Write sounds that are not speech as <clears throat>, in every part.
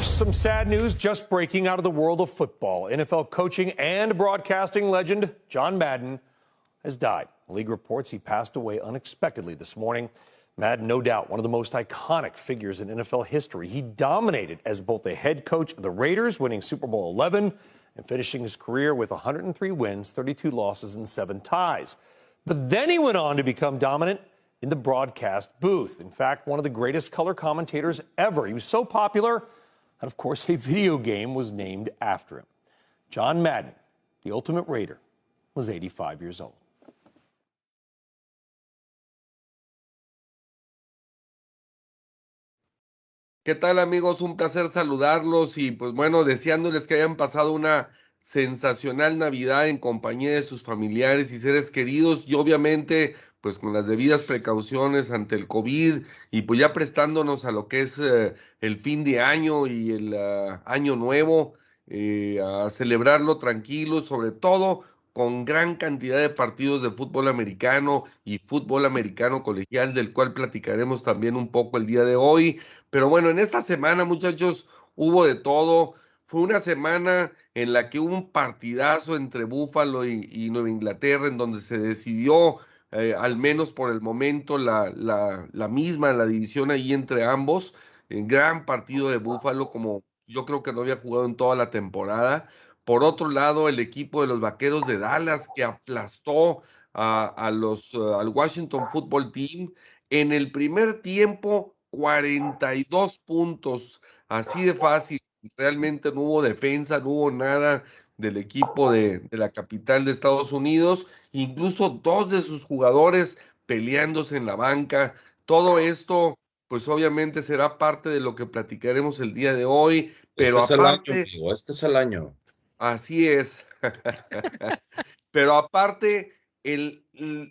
Some sad news just breaking out of the world of football. NFL coaching and broadcasting legend John Madden has died. The league reports he passed away unexpectedly this morning. Madden, no doubt, one of the most iconic figures in NFL history. He dominated as both the head coach of the Raiders, winning Super Bowl 11 and finishing his career with 103 wins, 32 losses, and seven ties. But then he went on to become dominant in the broadcast booth. In fact, one of the greatest color commentators ever. He was so popular, and of course, a video game was named after him. John Madden, the ultimate Raider, was 85 years old. ¿Qué tal amigos? Un placer saludarlos y pues bueno, deseándoles que hayan pasado una sensacional Navidad en compañía de sus familiares y seres queridos y obviamente pues con las debidas precauciones ante el COVID y pues ya prestándonos a lo que es eh, el fin de año y el ah, año nuevo, eh, a celebrarlo tranquilo, sobre todo con gran cantidad de partidos de fútbol americano y fútbol americano colegial, del cual platicaremos también un poco el día de hoy. Pero bueno, en esta semana, muchachos, hubo de todo. Fue una semana en la que hubo un partidazo entre Búfalo y, Nueva Inglaterra, en donde se decidió, eh, al menos por el momento, la, la, la misma, la división ahí entre ambos. En gran partido de Búfalo, como yo creo que no había jugado en toda la temporada. Por otro lado, el equipo de los Vaqueros de Dallas que aplastó a, los, eh, al Washington Football Team. En el primer tiempo, 42 puntos, así de fácil. Realmente no hubo defensa, no hubo nada del equipo de, de la capital de Estados Unidos. Incluso dos de sus jugadores peleándose en la banca. Todo esto, pues obviamente será parte de lo que platicaremos el día de hoy. Pero este aparte, es el año, este es el año. Así es. <laughs> Pero aparte, el,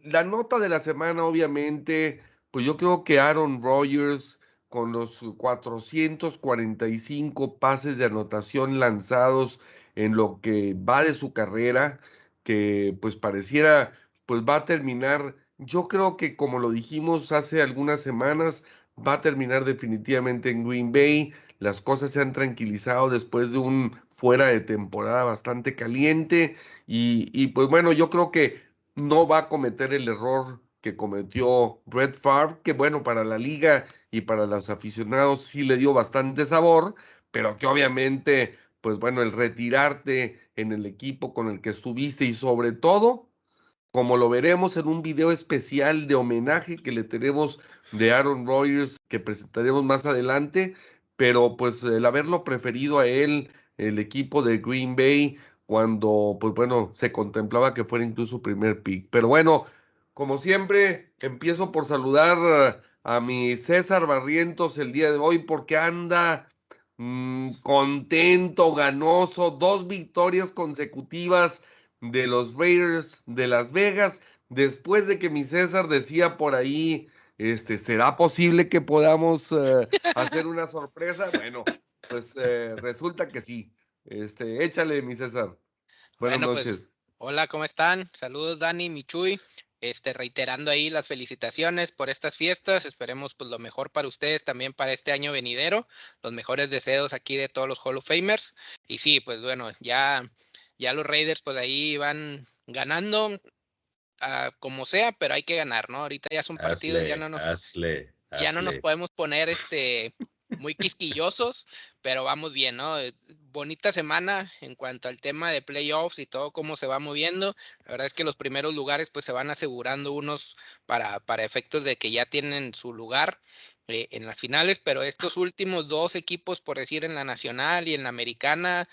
la nota de la semana, obviamente, pues yo creo que Aaron Rodgers, con los 445 pases de anotación lanzados en lo que va de su carrera, que pues pareciera, pues va a terminar, yo creo que como lo dijimos hace algunas semanas, va a terminar definitivamente en Green Bay las cosas se han tranquilizado después de un fuera de temporada bastante caliente y, pues bueno, yo creo que no va a cometer el error que cometió Brett Favre, que bueno, para la liga y para los aficionados sí le dio bastante sabor, pero que obviamente, pues bueno, el retirarte en el equipo con el que estuviste y sobre todo, como lo veremos en un video especial de homenaje que le tenemos de Aaron Rodgers que presentaremos más adelante, pero pues el haberlo preferido a él, el equipo de Green Bay, cuando pues bueno, se contemplaba que fuera incluso su primer pick. Pero bueno, como siempre, empiezo por saludar a mi César Barrientos el día de hoy porque anda mm, contento, ganoso, dos victorias consecutivas de los Raiders de Las Vegas, después de que mi César decía por ahí este, ¿será posible que podamos eh, hacer una sorpresa? Bueno, pues eh, resulta que sí. Este, échale, mi César. Buenas bueno, pues, noches. hola, ¿cómo están? Saludos, Dani, Michuy. Este, reiterando ahí las felicitaciones por estas fiestas. Esperemos pues lo mejor para ustedes también para este año venidero. Los mejores deseos aquí de todos los Hall of Famers. Y sí, pues bueno, ya, ya los Raiders pues ahí van ganando como sea, pero hay que ganar, ¿no? Ahorita ya son partidos, ya no nos, ya no nos podemos poner este muy <laughs> quisquillosos, pero vamos bien, ¿no? Bonita semana en cuanto al tema de playoffs y todo cómo se va moviendo. La verdad es que los primeros lugares pues se van asegurando unos para, para efectos de que ya tienen su lugar eh, en las finales, pero estos últimos dos equipos, por decir, en la nacional y en la americana,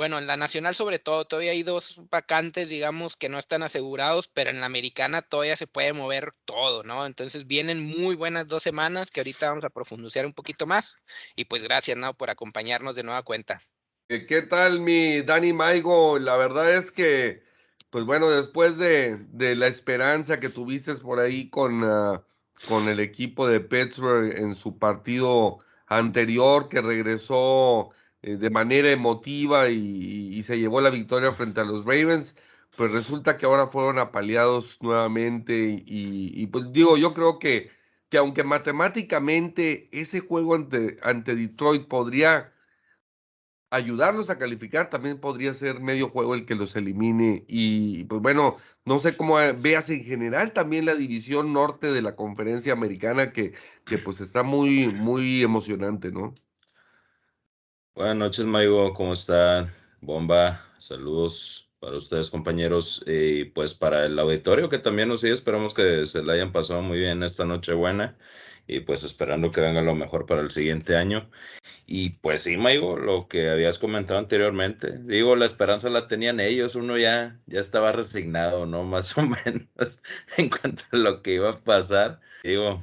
bueno, en la nacional sobre todo, todavía hay dos vacantes, digamos, que no están asegurados, pero en la americana todavía se puede mover todo, ¿no? Entonces vienen muy buenas dos semanas que ahorita vamos a profundizar un poquito más. Y pues gracias, ¿no? Por acompañarnos de nueva cuenta. Eh, ¿Qué tal, mi Dani Maigo? La verdad es que, pues bueno, después de, de la esperanza que tuviste por ahí con, ah, con el equipo de Pittsburgh en su partido anterior, que regresó eh, de manera emotiva y, se llevó la victoria frente a los Ravens, pues resulta que ahora fueron apaleados nuevamente y, pues digo, yo creo que, que aunque matemáticamente ese juego ante, ante Detroit podría ayudarlos a calificar, también podría ser medio juego el que los elimine. Y pues bueno, no sé cómo veas en general también la división norte de la conferencia americana, que, que pues está muy, muy emocionante, ¿no? Buenas noches, Maigo, ¿cómo están? Bomba, saludos para ustedes, compañeros, y pues para el auditorio que también nos sigue, esperamos que se la hayan pasado muy bien esta noche buena y pues esperando que venga lo mejor para el siguiente año. Y pues sí, Maigo, lo que habías comentado anteriormente, digo, la esperanza la tenían ellos, uno ya, ya estaba resignado, ¿no? <laughs> Más o menos en cuanto a lo que iba a pasar. Digo,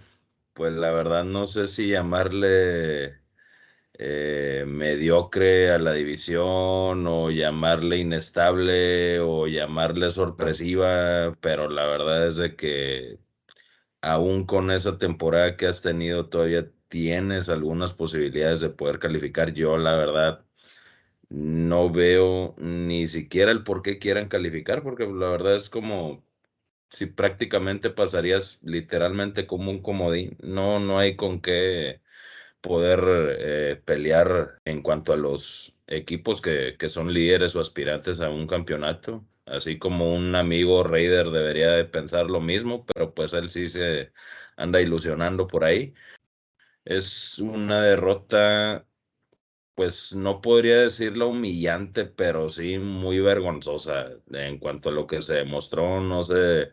pues la verdad no sé si llamarle eh, mediocre a la división o llamarle inestable o llamarle sorpresiva, pero la verdad es de que aún con esa temporada que has tenido todavía tienes algunas posibilidades de poder calificar. Yo la verdad no veo ni siquiera el por qué quieran calificar, porque la verdad es como si prácticamente pasarías literalmente como un comodín. No, no hay con qué poder eh, pelear en cuanto a los equipos que, que, son líderes o aspirantes a un campeonato. Así como un amigo Raider debería de pensar lo mismo, pero pues él sí se anda ilusionando por ahí. Es una derrota, pues no podría decirlo humillante, pero sí muy vergonzosa en cuanto a lo que se demostró. No se,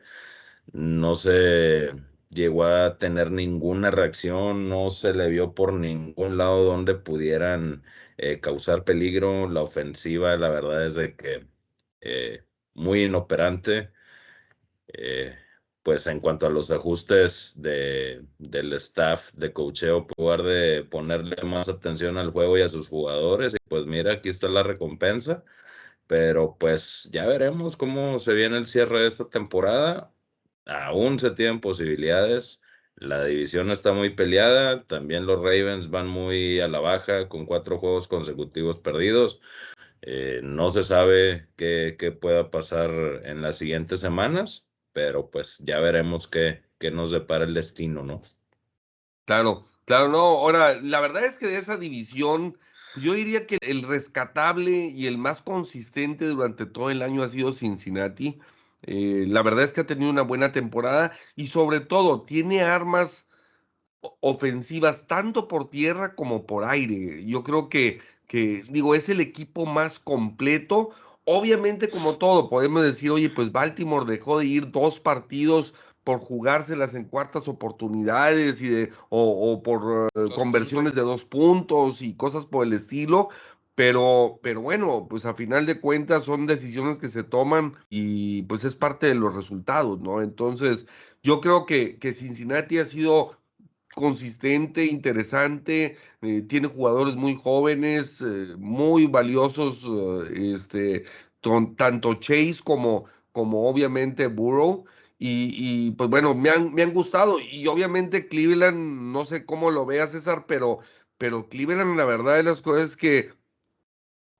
no se llegó a tener ninguna reacción, no se le vio por ningún lado donde pudieran eh, causar peligro. La ofensiva, la verdad es de que eh, muy inoperante. Eh, pues en cuanto a los ajustes de, del staff de cocheo, poder de ponerle más atención al juego y a sus jugadores. Y pues mira, aquí está la recompensa. Pero pues ya veremos cómo se viene el cierre de esta temporada. Aún se tienen posibilidades. La división está muy peleada. También los Ravens van muy a la baja con cuatro juegos consecutivos perdidos. Eh, no se sabe qué, qué pueda pasar en las siguientes semanas pero pues ya veremos qué, qué nos depara el destino, ¿no? Claro, claro, no. Ahora, la verdad es que de esa división, yo diría que el rescatable y el más consistente durante todo el año ha sido Cincinnati. Eh, la verdad es que ha tenido una buena temporada y sobre todo tiene armas ofensivas tanto por tierra como por aire. Yo creo que, que digo, es el equipo más completo Obviamente, como todo, podemos decir, oye, pues Baltimore dejó de ir dos partidos por jugárselas en cuartas oportunidades y de, o, por eh, conversiones de dos puntos y cosas por el estilo. Pero, pero bueno, pues a final de cuentas son decisiones que se toman y pues es parte de los resultados, ¿no? Entonces, yo creo que, que Cincinnati ha sido consistente, interesante, eh, tiene jugadores muy jóvenes, eh, muy valiosos, eh, este, tanto Chase como, como obviamente Burrow. Y, pues bueno, me han, me han gustado. Y obviamente Cleveland, no sé cómo lo vea César, pero, pero Cleveland, la verdad de las cosas es que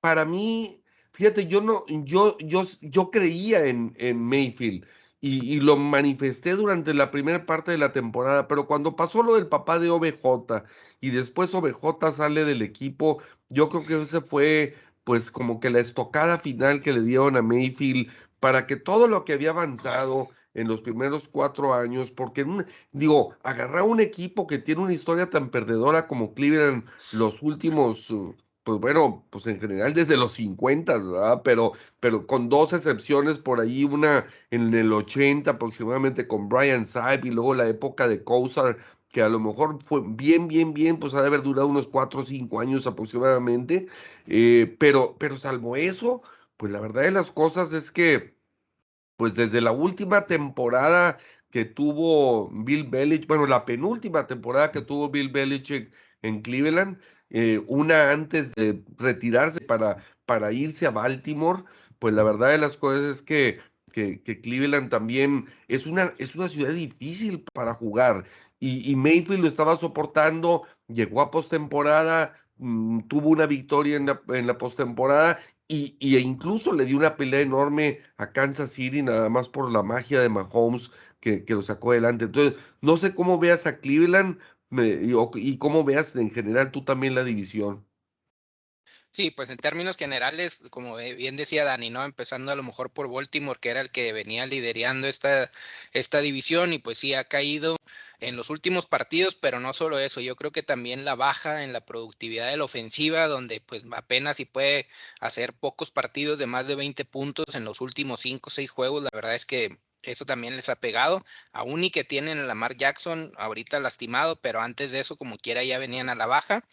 para mí, fíjate, yo no, yo, yo, yo creía en, en Mayfield y, lo manifesté durante la primera parte de la temporada, pero cuando pasó lo del papá de OBJ y después OBJ sale del equipo, yo creo que ese fue pues como que la estocada final que le dieron a Mayfield para que todo lo que había avanzado en los primeros cuatro años, porque digo, agarrar un equipo que tiene una historia tan perdedora como Cleveland los últimos uh, pues bueno, pues en general desde los 50, ¿verdad? Pero, pero con dos excepciones por ahí, una en el 80 aproximadamente con Brian Saib y luego la época de Cousar, que a lo mejor fue bien, bien, bien, pues ha de haber durado unos 4 o 5 años aproximadamente, eh, pero, pero salvo eso, pues la verdad de las cosas es que, pues desde la última temporada que tuvo Bill Belichick, bueno, la penúltima temporada que tuvo Bill Belichick en Cleveland, eh, una antes de retirarse para, para irse a Baltimore, pues la verdad de las cosas es que, que, Cleveland también es una, es una ciudad difícil para jugar y, y Mayfield lo estaba soportando, llegó a postemporada, mm, tuvo una victoria en la, en la postemporada y, incluso le dio una pelea enorme a Kansas City, nada más por la magia de Mahomes que, que lo sacó adelante. Entonces, no sé cómo veas a Cleveland, y, cómo veas en general tú también la división. Sí, pues en términos generales, como bien decía Dani, ¿no? Empezando a lo mejor por Baltimore, que era el que venía liderando esta, esta división, y pues sí ha caído en los últimos partidos, pero no solo eso, yo creo que también la baja en la productividad de la ofensiva, donde pues apenas si puede hacer pocos partidos de más de 20 puntos en los últimos 5 o 6 juegos, la verdad es que eso también les ha pegado, aún y que tienen a Lamar Jackson ahorita lastimado, pero antes de eso como quiera ya venían a la baja.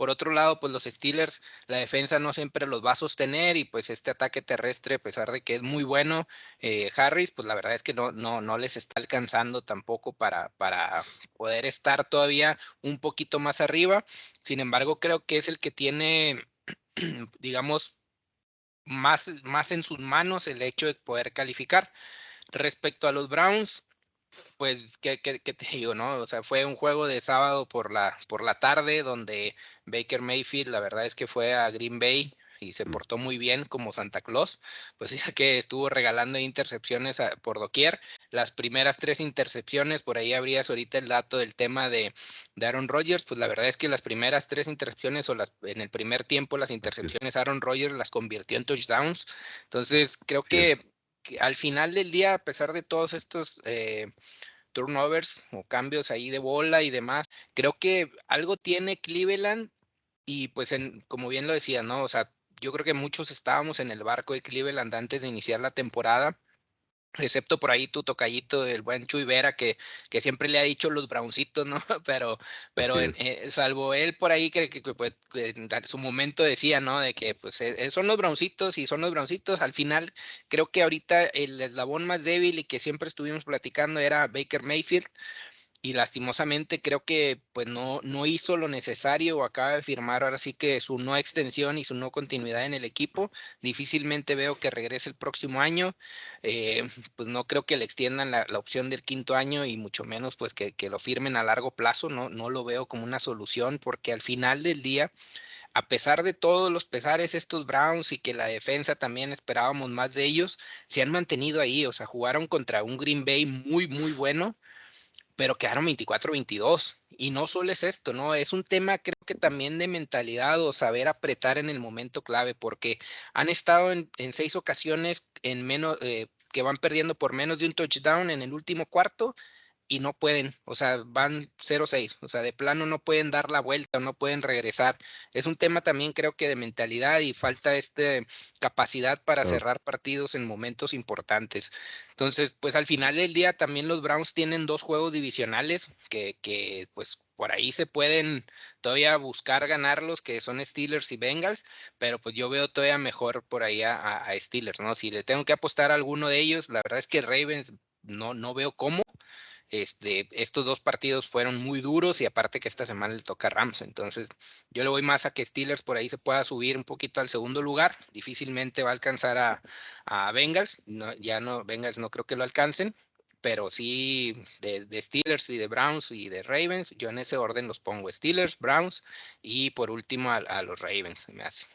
Por otro lado, pues los Steelers, la defensa no siempre los va a sostener y pues este ataque terrestre, a pesar de que es muy bueno, eh, Harris, pues la verdad es que no, no, no les está alcanzando tampoco para, para poder estar todavía un poquito más arriba. Sin embargo, creo que es el que tiene, <clears throat> digamos, más, más en sus manos el hecho de poder calificar. Respecto a los Browns, pues, ¿qué, ¿qué, qué, te <laughs> digo, no? O sea, fue un juego de sábado por la, por la tarde donde Baker Mayfield, la verdad es que fue a Green Bay y se mm. portó muy bien como Santa Claus, <laughs> pues ya que estuvo regalando intercepciones por doquier. Las primeras tres intercepciones, por ahí habrías ahorita el dato del tema de, de Aaron Rodgers, pues la verdad es que las primeras tres intercepciones o las en el primer tiempo las intercepciones Aaron Rodgers las convirtió en touchdowns. Entonces, creo que al final del día, a pesar de todos estos eh, turnovers o cambios ahí de bola y demás, creo que algo tiene Cleveland y pues en, como bien lo decía, ¿no? O sea, yo creo que muchos estábamos en el barco de Cleveland antes de iniciar la temporada excepto por ahí tu tocallito, el buen Chuy Vera, que, que siempre le ha dicho los browncitos, ¿no? <laughs> Pero, pero eh, salvo él por ahí, que, que, pues, en su momento decía, ¿no? De que pues eh, eh, son los browncitos y son los browncitos. Al final, creo que ahorita el eslabón más débil y que siempre estuvimos platicando era Baker Mayfield y lastimosamente creo que pues no, no hizo lo necesario o acaba de firmar ahora sí que su no extensión y su no continuidad en el equipo. Difícilmente veo que regrese el próximo año. Eh, pues no creo que le extiendan la, opción del quinto año y mucho menos pues que, que, lo firmen a largo plazo. No, no lo veo como una solución porque al final del día a pesar de todos los pesares estos Browns y que la defensa también esperábamos más de ellos, se han mantenido ahí, o sea, jugaron contra un Green Bay muy, muy bueno, pero quedaron 24-22. Y no solo es esto, ¿no? Es un tema creo que también de mentalidad o saber apretar en el momento clave, porque han estado en, seis ocasiones en menos, eh, que van perdiendo por menos de un touchdown en el último cuarto y no pueden, o sea, van 0-6, o sea, de plano no pueden dar la vuelta, no pueden regresar. Es un tema también creo que de mentalidad y falta esta capacidad para cerrar partidos en momentos importantes. Entonces, pues al final del día también los Browns tienen dos juegos divisionales que, que pues por ahí se pueden todavía buscar ganarlos, que son Steelers y Bengals, pero pues yo veo todavía mejor por ahí a, a Steelers, ¿no? Si le tengo que apostar a alguno de ellos, la verdad es que Ravens no, no veo cómo. Este, estos dos partidos fueron muy duros y aparte que esta semana le toca a Rams. Entonces, yo le voy más a que Steelers por ahí se pueda subir un poquito al segundo lugar. Difícilmente va a alcanzar a, a Bengals. Ya no, Bengals no creo que lo alcancen, pero sí de, de, Steelers y de Browns y de Ravens. Yo en ese orden los pongo Steelers, Browns y por último a, a los Ravens, me hace.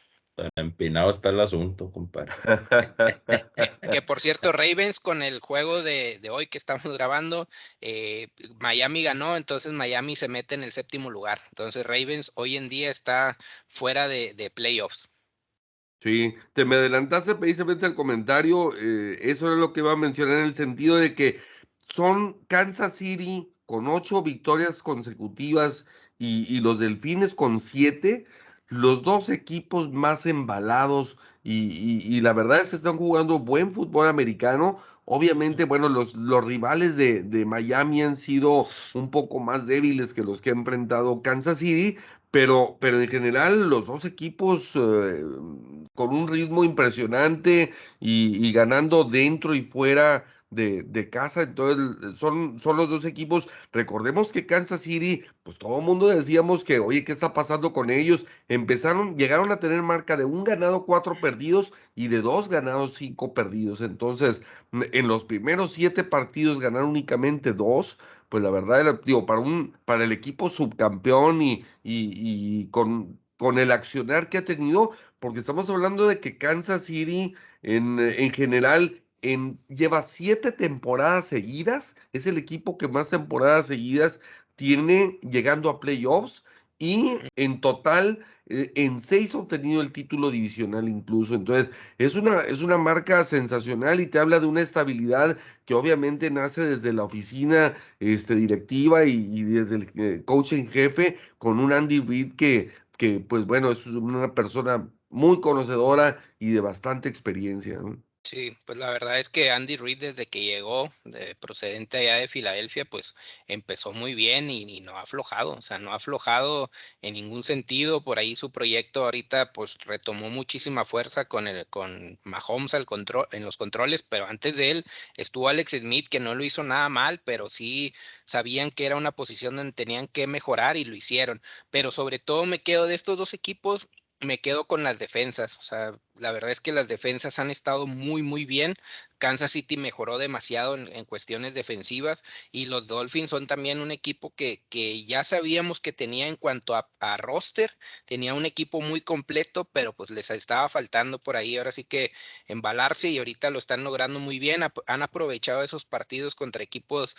Empinado está el asunto, compadre. <laughs> que por cierto, Ravens con el juego de, hoy que estamos grabando, eh, Miami ganó, entonces Miami se mete en el séptimo lugar. Entonces Ravens hoy en día está fuera de, playoffs. Sí, te me adelantaste precisamente el comentario, eh, eso es lo que iba a mencionar en el sentido de que son Kansas City con ocho victorias consecutivas y, y los Delfines con siete los dos equipos más embalados y, la verdad es que están jugando buen fútbol americano. Obviamente, bueno, los, los rivales de, de, Miami han sido un poco más débiles que los que ha enfrentado Kansas City, pero, pero en general los dos equipos eh, con un ritmo impresionante y, y ganando dentro y fuera de, casa, entonces son, son los dos equipos. Recordemos que Kansas City, pues todo el mundo decíamos que, oye, ¿qué está pasando con ellos? Empezaron, llegaron a tener marca de un ganado, cuatro perdidos y de dos ganados, cinco perdidos. Entonces, en los primeros siete partidos ganaron únicamente dos. Pues la verdad, digo, para, un, para el equipo subcampeón y, y, con, con el accionar que ha tenido, porque estamos hablando de que Kansas City en, en general lleva siete temporadas seguidas, es el equipo que más temporadas seguidas tiene llegando a playoffs y en total eh, en seis ha obtenido el título divisional incluso. Entonces, es una, es una marca sensacional y te habla de una estabilidad que obviamente nace desde la oficina este, directiva y, desde el eh, coach en jefe con un Andy Reid que, que, pues bueno, es una persona muy conocedora y de bastante experiencia. Sí, pues la verdad es que Andy Reid desde que llegó de, procedente allá de Filadelfia, pues empezó muy bien y, no ha aflojado, o sea, no ha aflojado en ningún sentido. Por ahí su proyecto ahorita pues retomó muchísima fuerza con el con Mahomes al control en los controles, pero antes de él estuvo Alex Smith que no lo hizo nada mal, pero sí sabían que era una posición donde tenían que mejorar y lo hicieron. Pero sobre todo me quedo de estos dos equipos me quedo con las defensas. O sea, la verdad es que las defensas han estado muy, muy bien. Kansas City mejoró demasiado en, cuestiones defensivas y los Dolphins son también un equipo que, que ya sabíamos que tenía en cuanto a, roster, tenía un equipo muy completo, pero pues les estaba faltando por ahí ahora sí que embalarse y ahorita lo están logrando muy bien. Han aprovechado esos partidos contra equipos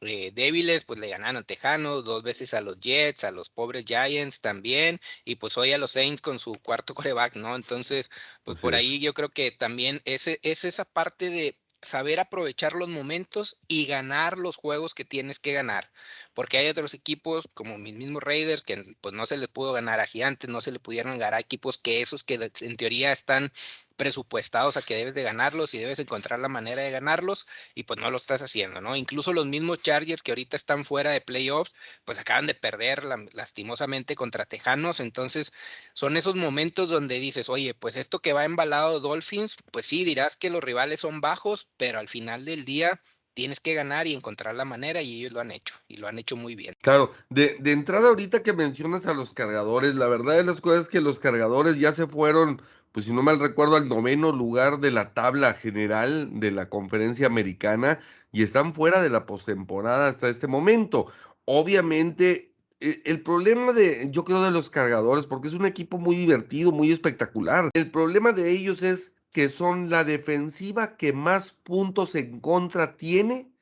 eh, débiles, pues le ganaron a Tejanos, dos veces a los Jets, a los pobres Giants también, y pues hoy a los Saints con su cuarto <laughs> coreback, ¿no? Entonces, pues por ahí yo creo que también ese, es esa parte de saber aprovechar los momentos y ganar los juegos que tienes que ganar. Porque hay otros equipos, como mis mismos Raiders, que pues no se les pudo ganar a Gigantes, no se le pudieron ganar a equipos que esos que en teoría están presupuestados a que debes de ganarlos y debes encontrar la manera de ganarlos y pues no lo estás haciendo, ¿no? Incluso los mismos Chargers que ahorita están fuera de playoffs, pues acaban de perder lastimosamente contra Tejanos, entonces son esos momentos donde dices, oye, pues esto que va embalado Dolphins, pues sí, dirás que los rivales son bajos, pero al final del día tienes que ganar y encontrar la manera y ellos lo han hecho y lo han hecho muy bien. Claro, de, entrada ahorita que mencionas a los cargadores, la verdad de las cosas es que los cargadores ya se fueron pues si no mal recuerdo, al noveno lugar de la tabla general de la conferencia americana y están fuera de la postemporada hasta este momento. Obviamente, e, el problema de, yo creo, de los cargadores, porque es un equipo muy divertido, muy espectacular, el problema de ellos es que son la defensiva que más puntos en contra tiene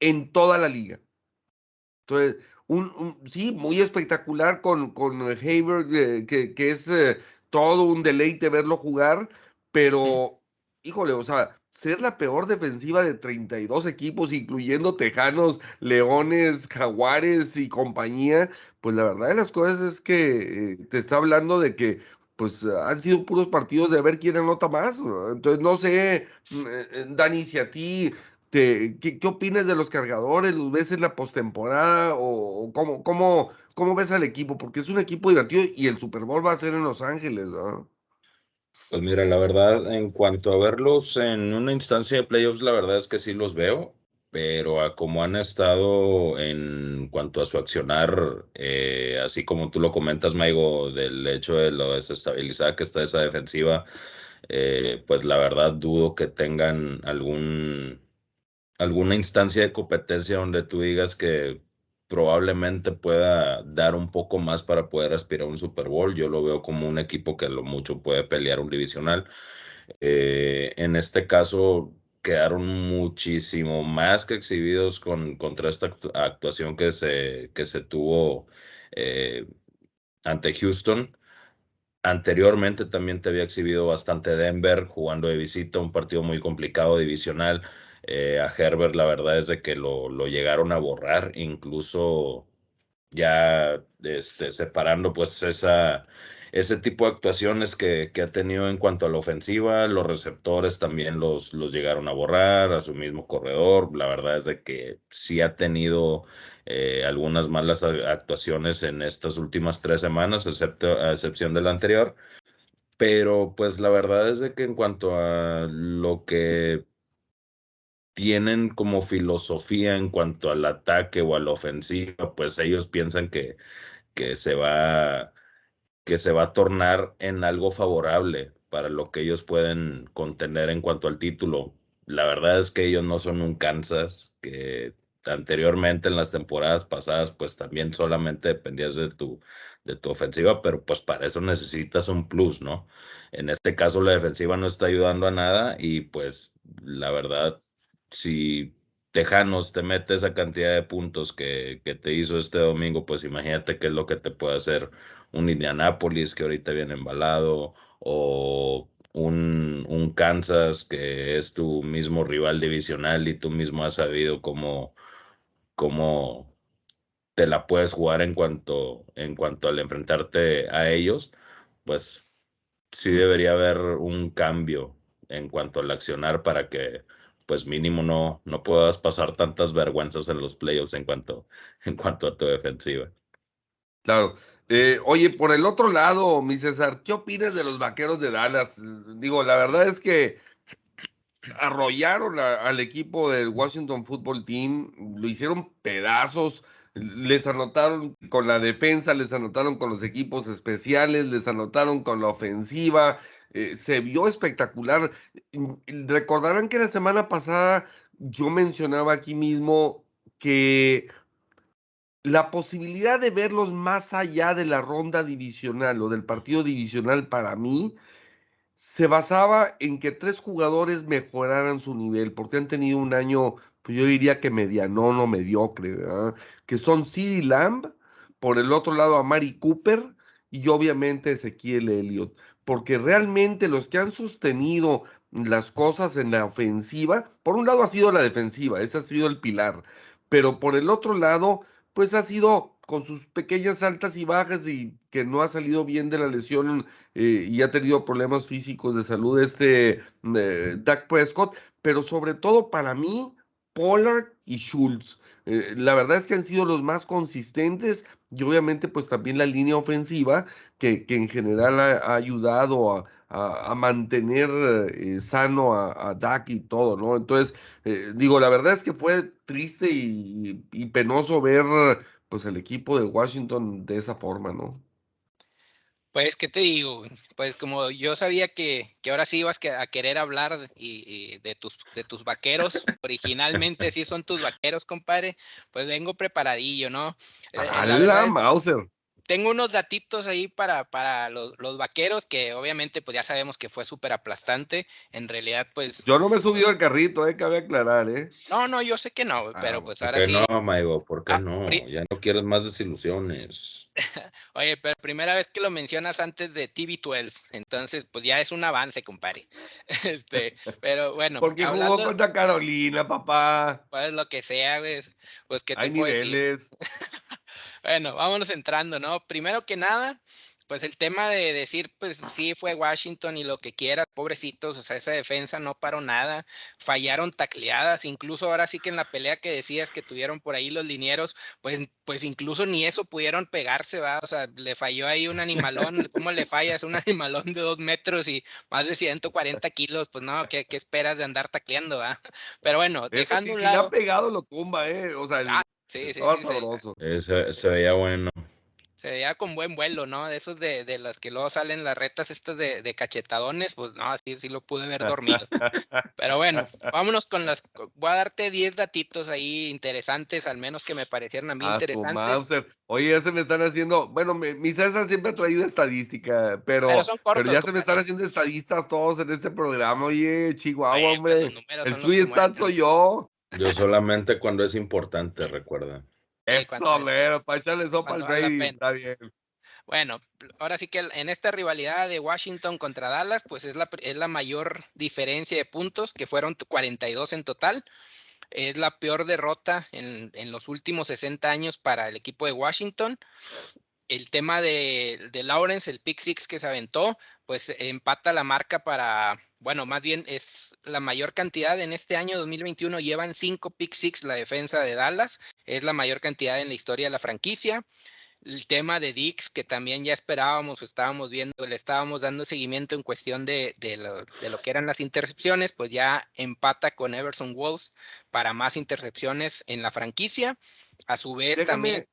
en toda la liga. Entonces, un, sí, muy espectacular con, con Haber, eh, que, que, es eh, todo un deleite verlo jugar, pero, híjole, o sea, ser la peor defensiva de 32 equipos, incluyendo Tejanos, Leones, Jaguares y compañía, pues la verdad de las cosas es que eh, te está hablando de que pues han sido puros partidos de ver quién anota más. Entonces, no sé, mm, eh, eh, Dani, si a ti, te, ¿qué, ¿qué, opinas de los cargadores? ¿Los ves en la postemporada? ¿O cómo, cómo, ¿Cómo ves al equipo? Porque es un equipo divertido y el Super Bowl va a ser en Los Ángeles, ¿no? Pues mira, la verdad, en cuanto a verlos en una instancia de playoffs, la verdad es que sí los veo, pero a cómo han estado en cuanto a su accionar, eh, así como tú lo comentas, Maigo, del hecho de lo desestabilizada que está esa defensiva, eh, pues la verdad dudo que tengan algún alguna instancia de competencia donde tú digas que probablemente pueda dar un poco más para poder aspirar a un Super Bowl. Yo lo veo como un equipo que lo mucho puede pelear un divisional. Eh, en este caso, quedaron muchísimo más que exhibidos con, contra esta actuación que se, que se tuvo eh, ante Houston. Anteriormente también te había exhibido bastante Denver jugando de visita, un partido muy complicado divisional. Eh, a Herbert la verdad es de que lo, lo llegaron a borrar, incluso ya este, separando pues esa, ese tipo de actuaciones que, que, ha tenido en cuanto a la ofensiva, los receptores también los, los llegaron a borrar, a su mismo corredor, la verdad es de que sí ha tenido eh, algunas malas actuaciones en estas últimas tres semanas, excepto, a excepción de la anterior, pero pues la verdad es de que en cuanto a lo que tienen como filosofía en cuanto al ataque o a la ofensiva, pues ellos piensan que, que, se va, que se va a tornar en algo favorable para lo que ellos pueden contener en cuanto al título. La verdad es que ellos no son un Kansas, que anteriormente en las temporadas pasadas, pues también solamente dependías de tu, de tu ofensiva, pero pues para eso necesitas un plus, ¿no? En este caso la defensiva no está ayudando a nada y pues la verdad si Tejanos te mete esa cantidad de puntos que, que, te hizo este domingo, pues imagínate qué es lo que te puede hacer un Indianapolis que ahorita viene embalado o un, un, Kansas que es tu mismo rival divisional y tú mismo has sabido cómo, cómo te la puedes jugar en cuanto, en cuanto al enfrentarte a ellos, pues sí debería haber un cambio en cuanto al accionar para que pues mínimo no, no puedas pasar tantas vergüenzas en los playoffs en cuanto, en cuanto a tu defensiva. Claro. Eh, oye, por el otro lado, mi César, ¿qué opinas de los vaqueros de Dallas? Digo, la verdad es que arrollaron al equipo del Washington Football Team, lo hicieron pedazos, les anotaron con la defensa, les anotaron con los equipos especiales, les anotaron con la ofensiva, eh, se vio espectacular. Recordarán que la semana pasada yo mencionaba aquí mismo que la posibilidad de verlos más allá de la ronda divisional o del partido divisional para mí se basaba en que tres jugadores mejoraran su nivel, porque han tenido un año, pues yo diría que mediano, no mediocre, que son CD Lamb, por el otro lado a Mari Cooper y obviamente Ezequiel Elliott, porque realmente los que han sostenido las cosas en la ofensiva, por un lado ha sido la defensiva, ese ha sido el pilar, pero por el otro lado, pues ha sido con sus pequeñas altas y bajas y que no ha salido bien de la lesión eh, y ha tenido problemas físicos de salud este eh, Dak Prescott, pero sobre todo para mí, Pollard y Schultz. Eh, la verdad es que han sido los más consistentes y obviamente pues también la línea ofensiva que, que en general ha, ayudado a, a, mantener sano a, a, Dak y todo, ¿no? Entonces, digo, la verdad es que fue triste y, y penoso ver pues el equipo de Washington de esa forma, ¿no? Pues, ¿qué te digo? Pues como yo sabía que, que ahora sí ibas a querer hablar y, de, tus, de tus vaqueros, originalmente sí son tus vaqueros, compadre, pues vengo preparadillo, ¿no? Eh, la Mauser! tengo unos datitos ahí para, para los, los, vaqueros, que obviamente pues ya sabemos que fue súper aplastante. En realidad, pues. Yo no me he subido al carrito, eh, cabe aclarar, ¿eh? No, no, yo sé que no, ah, pero pues ahora sí. No, Maigo, ¿por qué ah, no? Ya no quieres más desilusiones. <laughs> Oye, pero primera vez que lo mencionas antes de TV12, entonces pues ya es un avance, compadre. <laughs> Este, pero bueno. Porque jugó contra Carolina, papá. Pues lo que sea, pues, pues que te Hay niveles. <laughs> Bueno, vámonos entrando, ¿no? Primero que nada, pues el tema de decir, pues sí, fue Washington y lo que quiera, pobrecitos, o sea, esa defensa no paró nada, fallaron tacleadas, incluso ahora sí que en la pelea que decías que tuvieron por ahí los linieros, pues, pues incluso ni eso pudieron pegarse, va, o sea, le falló ahí un animalón, ¿cómo le fallas un animalón de dos metros y más de 140 kilos? Pues no, ¿qué, qué esperas de andar tacleando, va? <laughs> Pero bueno, dejando un lado... Si le ha pegado lo tumba, eh, o sea... Ah, Sí, sí, sí. Se, veía bueno. Se veía con buen vuelo, ¿no? De esos de, de las que luego salen las retas estas de, de cachetadones, pues no, así sí lo pude ver dormido. Pero bueno, vámonos con las. Voy a darte 10 datitos ahí interesantes, al menos que me parecieron a mí interesantes. Oye, ya se me están haciendo. Bueno, mi César siempre ha traído estadística, pero, pero, ya se me están haciendo estadistas todos en este programa. Oye, Chihuahua, pues, hombre. el Chuy soy yo. Yo solamente cuando es importante, recuerda. Eso, pero para echarle sopa al rey, está bien. Bueno, ahora sí que en esta rivalidad de Washington contra Dallas, pues es la, es la mayor diferencia de puntos, que fueron 42 en total. Es la peor derrota en, en los últimos 60 años para el equipo de Washington el tema de, de, Lawrence, el pick six que se aventó, pues empata la marca para, bueno, más bien es la mayor cantidad en este año 2021, llevan cinco pick six la defensa de Dallas, es la mayor cantidad en la historia de la franquicia. El tema de Dix, que también ya esperábamos, estábamos viendo, le estábamos dando seguimiento en cuestión de, de, lo, de lo, que eran las intercepciones, pues ya empata con Everson Wolves para más intercepciones en la franquicia. A su vez también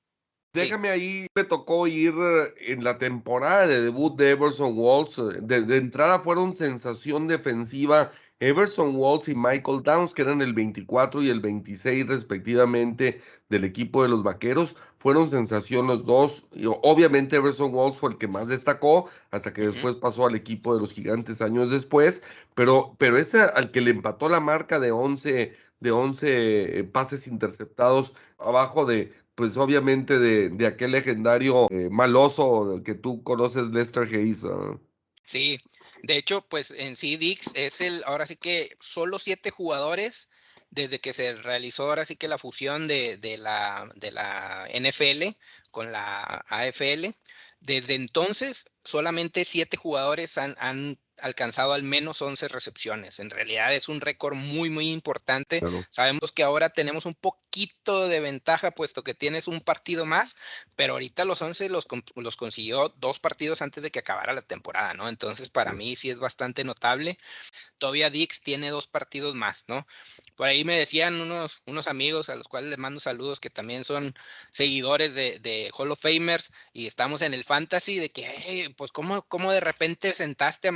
Déjame ahí, me tocó ir eh, en la temporada de debut de Everson Walls. Eh, de, entrada fueron sensación defensiva Everson Walls y Michael Downs, que eran el 24 y el 26 respectivamente del equipo de los Vaqueros, fueron sensación los dos. Y obviamente Everson Walls fue el que más destacó, hasta que después pasó al equipo de los Gigantes años después, pero, pero ese al que le empató la marca de 11, de 11 eh, pases interceptados abajo de, pues obviamente de, de aquel legendario eh, maloso que tú conoces, Lester Hayes. Sí, de hecho, pues en sí Dix es el, ahora sí que solo siete jugadores desde que se realizó ahora sí que la fusión de, de, la, de la NFL con la AFL. Desde entonces, solamente siete jugadores han, han alcanzado al menos 11 recepciones. En realidad es un récord muy, muy importante. Sabemos que ahora tenemos un poquito de ventaja puesto que tienes un partido más, pero ahorita los 11 los, los consiguió dos partidos antes de que acabara la temporada, ¿no? Entonces para mí sí es bastante notable. Todavía Dix tiene dos partidos más, ¿no? Por ahí me decían unos, unos amigos a los cuales les mando saludos que también son seguidores de, de Hall of Famers y estamos en el fantasy de que, pues, ¿cómo, ¿cómo de repente sentaste a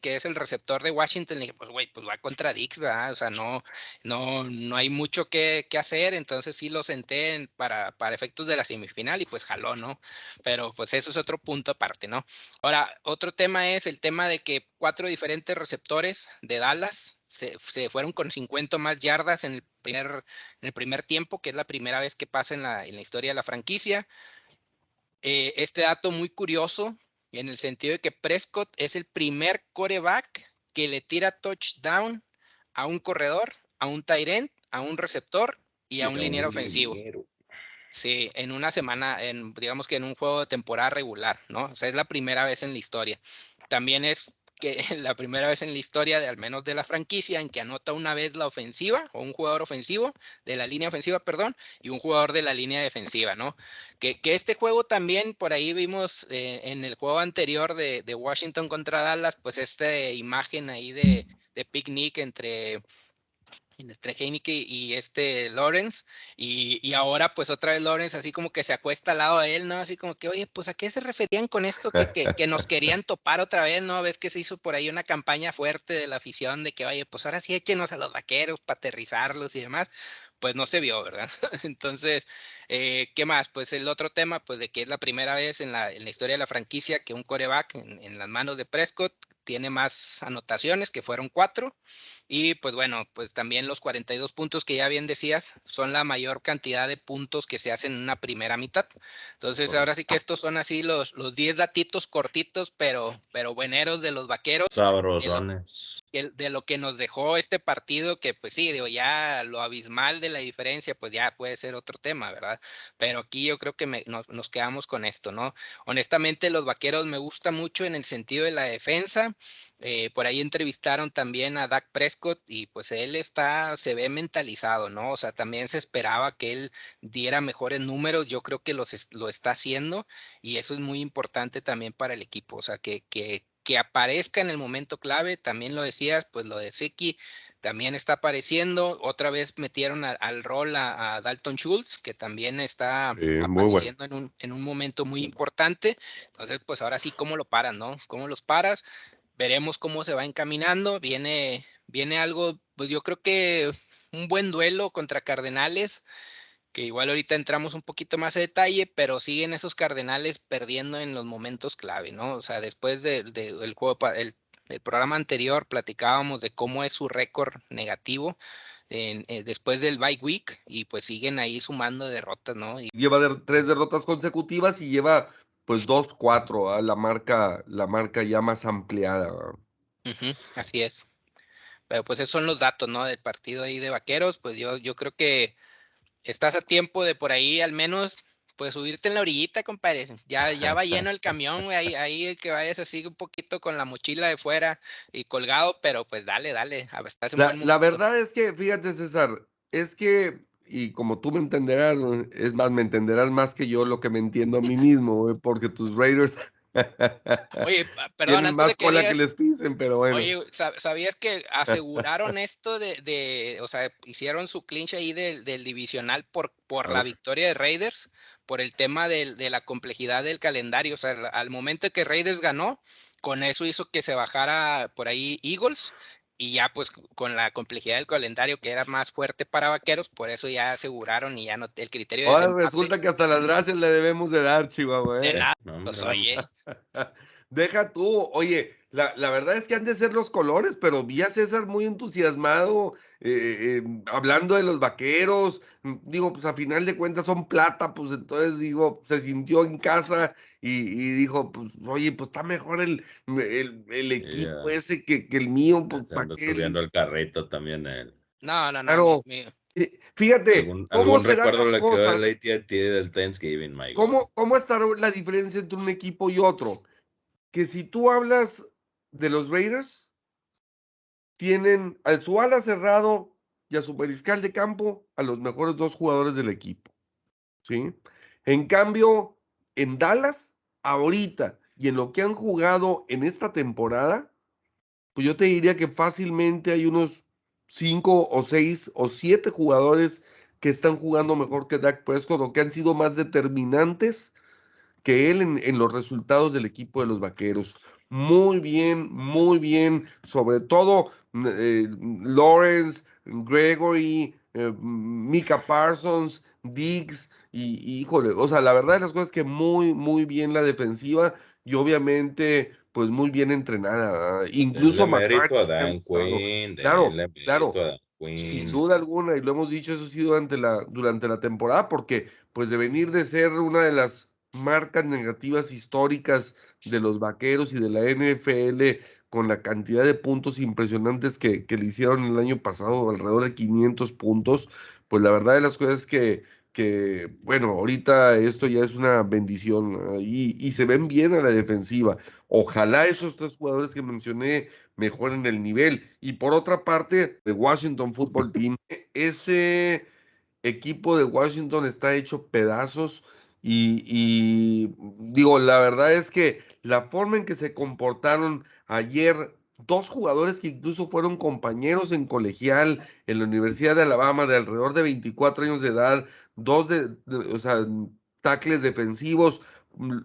Que es el receptor de Washington, le dije, pues güey, pues va contra Dix, ¿verdad? O sea, no, no, no hay mucho que, que hacer, entonces sí lo senté para, para efectos de la semifinal y pues jaló, ¿no? Pero pues eso es otro punto aparte, ¿no? Ahora, otro tema es el tema de que cuatro diferentes receptores de Dallas se, se, fueron con 50 más yardas en el, primer, en el primer tiempo, que es la primera vez que pasa en la, en la historia de la franquicia. Eh, este dato muy curioso en el sentido de que Prescott es el primer coreback que le tira touchdown a un corredor, a un tight end, a un receptor y a un liniero ofensivo. Sí, en una semana, en, digamos que en un juego de temporada regular, ¿no? O sea, es la primera vez en la historia. También es que <laughs> la primera vez en la historia, de al menos de la franquicia, en que anota una vez la ofensiva o un jugador ofensivo de la línea ofensiva, perdón, y un jugador de la línea defensiva, ¿no? Que, que este juego también, por ahí vimos eh, en el juego anterior de, de, Washington contra Dallas, pues esta imagen ahí de, de picnic entre entre Heineke y este Lawrence, y, y, ahora pues otra vez Lawrence así como que se acuesta al lado de él, ¿no? Así como que, oye, pues a qué se referían con esto, que, que, que, nos querían topar otra vez, ¿no? Ves que se hizo por ahí una campaña fuerte de la afición de que, oye, pues ahora sí échenos a los vaqueros para aterrizarlos y demás, pues no se vio, ¿verdad? <laughs> Entonces, eh, ¿qué más? Pues el otro tema, pues de que es la primera vez en la, en la historia de la franquicia que un coreback en, en las manos de Prescott tiene más anotaciones, que fueron cuatro. Y pues bueno, pues también los 42 puntos que ya bien decías son la mayor cantidad de puntos que se hacen en una primera mitad. Entonces, ahora sí que estos son así los, los 10 datitos cortitos, pero, pero bueneros de los vaqueros. Sabrosones. De lo, de lo que nos dejó este partido, que pues sí, digo, ya lo abismal de la diferencia, pues ya puede ser otro tema, ¿verdad? Pero aquí yo creo que me, nos quedamos con esto, ¿no? Honestamente, los vaqueros me gusta mucho en el sentido de la defensa eh, por ahí entrevistaron también a Dak Prescott y pues él está, se ve mentalizado, ¿no? O sea, también se esperaba que él diera mejores números, yo creo que los, lo está haciendo y eso es muy importante también para el equipo, o sea, que, que, que aparezca en el momento clave, también lo decías, pues lo de Seki también está apareciendo. Otra vez metieron a, al rol a, a, Dalton Schultz, que también está muy apareciendo bueno. en, un, en un momento muy importante. Entonces, pues ahora sí, ¿cómo lo paras, no? ¿Cómo los paras? Veremos cómo se va encaminando. Viene, viene algo, pues yo creo que un buen duelo contra Cardenales, que igual ahorita entramos un poquito más a detalle, pero siguen esos Cardenales perdiendo en los momentos clave, ¿no? O sea, después del de, de juego, pa- el el programa anterior platicábamos de cómo es su récord negativo en, eh, después del bye week y pues siguen ahí sumando derrotas, ¿no? Y, Lleva de- tres derrotas consecutivas y lleva pues dos, cuatro, ¿ah? la marca, la marca ya más ampliada. así es. Pero pues esos son los datos, ¿no? Del partido ahí de Vaqueros, pues yo, yo creo que estás a tiempo de por ahí al menos pues subirte en la orillita, compadre. Ya, ya va lleno el camión, güey, ahí, ahí que vayas así un poquito con la mochila de fuera y colgado, pero pues dale, dale, estás La, la verdad es que, fíjate, César, es que, y como tú me entenderás, es más, me entenderás más que yo lo que me entiendo a mí mismo, güey, porque tus Raiders Oye, <laughs> perdón, antes más de que cola que les pisen, pero bueno. Oye, sa- ¿sabías que aseguraron esto de, de, o sea, hicieron su clinch ahí del, del divisional por, por la victoria de Raiders, por el tema del- de, la complejidad del calendario? O sea, al- al momento que Raiders ganó, con eso hizo que se bajara por ahí Eagles y ya pues con la complejidad del calendario que era más fuerte para vaqueros, por eso ya aseguraron y ya no el criterio de Ahora desempate, resulta que hasta las gracias le debemos de dar, Chihuahua. de ¿eh? nada, No, pues, oye, <laughs> Deja tú, oye, la, la verdad es que han de ser los colores, pero vi a César muy entusiasmado, eh, eh, hablando de los vaqueros. mm, Digo, pues a final de cuentas son plata, pues entonces digo, se sintió en casa y, y dijo, pues oye, pues está mejor el, el, el equipo ese que, que el mío, pues para qué. subiendo el carrito también él. no, no, no, mi- Eh, Fíjate, Algún, ¿cómo algún serán las cosas? del Thanksgiving, Mike. ¿Cómo, ¿Cómo estará la diferencia entre un equipo y otro? Que si tú hablas de los Raiders, tienen a su ala cerrado y a su mariscal de campo a los mejores dos jugadores del equipo. ¿Sí? En cambio, en Dallas, ahorita y en lo que han jugado en esta temporada, pues yo te diría que fácilmente hay unos cinco o seis o siete jugadores que están jugando mejor que Dak Prescott o que han sido más determinantes que él en, en los resultados del equipo de los Vaqueros. Muy bien, muy bien. Sobre todo eh, Lawrence, Gregory, eh, Mika Parsons, Diggs y, y, híjole, o sea, la verdad de las cosas es que muy, muy bien la defensiva y obviamente pues muy bien entrenada. ¿verdad? Incluso McCarthy, Quinn, Claro, claro. sin duda alguna, y lo hemos dicho, eso sido durante la, durante la temporada, porque pues de venir de ser una de las marcas negativas históricas de los vaqueros y de la NFL, con la cantidad de puntos impresionantes que, que le hicieron el año pasado, alrededor de 500 puntos, pues la verdad de las cosas es que, que bueno, ahorita esto ya es una bendición y, y se ven bien a la defensiva. Ojalá esos tres jugadores que mencioné mejoren el nivel. Y por otra parte, el Washington Football Team, ese equipo de Washington está hecho pedazos y, digo, la verdad es que la forma en que se comportaron ayer, dos jugadores que incluso fueron compañeros en colegial en la Universidad de Alabama de alrededor de 24 años de edad, dos de, de o sea, tackles defensivos,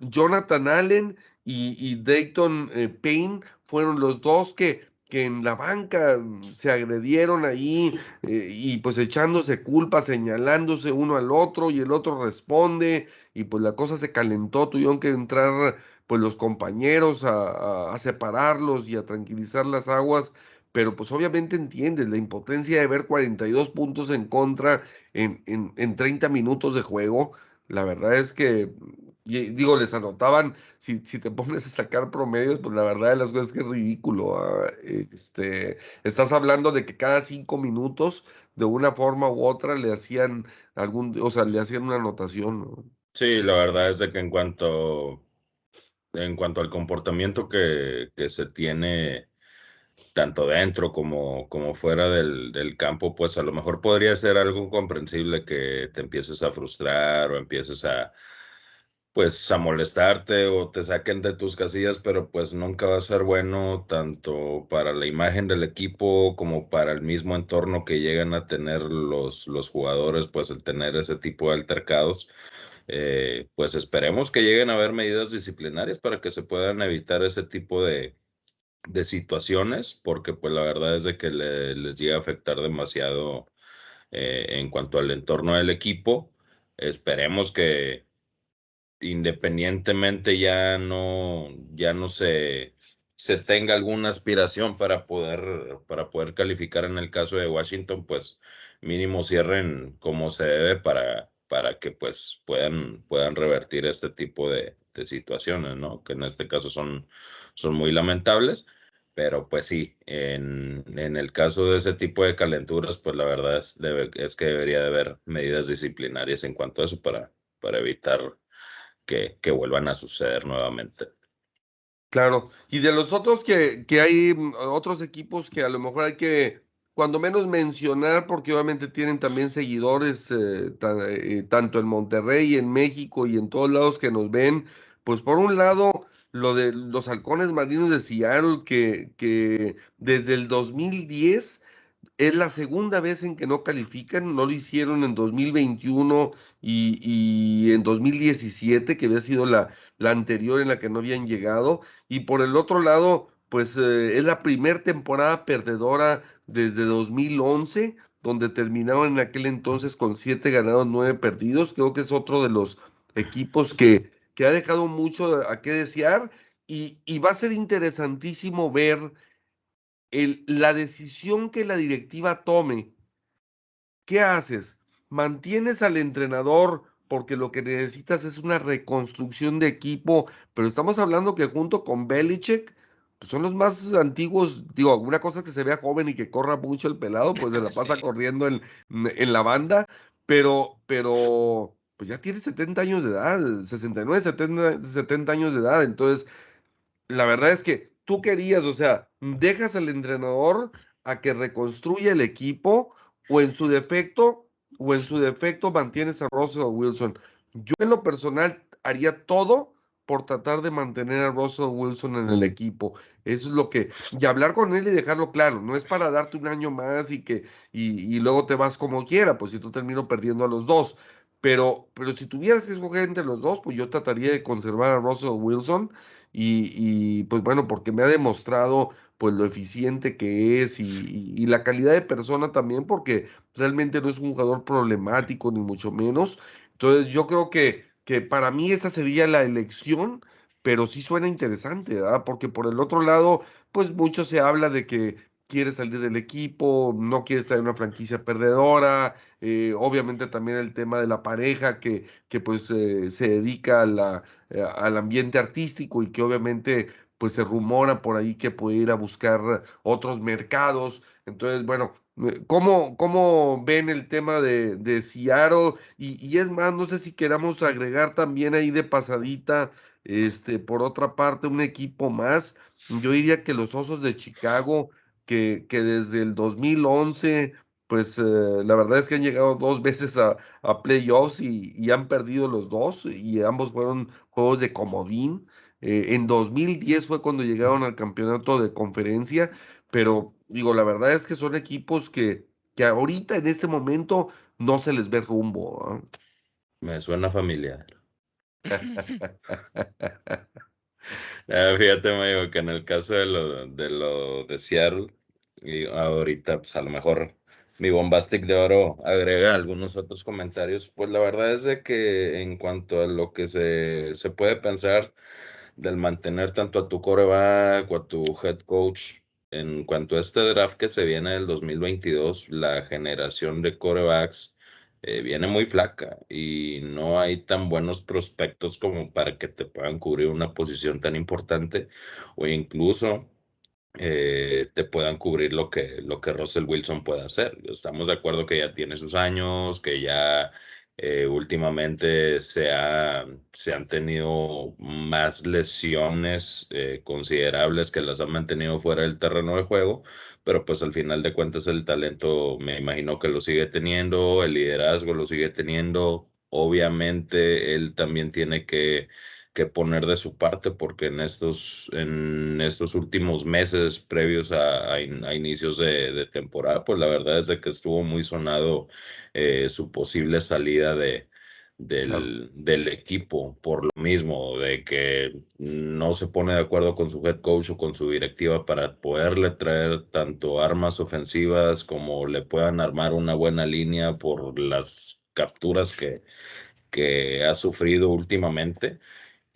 Jonathan Allen y, y Dayton eh, Payne fueron los dos que, que en la banca se agredieron ahí eh, y pues echándose culpa, señalándose uno al otro y el otro responde y pues la cosa se calentó, tuvieron que entrar pues los compañeros a, a, a separarlos y a tranquilizar las aguas, pero pues obviamente entiendes la impotencia de ver 42 puntos en contra en, en, en 30 minutos de juego. La verdad es que, y, digo, les anotaban, si, si, te pones a sacar promedios, pues la verdad de las cosas es que es ridículo. ¿eh? Este, estás hablando de que cada cinco minutos, de una forma u otra, le hacían algún, o sea, le hacían una anotación. ¿no? Sí, la verdad es de que en cuanto, en cuanto al comportamiento que, que se tiene tanto dentro como, como fuera del, del, campo, pues a lo mejor podría ser algo comprensible que te empieces a frustrar o empieces a, pues, a molestarte o te saquen de tus casillas, pero pues nunca va a ser bueno tanto para la imagen del equipo como para el mismo entorno que llegan a tener los, los jugadores, pues el tener ese tipo de altercados. Eh, pues esperemos que lleguen a haber medidas disciplinarias para que se puedan evitar ese tipo de, de situaciones, porque pues la verdad es de que le, les llega a afectar demasiado eh, en cuanto al entorno del equipo. Esperemos que independientemente ya no, ya no se, se tenga alguna aspiración para poder, para poder calificar en el caso de Washington, pues mínimo cierren como se debe para, para que pues puedan, puedan revertir este tipo de, de situaciones, ¿no? Que en este caso son, son muy lamentables, pero pues sí, en, en, el caso de ese tipo de calenturas, pues la verdad es, debe, es que debería de haber medidas disciplinarias en cuanto a eso para, para evitar que, vuelvan a suceder nuevamente. Claro, y de los otros que, que hay otros equipos que a lo mejor hay que cuando menos mencionar, porque obviamente tienen también seguidores, eh, eh, tanto en Monterrey, en México y en todos lados que nos ven, pues por un lado, lo de los halcones marinos de Seattle, que, que desde el 2010 es la segunda vez en que no califican, no lo hicieron en 2021 y, y en 2017, que había sido la, la anterior en la que no habían llegado, y por el otro lado, pues eh, es la primera temporada perdedora desde 2011, donde terminaron en aquel entonces con siete ganados, nueve perdidos. Creo que es otro de los equipos que, que ha dejado mucho a qué desear y, y va a ser interesantísimo ver el, la decisión que la directiva tome. ¿Qué haces? ¿Mantienes al entrenador porque lo que necesitas es una reconstrucción de equipo? Pero estamos hablando que junto con Belichick pues son los más antiguos, digo, alguna cosa que se vea joven y que corra mucho el pelado, pues se la <laughs> pasa Sí. corriendo en, en la banda, pero, pero, pues ya tiene 70 años de edad, 69, 70, 70 años de edad, entonces, la verdad es que tú querías, o sea, dejas al entrenador a que reconstruya el equipo, o en su defecto, o en su defecto mantienes a Russell Wilson. Yo en lo personal haría todo por tratar de mantener a Russell Wilson en el equipo. Eso es lo que, y hablar con él y dejarlo claro, no es para darte un año más y que, y, y luego te vas como quiera, pues si tú termino perdiendo a los dos. Pero, pero si tuvieras que escoger entre los dos, pues yo trataría de conservar a Russell Wilson y, pues bueno, porque me ha demostrado pues lo eficiente que es y, y, y la calidad de persona también, porque realmente no es un jugador problemático ni mucho menos. Entonces yo creo que que para mí esa sería la elección, pero sí suena interesante, ¿verdad? Porque por el otro lado, pues mucho se habla de que quiere salir del equipo, no quiere estar en una franquicia perdedora, eh, obviamente también el tema de la pareja que, que pues eh, se dedica a eh, al ambiente artístico y que obviamente pues se rumora por ahí que puede ir a buscar otros mercados. Entonces, bueno, ¿Cómo, ¿Cómo, ven el tema de, de Seattle? Y, y, es más, no sé si queramos agregar también ahí de pasadita, este, por otra parte, un equipo más. Yo diría que los Osos de Chicago, que, que desde el 2011, pues eh, la verdad es que han llegado dos veces a, a playoffs y, y, han perdido los dos, y ambos fueron juegos de comodín. Eh, en 2010 fue cuando llegaron al campeonato de conferencia, pero digo, la verdad es que son equipos que, que ahorita en este momento no se les ve rumbo. ¿eh? Me suena familiar. <laughs> ah, fíjate, Mayo, que en el caso de lo de, lo de Seattle, y ahorita, pues a lo mejor mi bombastic de oro agrega algunos otros comentarios. Pues la verdad es de que en cuanto a lo que se, se puede pensar del mantener tanto a tu coreback o a tu head coach en cuanto a este draft que se viene del 2022, la generación de corebacks eh, viene muy flaca y no hay tan buenos prospectos como para que te puedan cubrir una posición tan importante o incluso eh, te puedan cubrir lo que, lo que Russell Wilson puede hacer. Estamos de acuerdo que ya tiene sus años, que ya eh, últimamente se, ha, se, han tenido más lesiones eh, considerables que las han mantenido fuera del terreno de juego, pero pues al final de cuentas el talento me imagino que lo sigue teniendo, el liderazgo lo sigue teniendo, obviamente él también tiene que que poner de su parte porque en estos, en estos últimos meses previos a, a, a inicios de, de, temporada, pues la verdad es de que estuvo muy sonado eh, su posible salida de, del, claro. del, equipo por lo mismo, de que no se pone de acuerdo con su head coach o con su directiva para poderle traer tanto armas ofensivas como le puedan armar una buena línea por las capturas que, que ha sufrido últimamente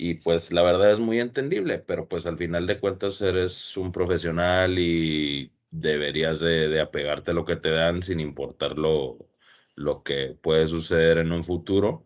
y pues la verdad es muy entendible, pero pues al final de cuentas eres un profesional y deberías de, de apegarte a lo que te dan sin importar lo, lo que puede suceder en un futuro,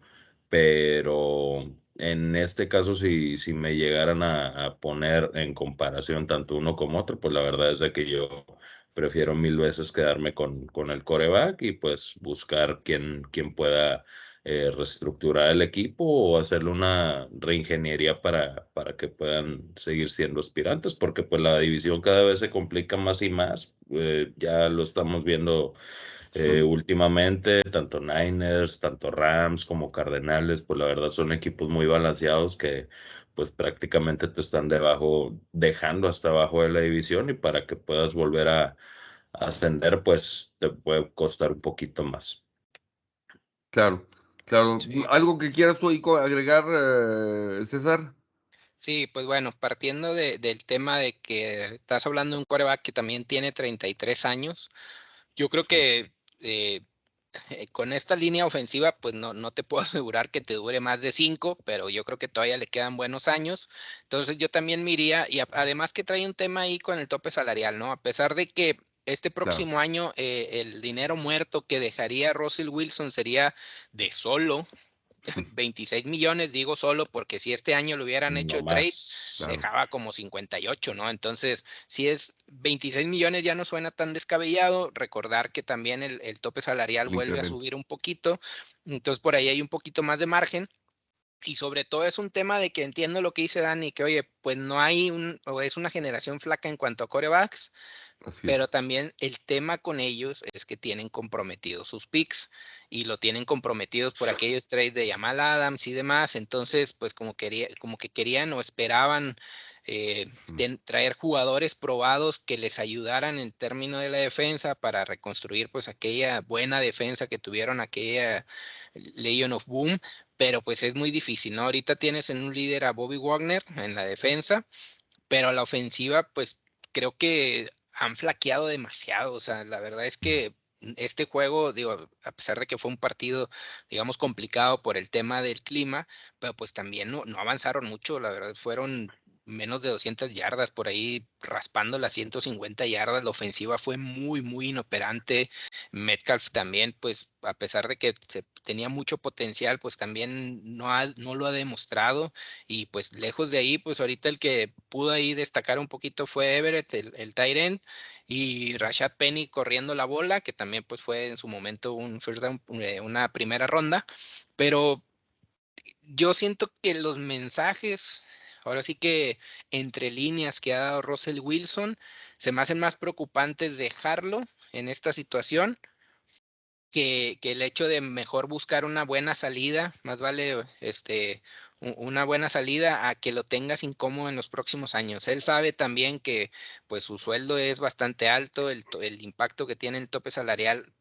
pero en este caso si, si me llegaran a, poner en comparación tanto uno como otro, pues la verdad es de que yo prefiero mil veces quedarme con, con el coreback y pues buscar quien, quien pueda eh, reestructurar el equipo o hacerle una reingeniería para, para que puedan seguir siendo aspirantes, porque pues la división cada vez se complica más y más. Eh, ya lo estamos viendo eh, sí. últimamente, tanto Niners, tanto Rams como Cardenales, pues la verdad son equipos muy balanceados que pues prácticamente te están debajo, dejando hasta abajo de la división y para que puedas volver a, a ascender, pues te puede costar un poquito más. Claro. Claro, sí. ¿algo que quieras tú ahí agregar, eh, César? Sí, pues bueno, partiendo de, del tema de que estás hablando de un coreback que también tiene 33 años, yo creo que eh, <laughs> con esta línea ofensiva, pues no, no te puedo <laughs> asegurar que te dure más de cinco, pero yo creo que todavía le quedan buenos años. Entonces yo también me iría, y además que trae un tema ahí con el tope salarial, ¿no? A pesar de que este próximo año eh, el dinero muerto que dejaría Russell Wilson sería de solo 26 millones, digo solo porque si este año lo hubieran hecho trade, dejaba como 58, ¿no? Entonces, si es 26 millones ya no suena tan descabellado, recordar que también el, tope salarial vuelve a subir un poquito, entonces por ahí hay un poquito más de margen. Y sobre todo es un tema de que entiendo lo que dice Dani, que oye, pues no hay un, o es una generación flaca en cuanto a corebacks, pero también el tema con ellos es que tienen comprometidos sus picks y lo tienen comprometidos por aquellos trades de Jamal Adams y demás. Entonces, pues como, quería, como que querían o esperaban eh, traer jugadores probados que les ayudaran en términos de la defensa para reconstruir pues aquella buena defensa que tuvieron aquella Legion of Boom, pero pues es muy difícil, ¿no? Ahorita tienes en un líder a Bobby Wagner en la defensa, pero a la ofensiva pues creo que han flaqueado demasiado, o sea, la verdad es que este juego, digo, a pesar de que fue un partido, digamos, complicado por el tema del clima, pero pues también no, no avanzaron mucho, la verdad, fueron menos de 200 yardas, por ahí raspando las 150 yardas. La ofensiva fue muy, muy inoperante. Metcalf también, pues a pesar de que se tenía mucho potencial, pues también no, no lo ha demostrado. Y pues lejos de ahí, pues ahorita el que pudo ahí destacar un poquito fue Everett, el, el tight y Rashad Penny corriendo la bola, que también pues fue en su momento un first down, eh, una primera ronda. Pero yo siento que los mensajes Ahora sí que entre líneas que ha dado Russell Wilson, se me hacen más preocupantes dejarlo en esta situación que, el hecho de mejor buscar una buena salida, más vale este, una buena salida a que lo tengas incómodo en los próximos años. Él sabe también que pues su sueldo es bastante alto, el, el impacto que tiene el tope salarial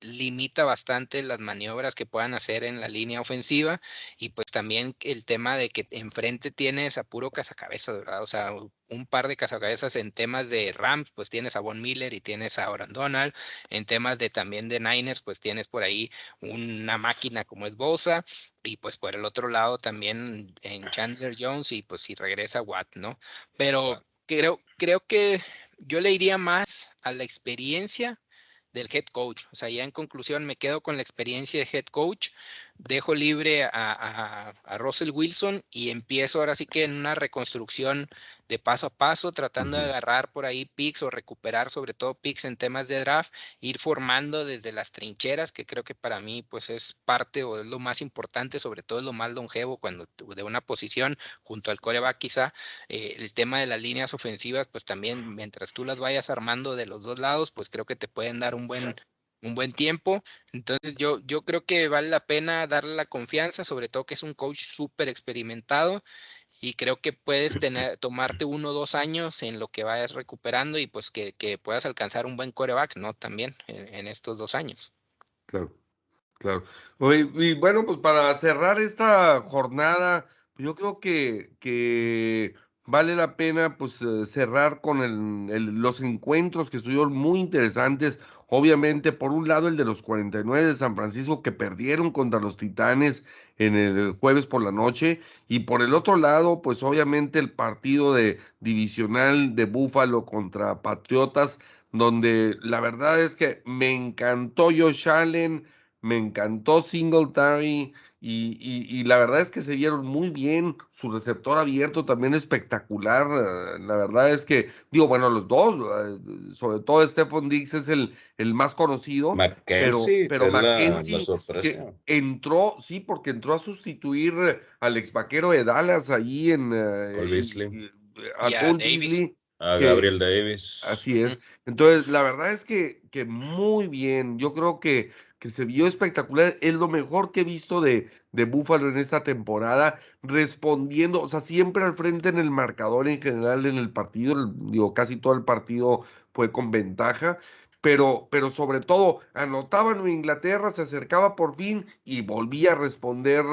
limita bastante las maniobras que puedan hacer en la línea ofensiva y pues también el tema de que enfrente tienes a puro cazacabezas, ¿verdad? O sea, un par de cazacabezas en temas de Rams, pues tienes a Von Miller y tienes a Oran Donald, en temas de también de Niners, pues tienes por ahí una máquina como es Bosa y pues por el otro lado también en Chandler Jones y pues si regresa Watt, ¿no? Pero creo, creo que yo le iría más a la experiencia del head coach. O sea, ya en conclusión me quedo con la experiencia de head coach dejo libre a, Russell Wilson y empiezo ahora sí que en una reconstrucción de paso a paso, tratando de agarrar por ahí picks o recuperar sobre todo picks en temas de draft, ir formando desde las trincheras, que creo que para mí pues es parte o es lo más importante, sobre todo es lo más longevo cuando de una posición junto al coreback quizá, eh, el tema de las líneas ofensivas, pues también mientras tú las vayas armando de los dos lados, pues creo que te pueden dar un buen un buen tiempo. Entonces yo, yo creo que vale la pena darle la confianza, sobre todo que es un coach súper experimentado y creo que puedes <clears throat> tener, tomarte uno o dos años en lo que vayas recuperando y pues que, puedas alcanzar un buen coreback, ¿no? También en, estos dos años. Claro, claro. Y, bueno, pues para cerrar esta jornada, yo creo que, que vale la pena pues eh, cerrar con los encuentros que estuvieron muy interesantes. Obviamente, por un lado, el de los 49 de San Francisco que perdieron contra los Titanes en el jueves por la noche. Y por el otro lado, pues obviamente el partido de divisional de Búfalo contra Patriotas, donde la verdad es que me encantó Josh Allen, me encantó Singletary. Y, la verdad es que se vieron muy bien, su receptor abierto también espectacular, eh, la verdad es que, digo, bueno, los dos, eh, sobre todo Stephon Diggs es el, el más conocido, pero, pero Mackenzie entró, sí, porque entró a sustituir al ex vaquero de Dallas ahí en... Eh, a, Davis. a Gabriel Davis. Así es. Entonces, la verdad es que, que muy bien. Yo creo que se vio espectacular. Es lo mejor que he visto de, de Búfalo en esta temporada, respondiendo, o sea, siempre al frente en el marcador en general en el partido, digo, casi todo el partido fue con ventaja, pero, pero sobre todo anotaba en Inglaterra, se acercaba por fin y volvía a responder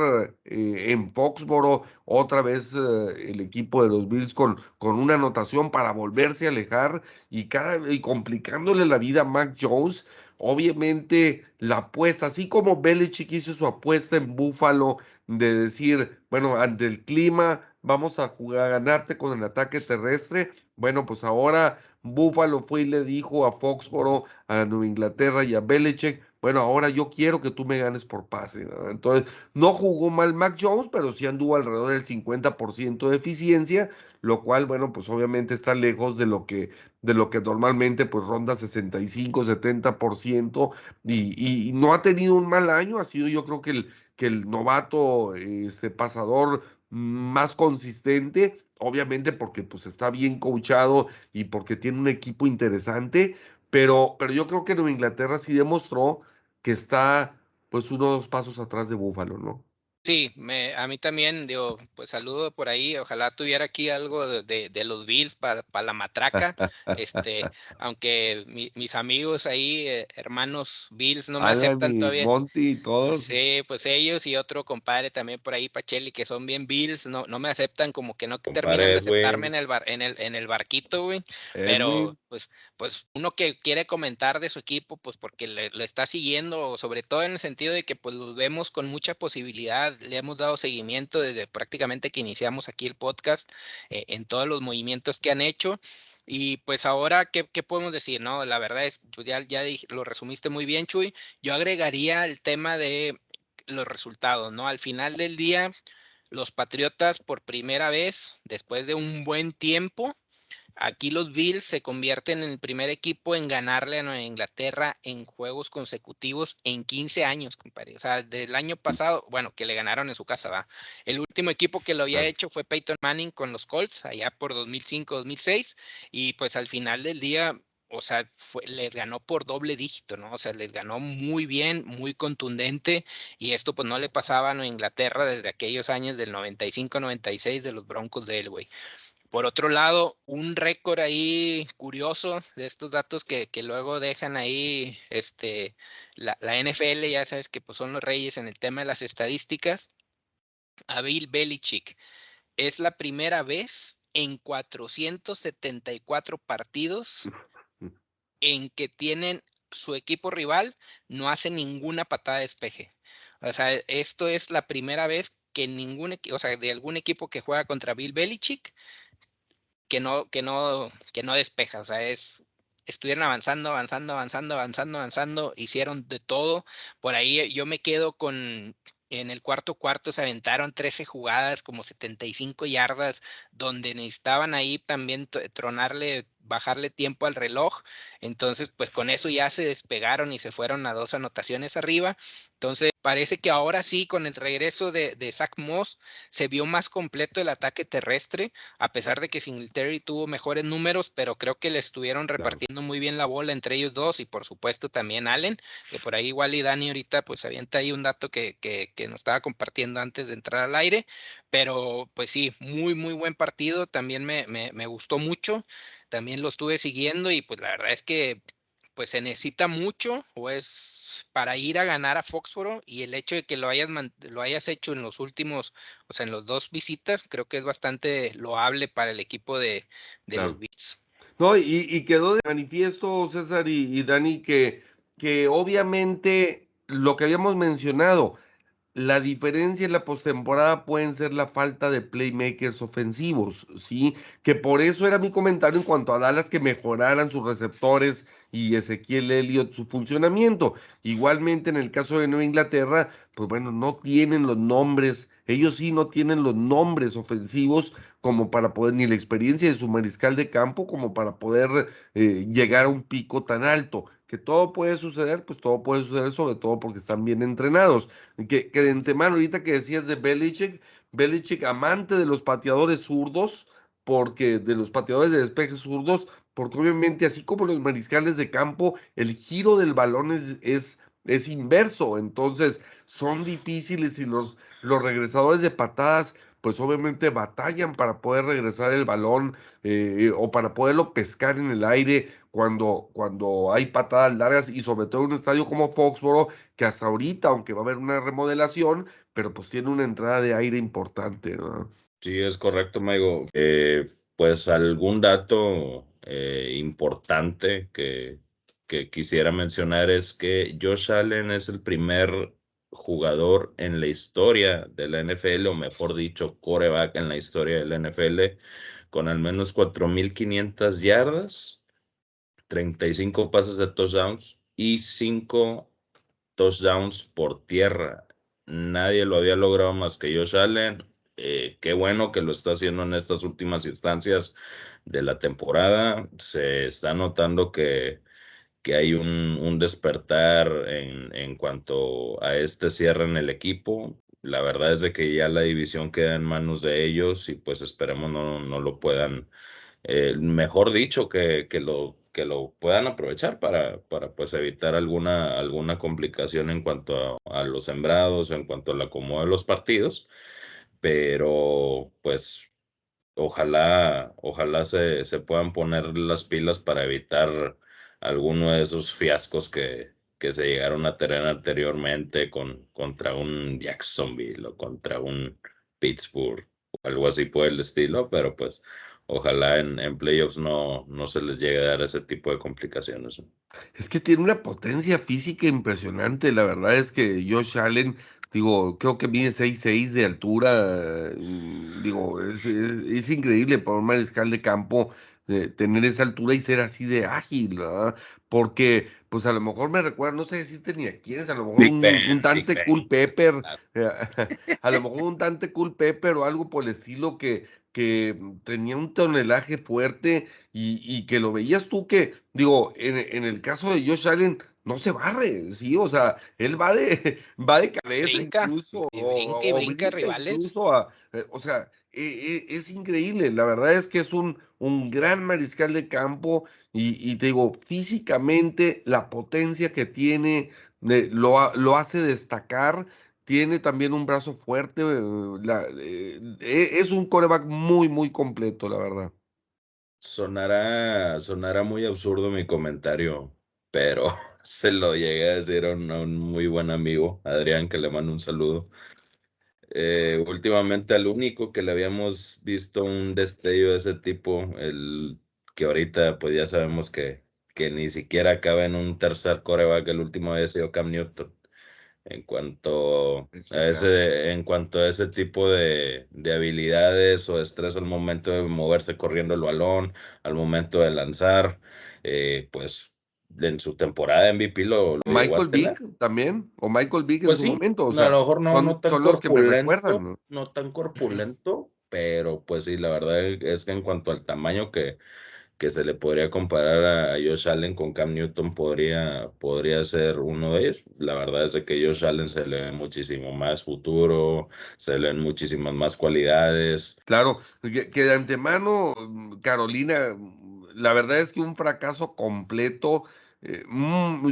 eh, en Foxboro otra vez eh, el equipo de los Bills con, con una anotación para volverse a alejar y, cada, y complicándole la vida a Mac Jones. Obviamente la apuesta, así como Belichick hizo su apuesta en Buffalo de decir, bueno, ante el clima vamos a jugar a ganarte con el ataque terrestre. Bueno, pues ahora Buffalo fue y le dijo a Foxboro, a Nueva Inglaterra y a Belichick, bueno, ahora yo quiero que tú me ganes por pase. Entonces, no jugó mal Mac Jones, pero sí anduvo alrededor del 50% de eficiencia, lo cual, bueno, pues obviamente está lejos de lo que, de lo que normalmente pues ronda 65, 70% y, y no ha tenido un mal año, ha sido yo creo que el, que el novato este, pasador más consistente, obviamente porque pues está bien coachado y porque tiene un equipo interesante, pero, pero yo creo que Nueva Inglaterra sí demostró que está pues uno o dos pasos atrás de Búfalo, ¿no? Sí, me, a mí también, digo, pues saludo por ahí. Ojalá tuviera aquí algo de, de, los Bills para la matraca. este, <laughs> aunque mis amigos ahí, eh, hermanos Bills, no me aceptan todavía. Monty y todos. Sí, pues ellos y otro compadre también por ahí, Pacheli, que son bien Bills, no, no me aceptan, como que no terminan de aceptarme en el, bar, en el, en el barquito, güey. Pero, pues, pues uno que quiere comentar de su equipo, pues porque le, lo está siguiendo, sobre todo en el sentido de que pues lo vemos con mucha posibilidad le hemos dado seguimiento desde prácticamente que iniciamos aquí el podcast eh, en todos los movimientos que han hecho. Y pues ahora, ¿qué, ¿qué, podemos decir? No, la verdad es, pues, ya, ya lo resumiste muy bien, Chuy. Yo agregaría el tema de los resultados, ¿no? Al final del día, los Patriotas por primera vez, después de un buen tiempo, Aquí los Bills se convierten en el primer equipo en ganarle a Nueva Inglaterra en juegos consecutivos en 15 años, compadre. O sea, del año pasado, bueno, que le ganaron en su casa, va. El último equipo que lo había hecho fue Peyton Manning con los Colts, allá por 2005-2006, y pues al final del día, o sea, fue, les ganó por doble dígito, ¿no? O sea, les ganó muy bien, muy contundente, y esto pues no le pasaba a Nueva Inglaterra desde aquellos años del 95-96 de los Broncos de Elway. Por otro lado, un récord ahí curioso de estos datos que, luego dejan ahí este, la, la, NFL, ya sabes que pues, son los reyes en el tema de las estadísticas. A Bill Belichick es la primera vez en 474 partidos en que tienen su equipo rival no hace ninguna patada de despeje. O sea, esto es la primera vez que ningún equipo, o sea, de algún equipo que juega contra Bill Belichick que no, que no, que no despeja, o sea, es, estuvieron avanzando, avanzando, avanzando, avanzando, avanzando, hicieron de todo. Por ahí yo me quedo con, en el cuarto cuarto se aventaron 13 jugadas, como 75 yardas, donde necesitaban ahí también tronarle, bajarle tiempo al reloj. Entonces, pues con eso ya se despegaron y se fueron a dos anotaciones arriba. Entonces, parece que ahora sí, con el regreso de, de Zach Moss, se vio más completo el ataque terrestre, a pesar de que Singletary tuvo mejores números, pero creo que le estuvieron repartiendo muy bien la bola entre ellos dos y por supuesto también Allen, que por ahí igual y Dani ahorita pues avienta ahí un dato que, que, que nos estaba compartiendo antes de entrar al aire, pero pues sí, muy, muy buen partido, también me, me, me gustó mucho, también lo estuve siguiendo y pues la verdad es que pues se necesita mucho o es para ir a ganar a Foxboro y el hecho de que lo hayas, lo hayas hecho en los últimos, o sea, en los dos visitas, creo que es bastante loable para el equipo de, de claro. los Beats. No, y, y, quedó de manifiesto, César y, y Dani, que, que obviamente lo que habíamos mencionado, la diferencia en la postemporada pueden ser la falta de playmakers ofensivos, ¿sí? Que por eso era mi comentario en cuanto a Dallas que mejoraran sus receptores y Ezequiel Elliott su funcionamiento. Igualmente en el caso de Nueva Inglaterra, pues bueno, no tienen los nombres, ellos sí no tienen los nombres ofensivos como para poder, ni la experiencia de su mariscal de campo como para poder eh, llegar a un pico tan alto que todo puede suceder, pues todo puede suceder, sobre todo porque están bien entrenados. Que, que de antemano, ahorita que decías de Belichick, Belichick amante de los pateadores zurdos, porque de los pateadores de despejes zurdos, porque obviamente así como los mariscales de campo, el giro del balón es, es es inverso. Entonces, son difíciles y los, los regresadores de patadas, pues obviamente batallan para poder regresar el balón eh, o para poderlo pescar en el aire cuando, cuando hay patadas largas y sobre todo en un estadio como Foxboro, que hasta ahorita, aunque va a haber una remodelación, pero pues tiene una entrada de aire importante. Sí, es correcto, Maigo. Eh, pues algún dato eh, importante que quisiera mencionar es que Josh Allen es el primer jugador en la historia de la NFL, o mejor dicho, coreback en la historia de la NFL, con al menos 4.500 yardas, 35 pases de touchdowns y 5 touchdowns por tierra. Nadie lo había logrado más que Josh Allen. Eh, qué bueno que lo está haciendo en estas últimas instancias de la temporada. Se está notando que que hay un, un despertar en, en, cuanto a este cierre en el equipo. La verdad es de que ya la división queda en manos de ellos y pues esperemos no, no lo puedan, eh, mejor dicho, que, que, lo, que lo puedan aprovechar para, para pues evitar alguna, alguna complicación en cuanto a, los sembrados, en cuanto al acomodo de los partidos. Pero pues ojalá, ojalá se, se puedan poner las pilas para evitar alguno de esos fiascos que, que se llegaron a tener anteriormente con, contra un Jacksonville o contra un Pittsburgh o algo así por el estilo, pero pues ojalá en, en playoffs no, no se les llegue a dar ese tipo de complicaciones. Es que tiene una potencia física impresionante, la verdad es que Josh Allen digo, creo que mide 6'6 de altura, mm, digo, es, increíble para un mariscal de campo de tener esa altura y ser así de ágil, ¿verdad? Porque, pues a lo mejor me recuerda, no sé decirte ni a quiénes, a lo mejor un, ben, un, Dante Cool Pepper, <laughs> a lo mejor un Dante Cool Pepper o algo por el estilo que, que tenía un tonelaje fuerte y, y que lo veías tú que, digo, en, en, el caso de Josh Allen, no se barre, sí, o sea, él va de, <laughs> va de cabeza brinca, incluso. Y brinca, o, brinca, rivales. Incluso a, o sea, es, es, increíble, la verdad es que es un, un gran mariscal de campo y, y, te digo, físicamente la potencia que tiene eh, lo, lo hace destacar tiene también un brazo fuerte, la, eh, es un coreback muy, muy completo, la verdad. Sonará, sonará muy absurdo mi comentario, pero se lo llegué a decir a un, a un muy buen amigo, Adrián, que le mando un saludo. Eh, últimamente al único que le habíamos visto un destello de ese tipo, el que ahorita pues ya sabemos que, que ni siquiera acaba en un tercer coreback, el último había sido Cam Newton en cuanto a ese, en cuanto a ese tipo de, de, habilidades o estrés al momento de moverse corriendo el balón, al momento de lanzar, eh, pues en su temporada de MVP lo, lo Michael Vick también o Michael Vick pues en sí, su momento o sea, a lo mejor no, son, no tan son los que me recuerdan ¿no? no tan corpulento pero pues sí la verdad es que en cuanto al tamaño que que se le podría comparar a Josh Allen con Cam Newton podría, podría ser uno de ellos. La verdad es que Josh Allen se le ve muchísimo más futuro, se le ven muchísimas más cualidades. Claro, que, que de antemano, Carolina, la verdad es que un fracaso completo. Eh,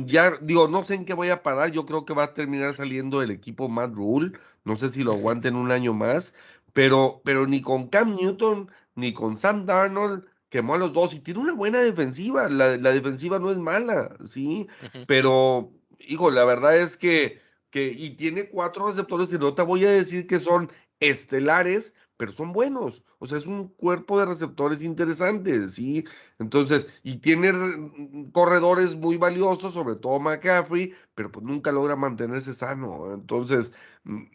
ya digo, no sé en qué voy a parar. Yo creo que va a terminar saliendo el equipo Matt Rule. No sé si lo aguanten un año más, pero, pero ni con Cam Newton ni con Sam Darnold quemó a los dos y tiene una buena defensiva. La, la defensiva no es mala, sí, uh -huh. pero, hijo, la verdad es que, que, y tiene cuatro receptores y no te voy a decir que son estelares, pero son buenos. O sea, es un cuerpo de receptores interesantes, ¿sí? Entonces, y tiene corredores muy valiosos, sobre todo McCaffrey, pero pues nunca logra mantenerse sano. Entonces,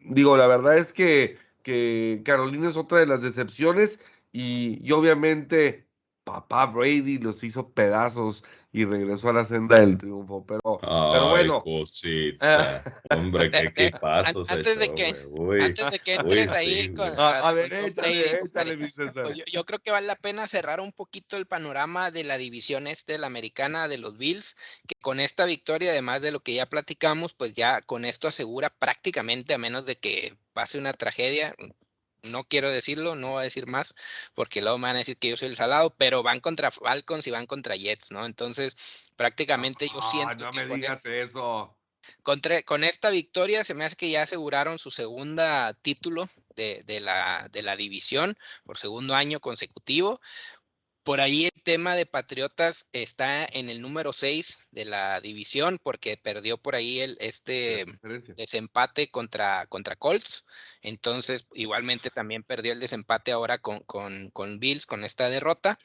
digo, la verdad es que, que Carolina es otra de las decepciones y, y obviamente papá Brady los hizo pedazos y regresó a la senda del triunfo. Pero, Ay, pero bueno. Cosita. Hombre, qué equipazo <laughs> se antes, de que, uy, antes de que entres uy, ahí sí, con, A, a ver, con échale, Brady, échale, mi César. yo, yo, creo que vale la pena cerrar un poquito el panorama de la división este de la americana de los Bills, que con esta victoria, además de lo que ya platicamos, pues ya con esto asegura prácticamente, a menos de que pase una tragedia, no quiero decirlo, no voy a decir más, porque luego me van a decir que yo soy el salado, pero van contra Falcons y van contra Jets, ¿no? Entonces, prácticamente yo siento no que me con digas este- eso. contra, con esta victoria se me hace que ya aseguraron su segunda título de, de, la, de la división por segundo año consecutivo. Por ahí el tema de Patriotas está en el número 6 de la división porque perdió por ahí el, este desempate contra, contra Colts. Entonces, igualmente también perdió el desempate ahora con, con, con Bills con esta derrota.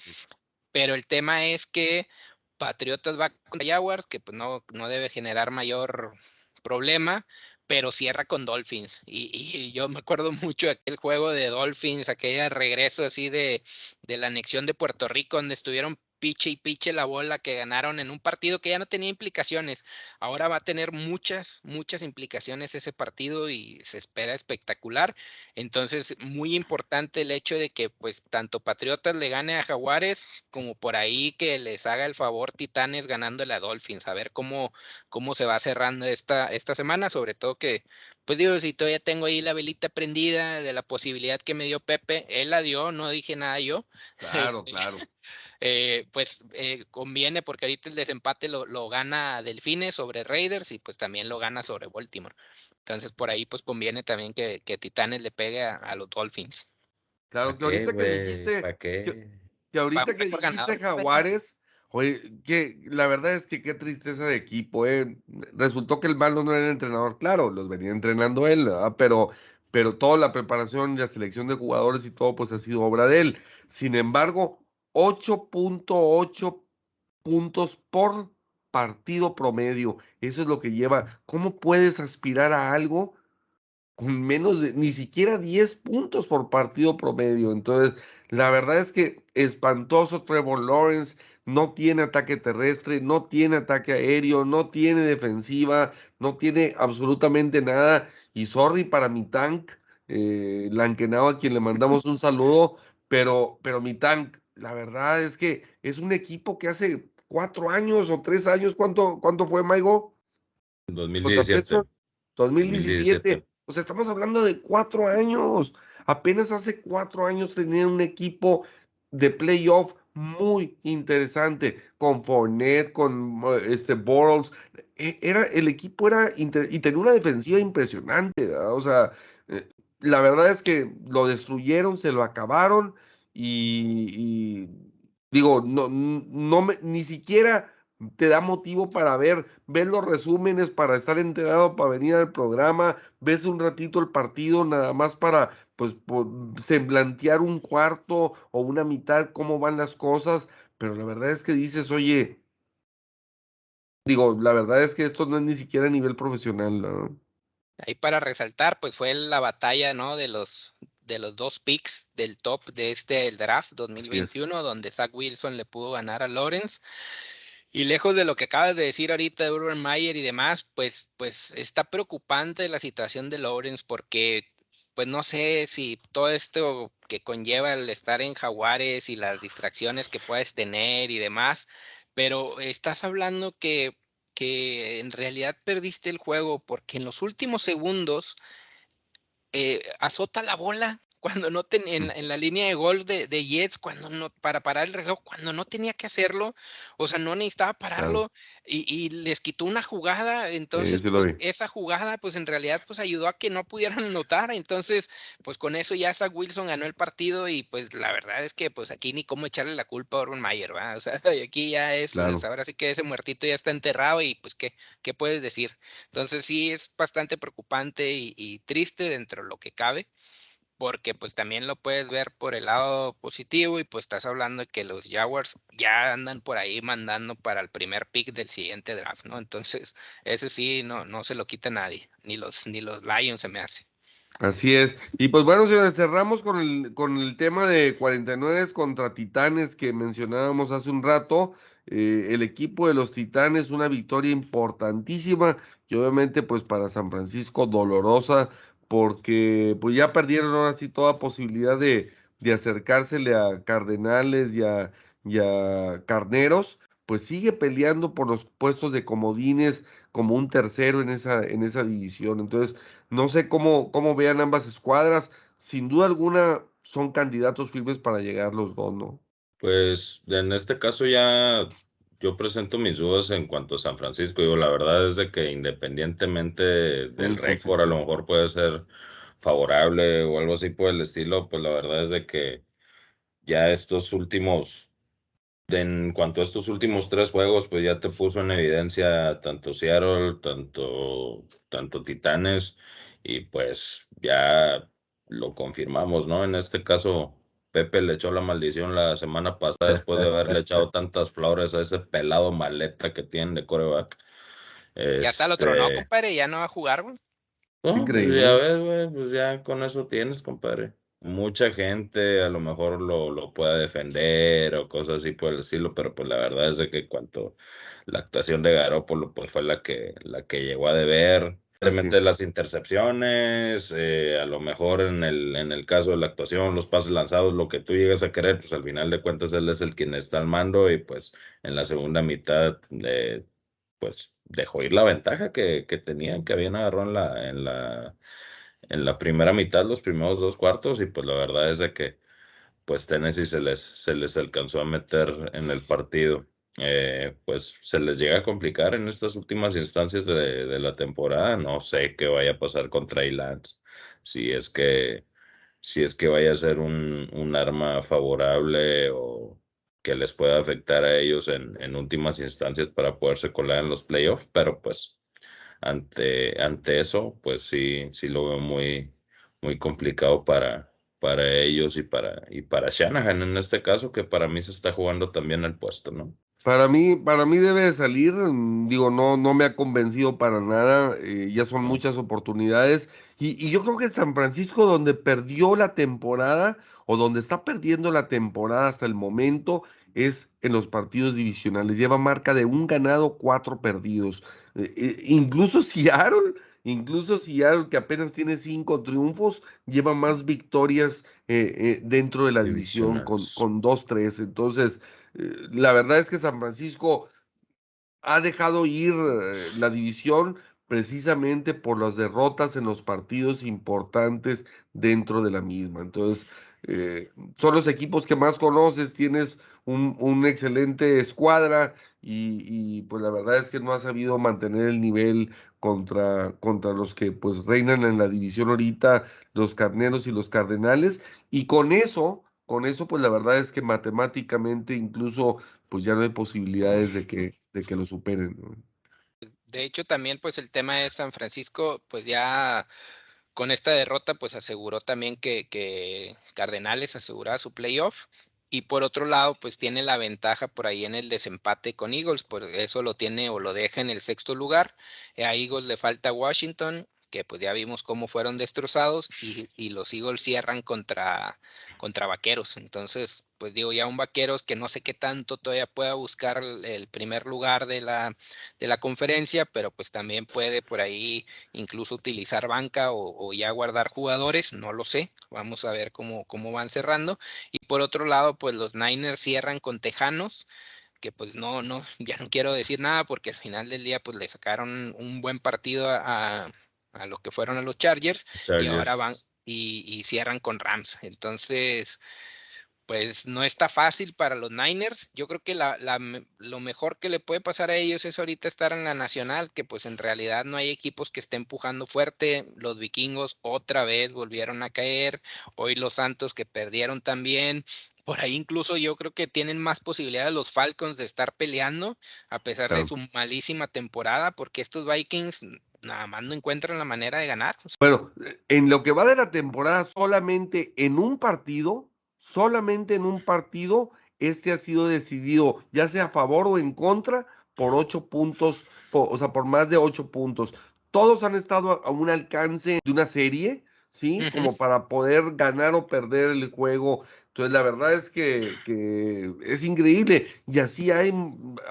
Pero el tema es que Patriotas va contra Jaguars, que pues no, no debe generar mayor problema, pero cierra con Dolphins. Y, yo me acuerdo <laughs> mucho de aquel juego de Dolphins, aquel regreso así de, de la anexión de Puerto Rico, donde estuvieron piche y piche la bola que ganaron en un partido que ya no tenía implicaciones. Ahora va a tener muchas, muchas implicaciones ese partido y se espera espectacular. Entonces, muy importante el hecho de que pues tanto Patriotas le gane a Jaguares como por ahí que les haga el favor Titanes ganándole a Dolphins. A ver cómo, cómo se va cerrando esta, esta semana, sobre todo que pues digo, si todavía tengo ahí la velita prendida de la posibilidad que me dio Pepe, él la dio, no dije nada yo. <laughs> Claro, este, claro. Eh, pues eh, conviene porque ahorita el desempate lo, lo, gana Delfines sobre Raiders y pues también lo gana sobre Baltimore. Entonces por ahí pues conviene también que, que Titanes le pegue a, los Dolphins. Claro, que ahorita que dijiste, que, ahorita que dijiste <laughs> Jaguares, oye, que la verdad es que qué tristeza de equipo, eh. Resultó que el malo no era el entrenador, claro, los venía entrenando él, ¿verdad? pero pero toda la preparación y la selección de jugadores y todo pues ha sido obra de él. Sin embargo, 8.8 puntos por partido promedio. Eso es lo que lleva. ¿Cómo puedes aspirar a algo con menos de ni siquiera 10 puntos por partido promedio? Entonces, la verdad es que espantoso Trevor Lawrence. No tiene ataque terrestre, no tiene ataque aéreo, no tiene defensiva, no tiene absolutamente nada. Y sorry para mi tank, eh, a quien le mandamos un saludo, pero, pero mi tank, la verdad es que es un equipo que hace cuatro años o tres años, ¿cuánto, cuánto fue, Maigo? 2017. 2017. O sea, estamos hablando de cuatro años. Apenas hace cuatro años tenía un equipo de playoff muy interesante con Fournette, con este Borals. E, era, el equipo era y tenía una defensiva impresionante. O sea, eh, la verdad es que lo destruyeron, se lo acabaron y, digo, no, no ni siquiera te da motivo para ver, ver los resúmenes, para estar enterado, para venir al programa, ves un ratito el partido nada más para, pues, semblantear un cuarto o una mitad, cómo van las cosas, pero la verdad es que dices, oye, digo, la verdad es que esto no es ni siquiera a nivel profesional, ¿no? Ahí para resaltar, pues fue la batalla, ¿no? De los de los dos picks del top de este el draft 2021, donde Zach Wilson le pudo ganar a Lawrence. Y lejos de lo que acabas de decir ahorita de Urban Meyer y demás, pues, pues está preocupante la situación de Lawrence porque, pues no sé si todo esto que conlleva el estar en Jaguares y las distracciones que puedes tener y demás, pero estás hablando que, que en realidad perdiste el juego porque en los últimos segundos eh, azota la bola cuando no tenía en, la línea de gol de, de, Jets, cuando no, para parar el reloj, cuando no tenía que hacerlo, o sea, no necesitaba pararlo y, les quitó una jugada, entonces pues, esa jugada pues en realidad pues ayudó a que no pudieran <laughs> anotar, entonces pues con eso ya Zach Wilson ganó el partido y pues la verdad es que pues aquí ni cómo echarle la culpa a Urban Mayer, ¿va? O sea, <laughs> aquí ya es, pues, ahora sí que ese muertito ya está enterrado y pues qué, qué puedes decir. Entonces sí es bastante preocupante y, y triste dentro de lo que cabe porque pues también lo puedes ver por el lado positivo y pues estás hablando de que los Jaguars ya andan por ahí mandando para el primer pick del siguiente draft, ¿no? Entonces, ese sí no, no se lo quita nadie, ni los, ni los Lions se me hace. Así es. Y pues bueno, señores, cerramos con el, con el tema de 49 contra Titanes que mencionábamos hace un rato. Eh, el equipo de los Titanes, una victoria importantísima y obviamente pues para San Francisco dolorosa porque pues ya perdieron ahora sí toda posibilidad de, de acercársele a Cardenales y a, Carneros, pues sigue peleando por los puestos de comodines como un tercero en esa, en esa división. Entonces, no sé cómo, cómo vean ambas escuadras. Sin duda alguna son candidatos firmes para llegar los dos, ¿no? Pues en este caso ya yo presento mis dudas en cuanto a San Francisco. Digo, la verdad es de que independientemente del récord, a lo mejor puede ser favorable o algo así por el estilo, pues la verdad es de que ya estos últimos en cuanto a estos últimos tres juegos, pues ya te puso en evidencia tanto Seattle, tanto, tanto Titanes, y pues ya lo confirmamos, ¿no? En este caso, Pepe le echó la maldición la semana pasada después de haberle echado <laughs> tantas flores a ese pelado maleta que tiene de coreback. ya está el otro, ¿no, Este, compadre? Ya no va a jugar, güey. no, pues Increíble. ya ves, güey, pues ya con eso tienes, compadre. Mucha gente a lo mejor lo, lo pueda defender o cosas así por el estilo, pero pues la verdad es de que cuanto la actuación de Garoppolo pues fue la que, la que llegó a deber. Realmente las intercepciones, eh, a lo mejor en el, en el caso de la actuación, los pases lanzados, lo que tú llegas a querer, pues al final de cuentas él es el quien está al mando y pues en la segunda mitad eh, pues dejó ir la ventaja que, que tenían, que habían agarrado en la, en la, en la primera mitad, los primeros dos cuartos, y pues la verdad es de que pues Tennessee se les, se les alcanzó a meter en el partido. Eh, pues se les llega a complicar en estas últimas instancias de, la temporada. No sé qué vaya a pasar contra Lance, si es que si es que vaya a ser un, arma favorable o que les pueda afectar a ellos en, en últimas instancias para poderse colar en los playoffs, pero pues ante, ante eso, pues sí, sí lo veo muy, muy complicado para, para ellos y para, y para Shanahan en este caso, que para mí se está jugando también el puesto, ¿no? Para mí, para mí debe de salir, mm, digo, no, no me ha convencido para nada, eh, ya son muchas oportunidades. Y, y yo creo que San Francisco, donde perdió la temporada, o donde está perdiendo la temporada hasta el momento, es en los partidos divisionales. Lleva marca de un ganado, cuatro perdidos. Eh, eh, incluso <laughs> Seattle, incluso Seattle, que apenas tiene cinco triunfos, lleva más victorias eh, eh, dentro de la división con, con dos, tres. Entonces, la verdad es que San Francisco ha dejado ir eh, la división precisamente por las derrotas en los partidos importantes dentro de la misma. Entonces, eh, son los equipos que más conoces, tienes un, excelente escuadra y, y, pues la verdad es que no ha sabido mantener el nivel contra, contra los que pues reinan en la división ahorita, los carneros y los cardenales. Y con eso, con eso pues la verdad es que matemáticamente incluso pues ya no hay posibilidades de que, de que lo superen. De hecho, también pues el tema de San Francisco, pues ya con esta derrota, pues aseguró también que, que Cardenales aseguraba su playoff. Y por otro lado, pues tiene la ventaja por ahí en el desempate con Eagles, por eso lo tiene o lo deja en el sexto lugar. A Eagles le falta Washington, que pues ya vimos cómo fueron destrozados, y, y los Eagles cierran contra, contra Vaqueros. Entonces, pues digo, ya un Vaqueros que no sé qué tanto todavía pueda buscar el, primer lugar de la, de la conferencia, pero pues también puede por ahí incluso utilizar banca o, ya guardar jugadores, no lo sé, vamos a ver cómo, cómo van cerrando. Y por otro lado, pues los Niners cierran con Tejanos, que pues no, no, <laughs> ya no quiero decir nada porque al final del día pues le sacaron un buen partido a, a lo que fueron a los Chargers. y ahora van y, y, cierran con Rams. Entonces, pues no está fácil para los Niners. Yo creo que la, la, lo mejor que le puede pasar a ellos es ahorita estar en la nacional, que pues en realidad no hay equipos que estén empujando fuerte. Los vikingos otra vez volvieron a caer. Hoy los Santos que perdieron también. Por ahí incluso yo creo que tienen más posibilidades los Falcons de estar peleando, a pesar de su malísima temporada, porque estos Vikings nada más no encuentran la manera de ganar. Bueno, en lo que va de la temporada, solamente en un partido, solamente en un partido, este ha sido decidido, ya sea a favor o en contra, por ocho puntos, o sea, por más de ocho puntos. Todos han estado a un alcance de una serie, ¿sí? Uh -huh. Como para poder ganar o perder el juego. Entonces, la verdad es que, que, es increíble. Y así hay,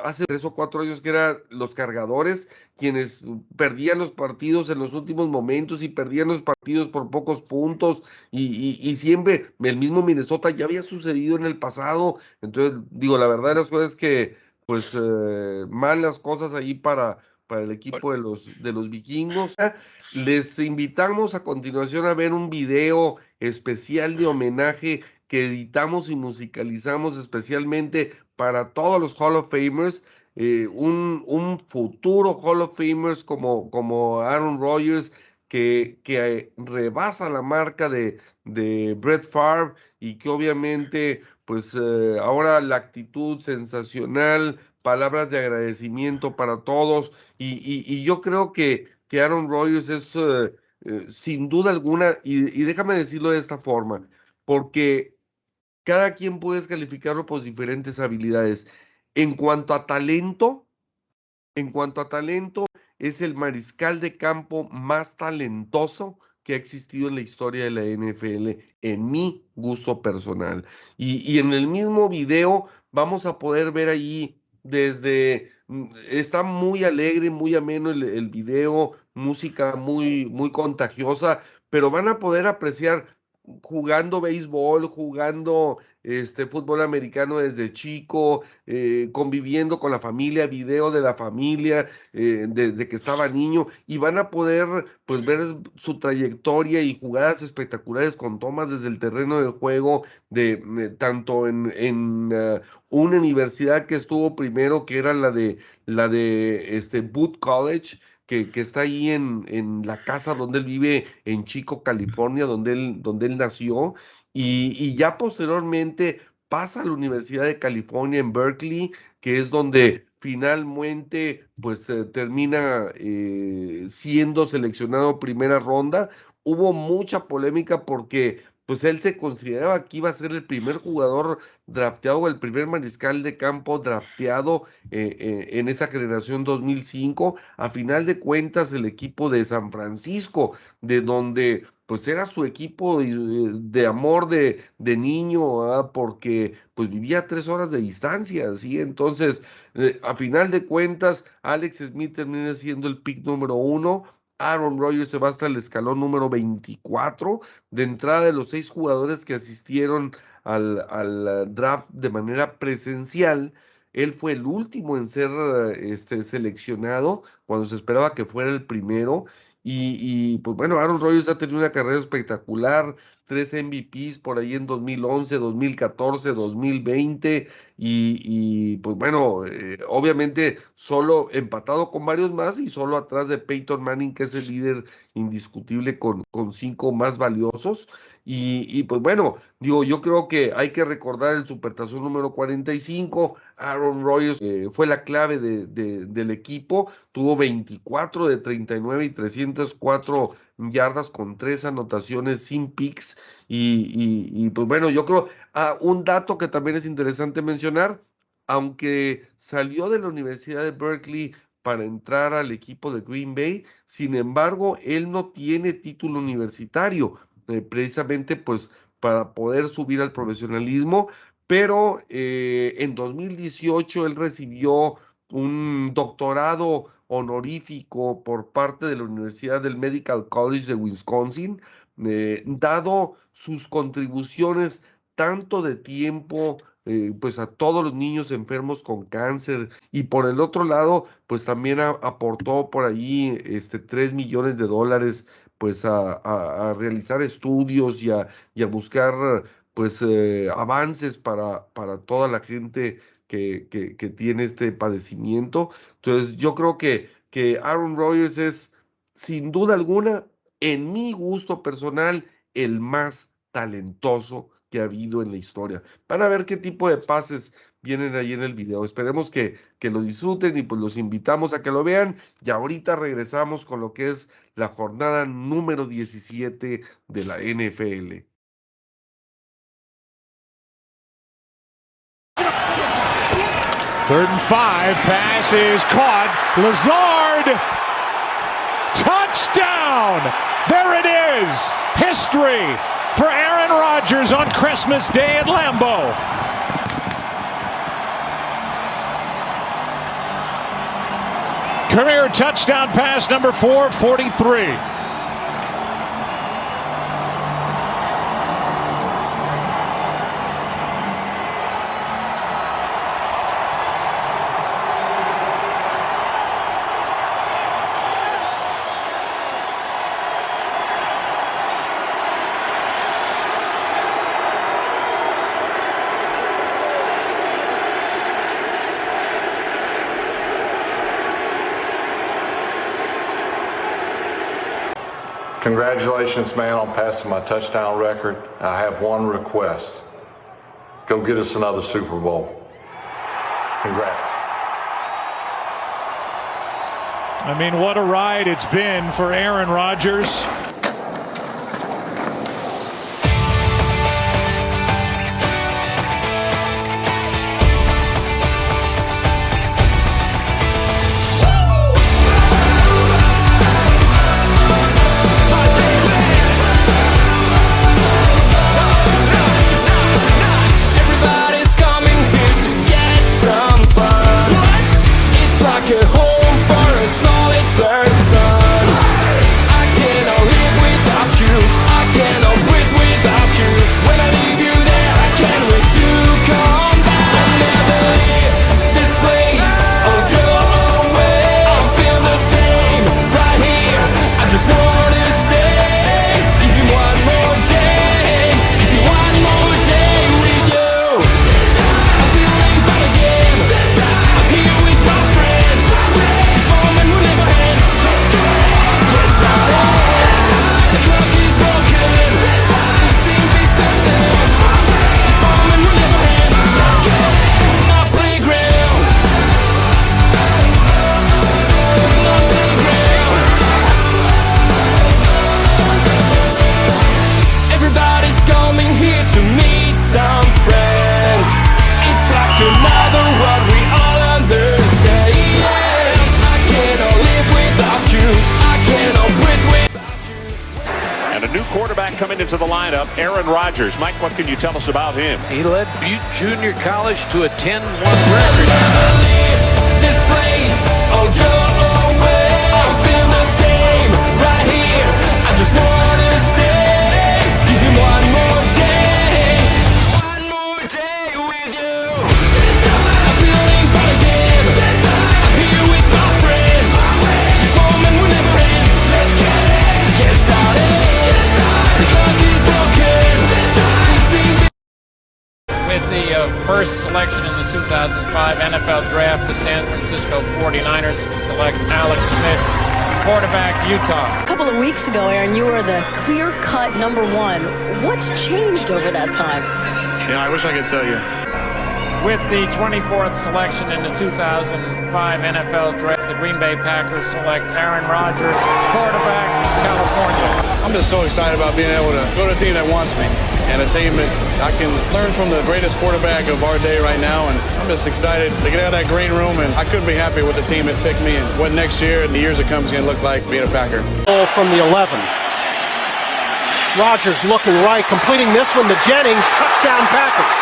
hace tres o cuatro años que eran los cargadores quienes perdían los partidos en los últimos momentos y perdían los partidos por pocos puntos. Y, y, y siempre el mismo Minnesota ya había sucedido en el pasado. Entonces, digo, la verdad las cosas es que, pues, eh, mal las cosas ahí para, para el equipo de los, de los vikingos. Les invitamos a continuación a ver un video especial de homenaje que editamos y musicalizamos especialmente para todos los Hall of Famers. eh, un, un, futuro Hall of Famers como, como Aaron Rodgers que, que rebasa la marca de, de Brett Favre y que obviamente pues eh, ahora la actitud sensacional, palabras de agradecimiento para todos y, y, yo creo que, que Aaron Rodgers es eh, eh, sin duda alguna, y, déjame decirlo de esta forma, porque cada quien puede calificarlo por diferentes habilidades. En cuanto a talento, en cuanto a talento, es el mariscal de campo más talentoso que ha existido en la historia de la NFL, en mi gusto personal. Y, y en el mismo video vamos a poder ver ahí desde, mm, está muy alegre, muy ameno el, el video, música muy, muy contagiosa, pero van a poder apreciar jugando béisbol, jugando este fútbol americano desde chico, eh, conviviendo con la familia, video de la familia eh, desde que estaba niño y van a poder pues ver su trayectoria y jugadas espectaculares con tomas desde el terreno de juego de, tanto en, en uh, una universidad que estuvo primero que era la de la de este College que, está ahí en, en, la casa donde él vive en Chico, California, donde él, donde él nació, y, y, ya posteriormente pasa a la Universidad de California en Berkeley, que es donde finalmente pues eh, termina eh, siendo seleccionado primera ronda. Hubo mucha polémica porque pues él se consideraba que iba a ser el primer jugador drafteado, el primer mariscal de campo drafteado eh, eh, en esa generación 2005. A final de cuentas, el equipo de San Francisco, de donde pues era su equipo de, de amor de, de niño, porque pues vivía tres horas de distancia, ¿sí? Entonces, eh, a final de cuentas, Alex Smith termina siendo el pick número uno, Aaron Rodgers se va hasta el escalón número 24. De entrada de los seis jugadores que asistieron al, al, draft de manera presencial, él fue el último en ser este, seleccionado cuando se esperaba que fuera el primero. Y, pues bueno, Aaron Rodgers ha tenido una carrera espectacular, tres MVPs por ahí en 2011, 2014, 2020 y, y pues bueno, eh, obviamente solo empatado con varios más y solo atrás de Peyton Manning, que es el líder indiscutible con, con cinco más valiosos. Y, y, pues bueno, digo, yo creo que hay que recordar el supertazón número 45. Aaron Rodgers eh, fue la clave de, de, del equipo, tuvo 24 de 39 y 304 yardas con tres anotaciones sin picks. Y, y, y pues bueno, yo creo, ah, un dato que también es interesante mencionar, aunque salió de la Universidad de Berkeley para entrar al equipo de Green Bay, sin embargo, él no tiene título universitario, eh, precisamente pues para poder subir al profesionalismo, pero eh, en 2018 él recibió un doctorado honorífico por parte de la Universidad del Medical College de Wisconsin, eh, dado sus contribuciones tanto de tiempo, eh, pues a todos los niños enfermos con cáncer y por el otro lado, pues también aportó por allí este 3 millones de dólares pues a, realizar estudios y a buscar pues eh, avances para, para toda la gente que, que, que, tiene este padecimiento. Entonces yo creo que, que Aaron Rodgers es sin duda alguna, en mi gusto personal, el más talentoso que ha habido en la historia. Van a ver qué tipo de pases vienen ahí en el video. Esperemos que, que lo disfruten y pues los invitamos a que lo vean. Y ahorita regresamos con lo que es la jornada número 17 de la NFL. Third and five, pass is caught. Lazard, touchdown! There it is, history for Aaron Rodgers on Christmas Day at Lambeau. Career touchdown pass number 443. Congratulations, man, on passing my touchdown record. I have one request. Go get us another Super Bowl. Congrats. I mean, what a ride it's been for Aaron Rodgers. about him. He led Butte Junior College to a 10 1. Weeks ago, Aaron, you were the clear cut number one. What's changed over that time? Yeah, I wish I could tell you. With the 24th selection in the 2005 NFL Draft, the Green Bay Packers select Aaron Rodgers, quarterback, California. I'm just so excited about being able to go to a team that wants me and a team that I can learn from the greatest quarterback of our day right now. And I'm just excited to get out of that green room. And I couldn't be happy with the team that picked me and what next year and the years to come is going to look like being a Packer. From the 11. Rogers looking right, completing this one to Jennings. Touchdown Packers.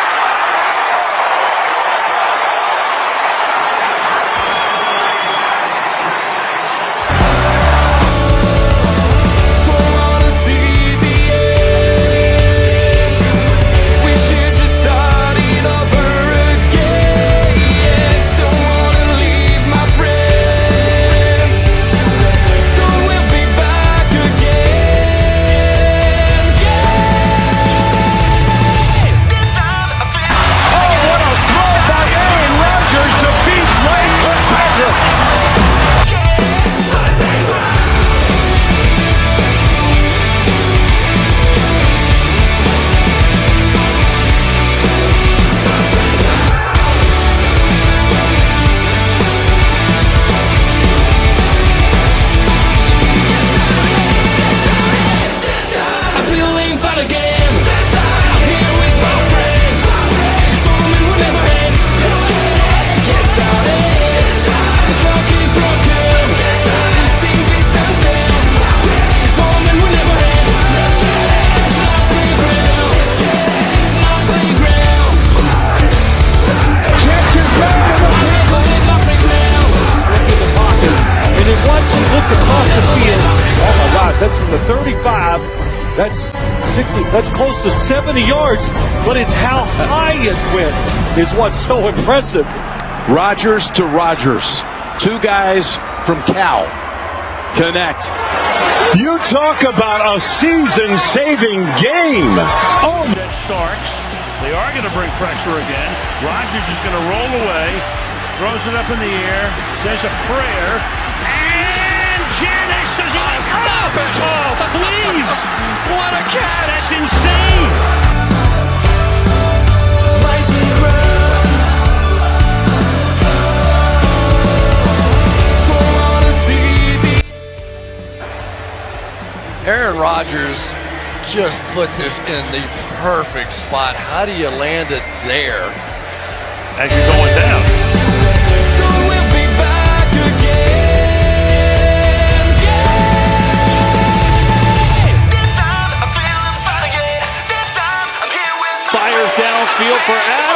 That's close to 70 yards. But it's how high it went is what's so impressive. Rogers to Rogers. Two guys from Cal connect. You talk about a season-saving game. Oh, that Starks. They are going to bring pressure again. Rodgers is going to roll away, throws it up in the air, says a prayer, and Janice does not Oh, please! what a catch! That's insane! Aaron Rodgers just put this in the perfect spot. How do you land it there? As you're going down. field for Adams.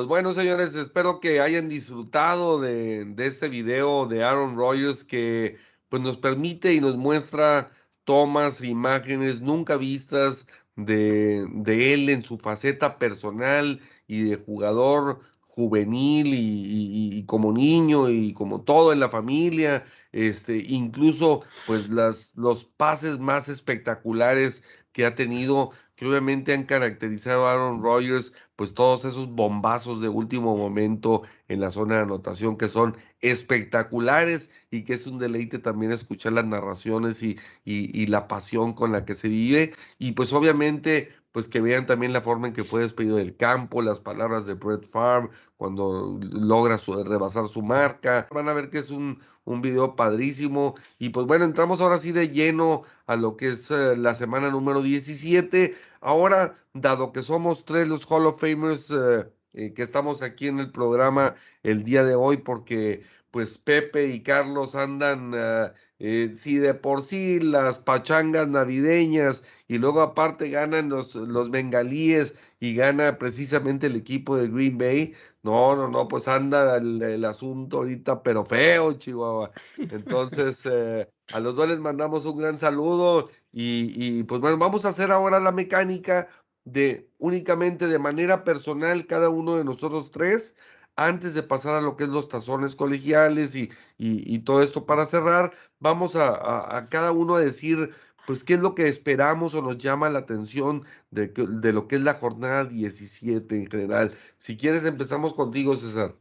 Pues bueno, señores, espero que hayan disfrutado de, este video de Aaron Rodgers que pues nos permite y nos muestra tomas, imágenes nunca vistas de, él en su faceta personal y de jugador juvenil y, y- y como niño y como todo en la familia, este, incluso pues las, los pases más espectaculares que ha tenido, que obviamente han caracterizado a Aaron Rodgers, pues todos esos bombazos de último momento en la zona de anotación que son espectaculares y que es un deleite también escuchar las narraciones y, y, la pasión con la que se vive y pues obviamente pues que vean también la forma en que fue despedido del campo, las palabras de Brett Favre cuando logra su- rebasar su marca. Van a ver que es un, un video padrísimo. Y pues bueno, entramos ahora sí de lleno a lo que es eh, la semana número 17. Ahora, dado que somos tres los Hall of Famers eh, eh, que estamos aquí en el programa el día de hoy, porque pues Pepe y Carlos andan, ah, eh, si de por sí las pachangas navideñas y luego aparte ganan los, los bengalíes y gana precisamente el equipo de Green Bay. No, no, no, pues anda el, el asunto ahorita, pero feo, Chihuahua. <laughs> Entonces, eh, a los dos les mandamos un gran saludo y, pues bueno, vamos a hacer ahora la mecánica de únicamente de manera personal cada uno de nosotros tres antes de pasar a lo que es los tazones colegiales y, y- todo esto para cerrar, vamos a, a- cada uno a decir, pues, qué es lo que esperamos o nos llama la atención de, de lo que es la jornada 17 en general. Si quieres, empezamos contigo, César.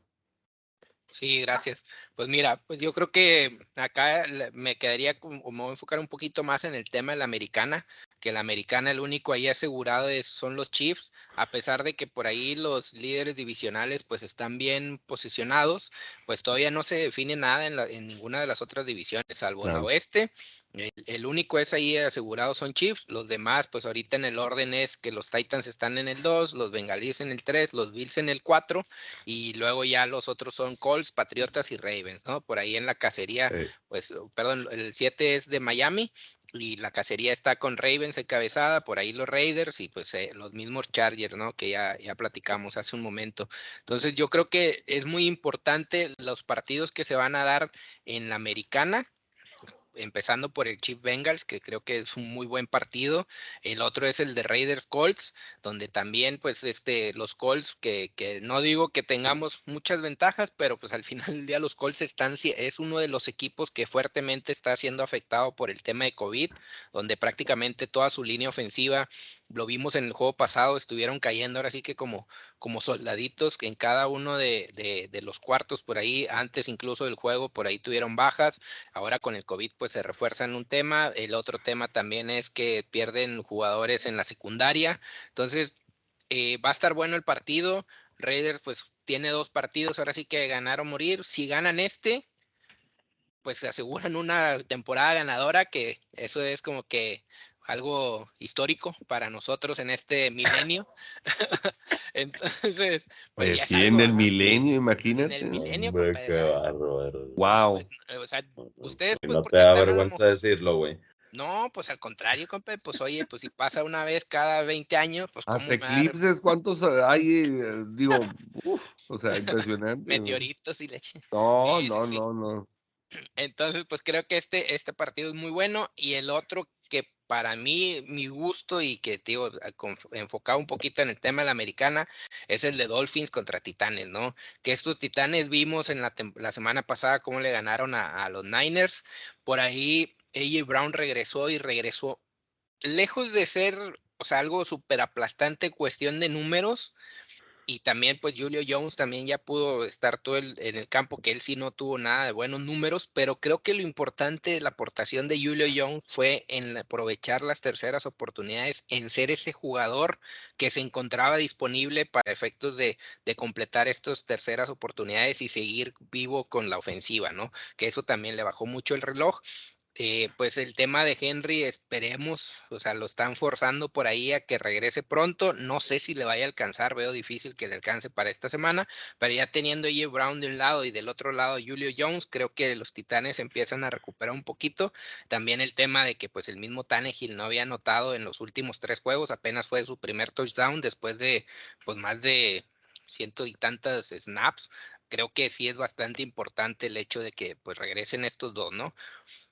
Sí, gracias. Pues mira, pues yo creo que acá me quedaría como, como voy a enfocar un poquito más en el tema de la americana, que la americana el único ahí asegurado es, son los Chiefs, a pesar de que por ahí los líderes divisionales pues están bien posicionados, pues todavía no se define nada en, la- en ninguna de las otras divisiones, salvo la Claro. oeste. El, el único es ahí asegurado son Chiefs, los demás pues ahorita en el orden es que los Titans están en el 2, los Bengalíes en el 3, los Bills en el 4 y luego ya los otros son Colts, Patriotas y Ravens, ¿no? Por ahí en la cacería, pues, perdón, el 7 es de Miami y la cacería está con Ravens encabezada, por ahí los Raiders y pues eh, los mismos Chargers, ¿no? Que ya, ya platicamos hace un momento. Entonces yo creo que es muy importante los partidos que se van a dar en la americana empezando por el Chief Bengals, que creo que es un muy buen partido. El otro es el de Raiders Colts, donde también, pues, este, los Colts, que, que no digo que tengamos muchas ventajas, pero pues al final del día los Colts están, es uno de los equipos que fuertemente está siendo afectado por el tema de COVID, donde prácticamente toda su línea ofensiva, lo vimos en el juego pasado, estuvieron cayendo ahora sí que como, como soldaditos en cada uno de, de- de los cuartos por ahí, antes incluso del juego, por ahí tuvieron bajas. Ahora con el COVID pues se refuerzan un tema. El otro tema también es que pierden jugadores en la secundaria. Entonces eh, va a estar bueno el partido. Raiders pues tiene dos partidos, ahora sí que ganar o morir. Si ganan este, pues se aseguran una temporada ganadora que eso es como que algo histórico para nosotros en este milenio. <laughs> Entonces, pues, Pues en el milenio, En imagínate. el milenio, Hombre, compa, o qué sea, bárbaro. Wow. pues, eh, o sea, ustedes, pues, no te da vergüenza decirlo, güey. No, pues al contrario, compa, pues oye, pues si pasa una vez cada 20 años, pues cómo Hasta eclipses, ¿cuántos hay? Eh, Digo, <laughs> uf, o sea, impresionante. meteoritos y leche. No, Sí, sí, no, sí. no, no. Entonces, pues creo que este, este partido es muy bueno y el otro para mí, mi gusto y que, te digo, a- conf- enfocado un poquito en el tema de la americana, es el de Dolphins contra Titanes, ¿no? Que estos Titanes vimos en la, semana pasada cómo le ganaron a, los Niners. Por ahí, AJ Brown regresó y regresó lejos de ser, o sea, algo súper aplastante cuestión de números. Y también, pues, Julio Jones también ya pudo estar todo en el campo, que él sí no tuvo nada de buenos números, pero creo que lo importante de la aportación de Julio Jones fue en aprovechar las terceras oportunidades, en ser ese jugador que se encontraba disponible para efectos de, de completar estas terceras oportunidades y seguir vivo con la ofensiva, ¿no? Que eso también le bajó mucho el reloj. Eh, pues el tema de Henry, esperemos, o sea, lo están forzando por ahí a que regrese pronto. No sé si le vaya a alcanzar, veo difícil que le alcance para esta semana, pero ya teniendo a. Brown de un lado y del otro lado Julio Jones, creo que los Titanes empiezan a recuperar un poquito. También el tema de que pues el mismo Tannehill no había anotado en los últimos tres juegos, apenas fue su primer touchdown después de pues más de ciento y tantas snaps. Creo que sí es bastante importante el hecho de que pues regresen estos dos, ¿no?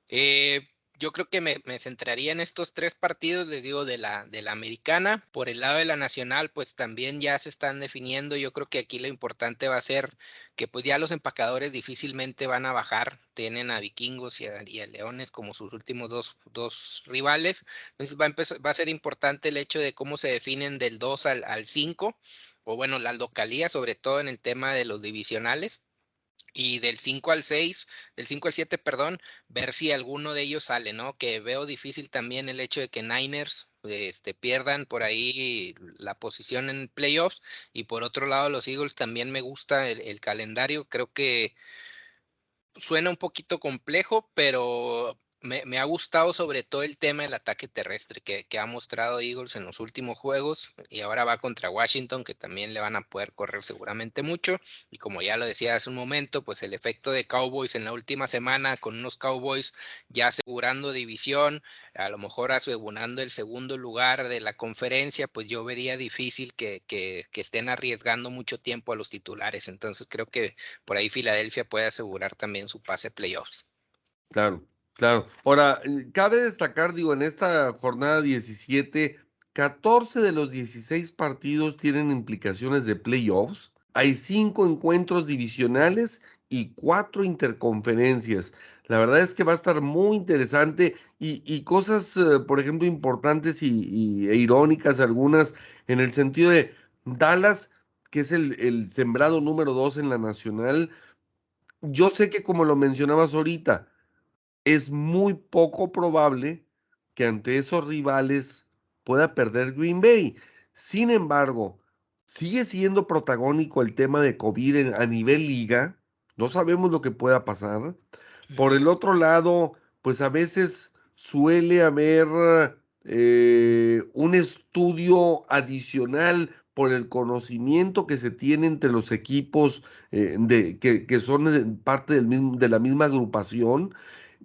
Eh, yo creo que me, centraría en estos tres partidos, les digo, de la, de la americana. Por el lado de la nacional, pues también ya se están definiendo. Yo creo que aquí lo importante va a ser que pues ya los empacadores difícilmente van a bajar. Tienen a vikingos y a, leones como sus últimos dos, dos rivales. Entonces va a, empezar, va a ser importante el hecho de cómo se definen del 2 al, al 5, o bueno, la localía, sobre todo en el tema de los divisionales. Y del 5 al 6, del 5 al 7, perdón, ver si alguno de ellos sale, ¿no? Que veo difícil también el hecho de que Niners este, pierdan por ahí la posición en playoffs. Y por otro lado, los Eagles también me gusta el, el calendario. Creo que suena un poquito complejo, pero me, ha gustado sobre todo el tema del ataque terrestre que, ha mostrado Eagles en los últimos juegos y ahora va contra Washington que también le van a poder correr seguramente mucho y como ya lo decía hace un momento pues el efecto de Cowboys en la última semana con unos Cowboys ya asegurando división a lo mejor asegurando el segundo lugar de la conferencia pues yo vería difícil que estén arriesgando mucho tiempo a los titulares. Entonces creo que por ahí Filadelfia puede asegurar también su pase playoffs. Claro Claro. Ahora, cabe destacar, digo, en esta jornada 17, 14 de los 16 partidos tienen implicaciones de playoffs. Hay cinco encuentros divisionales y cuatro interconferencias. La verdad es que va a estar muy interesante y, y cosas, eh, por ejemplo, importantes y, y, e irónicas algunas en el sentido de Dallas, que es el, el sembrado número dos en la nacional. Yo sé que como lo mencionabas ahorita, es muy poco probable que ante esos rivales pueda perder Green Bay. Sin embargo, sigue siendo protagónico el tema de COVID en, a nivel liga. No sabemos lo que pueda pasar. Por el otro lado, pues a veces suele haber eh, un estudio adicional por el conocimiento que se tiene entre los equipos eh, de, que, que, son parte del mismo, de la misma agrupación.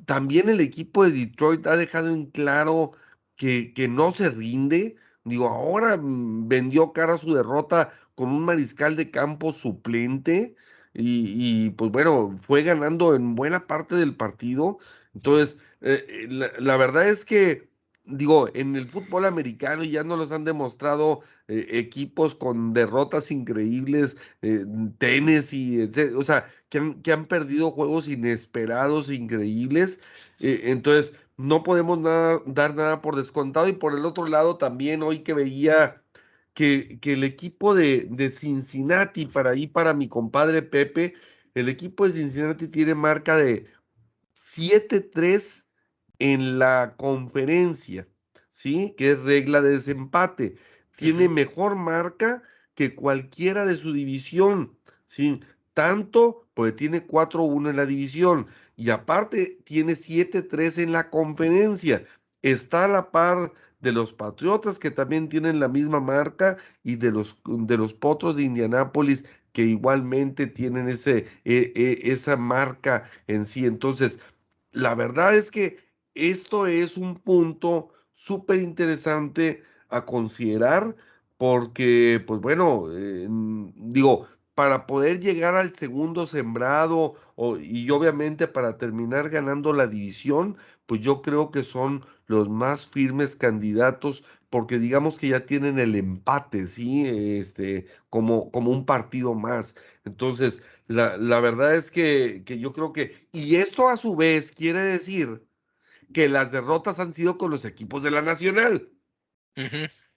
También el equipo de Detroit ha dejado en claro que, que no se rinde. Digo, ahora mm, vendió cara su derrota con un mariscal de campo suplente y, y, pues bueno, fue ganando en buena parte del partido. Entonces, eh, la, la, verdad es que, digo, en el fútbol americano ya no los han demostrado eh, equipos con derrotas increíbles, eh, Tennessee, etc. O sea, que han, que han, perdido juegos inesperados, increíbles. Eh, entonces, no podemos nada, dar nada por descontado. Y por el otro lado, también hoy que veía que, que el equipo de, de, Cincinnati, para ahí, para mi compadre Pepe, el equipo de Cincinnati tiene marca de 7-3 en la conferencia, ¿sí? Que es regla de desempate. Tiene uh -huh. mejor marca que cualquiera de su división, ¿sí? Tanto, pues tiene 4-1 en la división y aparte tiene 7-3 en la conferencia. está a la par de los Patriotas que también tienen la misma marca y de los, de los Potros de Indianápolis que igualmente tienen ese, e, e, esa marca en sí. Entonces, la verdad es que esto es un punto súper interesante a considerar porque, pues bueno, eh, digo, para poder llegar al segundo sembrado y obviamente para terminar ganando la división, pues yo creo que son los más firmes candidatos porque digamos que ya tienen el empate, ¿sí? Este, como, como un partido más. Entonces, la, la verdad es que, que yo creo que, y esto a su vez quiere decir que las derrotas han sido con los equipos de la Nacional.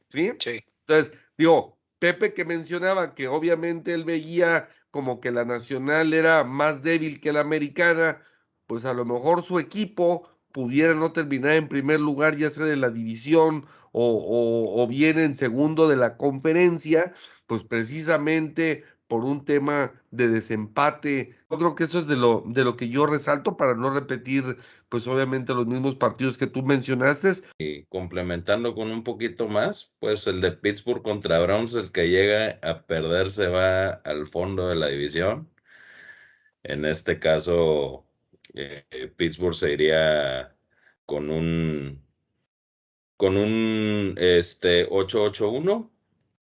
¿Sí? Sí. Entonces, digo, Pepe que mencionaba que obviamente él veía como que la Nacional era más débil que la americana, pues a lo mejor su equipo pudiera no terminar en primer lugar, ya sea de la división o, o bien en segundo de la conferencia, pues precisamente por un tema de desempate. Creo que eso es de lo, de lo que yo resalto para no repetir, pues obviamente los mismos partidos que tú mencionaste. Y complementando con un poquito más, pues el de Pittsburgh contra Browns, el que llega a perder se va al fondo de la división. En este caso, eh, Pittsburgh se iría con un con un este 8-8-1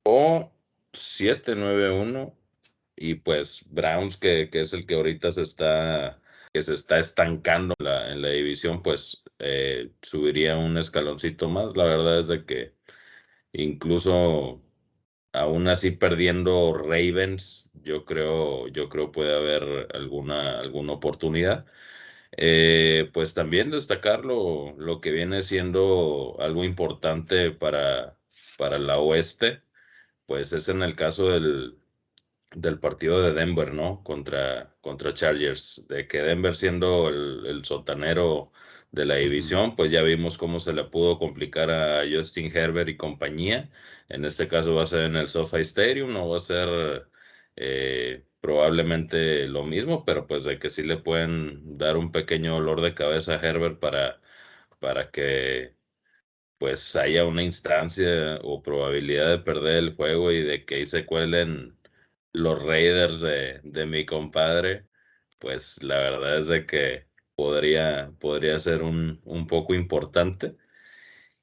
o 7-9-1 y pues Browns, que, que, es el que ahorita se está, que se está estancando en la división, pues eh, subiría un escaloncito más. La verdad es de que incluso aún así perdiendo Ravens, yo creo, yo creo puede haber alguna, alguna oportunidad. Eh, pues también destacar lo, lo, que viene siendo algo importante para, para la oeste, pues es en el caso del, del partido de Denver, ¿no? Contra, contra Chargers, de que Denver siendo el, sotanero de la división, pues ya vimos cómo se le pudo complicar a Justin Herbert y compañía. En este caso va a ser en el SoFi Stadium, no va a ser eh, probablemente lo mismo, pero pues de que sí le pueden dar un pequeño dolor de cabeza a Herbert para, para que pues haya una instancia o probabilidad de perder el juego y de que ahí se cuelen los Raiders de, de mi compadre, pues la verdad es de que podría, podría ser un, un poco importante.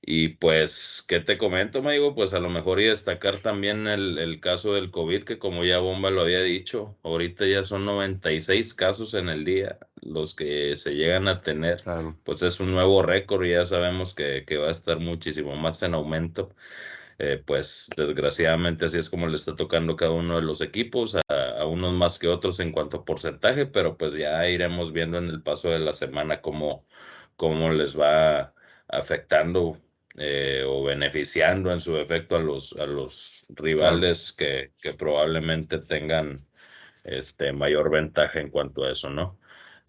Y pues, ¿qué te comento, Maigo? Pues a lo mejor y destacar también el, el, caso del COVID, que como ya Bomba lo había dicho, ahorita ya son 96 casos en el día los que se llegan a tener. Pues es un nuevo récord y ya sabemos que, que va a estar muchísimo más en aumento. Eh, pues desgraciadamente así es como le está tocando cada uno de los equipos, a, unos más que otros en cuanto a porcentaje, pero pues ya iremos viendo en el paso de la semana cómo, cómo les va afectando eh, o beneficiando en su efecto a los, a los rivales que, que probablemente tengan este mayor ventaja en cuanto a eso, ¿no?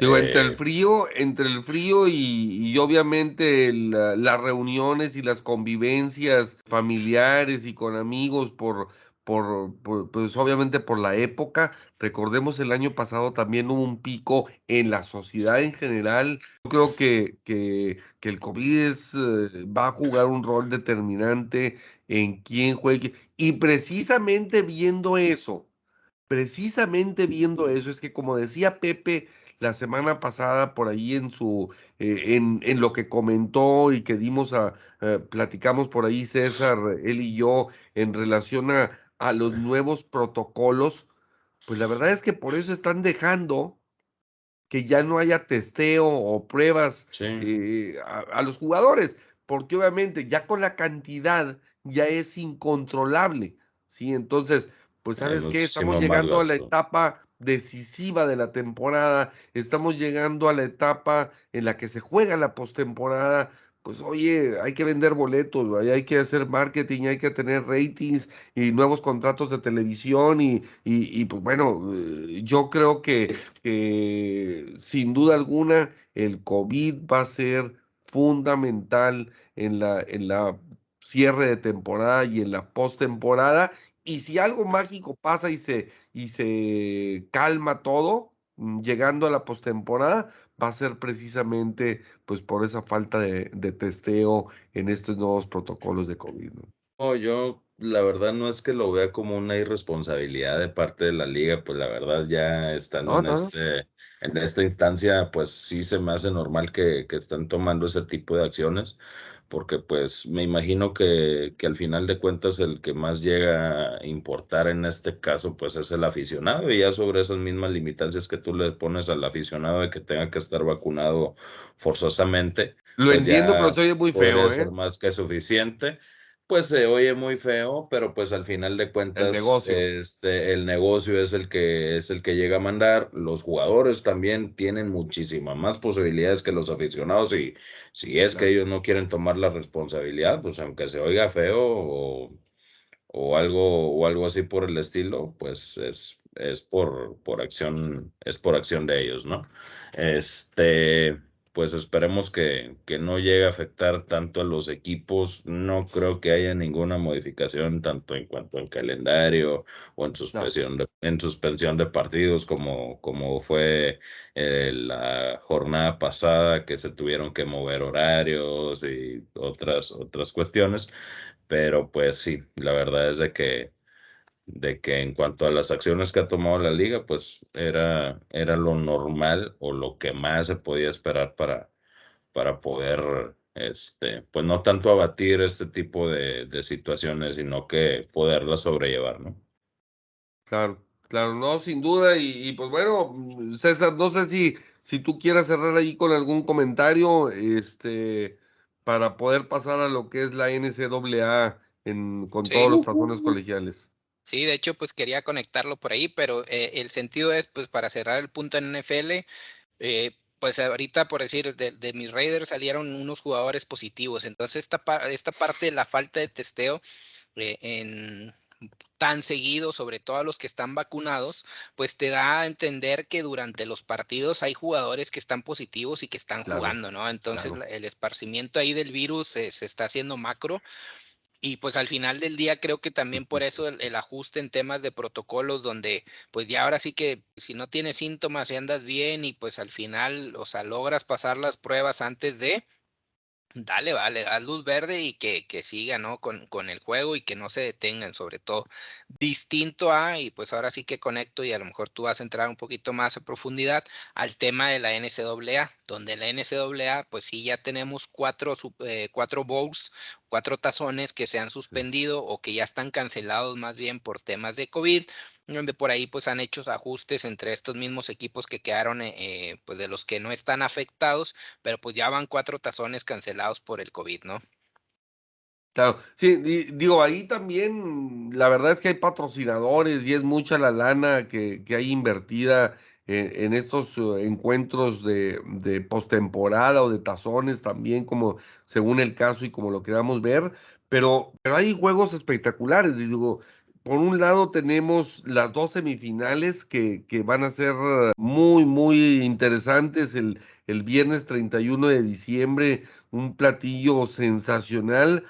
Digo, entre el eh, frío, entre el frío y, obviamente las reuniones y las convivencias familiares y con amigos por, por, pues obviamente por la época. Recordemos el año pasado también hubo un pico en la sociedad en general. Yo creo que, que, que el COVID es, eh, va a jugar un rol determinante en quién juegue. Y precisamente viendo eso, precisamente viendo eso, es que como decía Pepe, la semana pasada por ahí en su eh, en, en, lo que comentó y que dimos a eh, platicamos por ahí César, él y yo en relación a, a, los nuevos protocolos, pues la verdad es que por eso están dejando que ya no haya testeo o pruebas eh, a, a los jugadores, porque obviamente ya con la cantidad ya es incontrolable, ¿sí? Entonces, pues sabes qué, estamos llegando a la etapa decisiva de la temporada, estamos llegando a la etapa en la que se juega la postemporada, pues oye, hay que vender boletos, hay que hacer marketing, hay que tener ratings y nuevos contratos de televisión y, y, pues bueno, eh, yo creo que, sin duda alguna el COVID va a ser fundamental en la, en la cierre de temporada y en la postemporada y si algo mágico pasa y se, y se calma todo, mm, llegando a la postemporada, va a ser precisamente pues por esa falta de, de testeo en estos nuevos protocolos de COVID. ¿no? No, yo la verdad no es que lo vea como una irresponsabilidad de parte de la liga, pues la verdad ya estando No, en no. este, en esta instancia, pues sí se me hace normal que, que estén tomando ese tipo de acciones, porque pues me imagino que, que al final de cuentas el que más llega a importar en este caso, pues es el aficionado, y ya sobre esas mismas limitancias que tú le pones al aficionado de que tenga que estar vacunado forzosamente. Lo pues entiendo, pero se oye muy feo, ser ¿eh? más que suficiente. Pues se oye muy feo, pero pues al final de cuentas, negocio. este, el negocio es el que es el que llega a mandar. Los jugadores también tienen muchísimas más posibilidades que los aficionados y si es que ellos no quieren tomar la responsabilidad, pues aunque se oiga feo o, o algo o algo así por el estilo, pues es, es por, por acción, es por acción de ellos, ¿no? Este, pues esperemos que, que no llegue a afectar tanto a los equipos. No creo que haya ninguna modificación tanto en cuanto al calendario o en suspensión de, en suspensión de partidos como, como fue eh, la jornada pasada que se tuvieron que mover horarios y otras, otras cuestiones. Pero pues sí, la verdad es de que de que en cuanto a las acciones que ha tomado la liga, pues era, era lo normal o lo que más se podía esperar para, para poder, este, pues no tanto abatir este tipo de, de situaciones, sino que poderlas sobrellevar, ¿no? Claro, claro, no, sin duda. Y, y, pues bueno, César, no sé si, si tú quieras cerrar ahí con algún comentario, este, para poder pasar a lo que es la NCAA en, con Sí. todos los tazones colegiales. Sí, de hecho, pues quería conectarlo por ahí, pero eh, el sentido es, pues para cerrar el punto en NFL, eh, pues ahorita, por decir, de, de mis Raiders salieron unos jugadores positivos, entonces esta, esta parte de la falta de testeo eh, en tan seguido, sobre todo a los que están vacunados, pues te da a entender que durante los partidos hay jugadores que están positivos y que están Claro, jugando, ¿no? Entonces claro. el esparcimiento ahí del virus se está haciendo macro. Y pues al final del día creo que también por eso el, ajuste en temas de protocolos donde pues ya ahora sí que si no tienes síntomas y andas bien y pues al final, o sea, logras pasar las pruebas antes de, dale, vale, das luz verde y que, que siga, ¿no? Con, con el juego y que no se detengan sobre todo. Distinto a, y pues ahora sí que conecto y a lo mejor tú vas a entrar un poquito más a profundidad al tema de la NCAA, donde la NCAA pues sí ya tenemos cuatro, eh, cuatro bowls cuatro tazones que se han suspendido o que ya están cancelados más bien por temas de COVID, donde por ahí pues han hecho ajustes entre estos mismos equipos que quedaron, eh, pues de los que no están afectados, pero pues ya van cuatro tazones cancelados por el COVID, ¿no? Claro, sí, di- digo, ahí también la verdad es que hay patrocinadores y es mucha la lana que, que hay invertida en, estos eh, encuentros de, de postemporada o de tazones también, como según el caso y como lo queramos ver, pero, pero hay juegos espectaculares, digo, por un lado tenemos las dos semifinales que, que van a ser muy, muy interesantes el, el viernes 31 de diciembre, un platillo sensacional.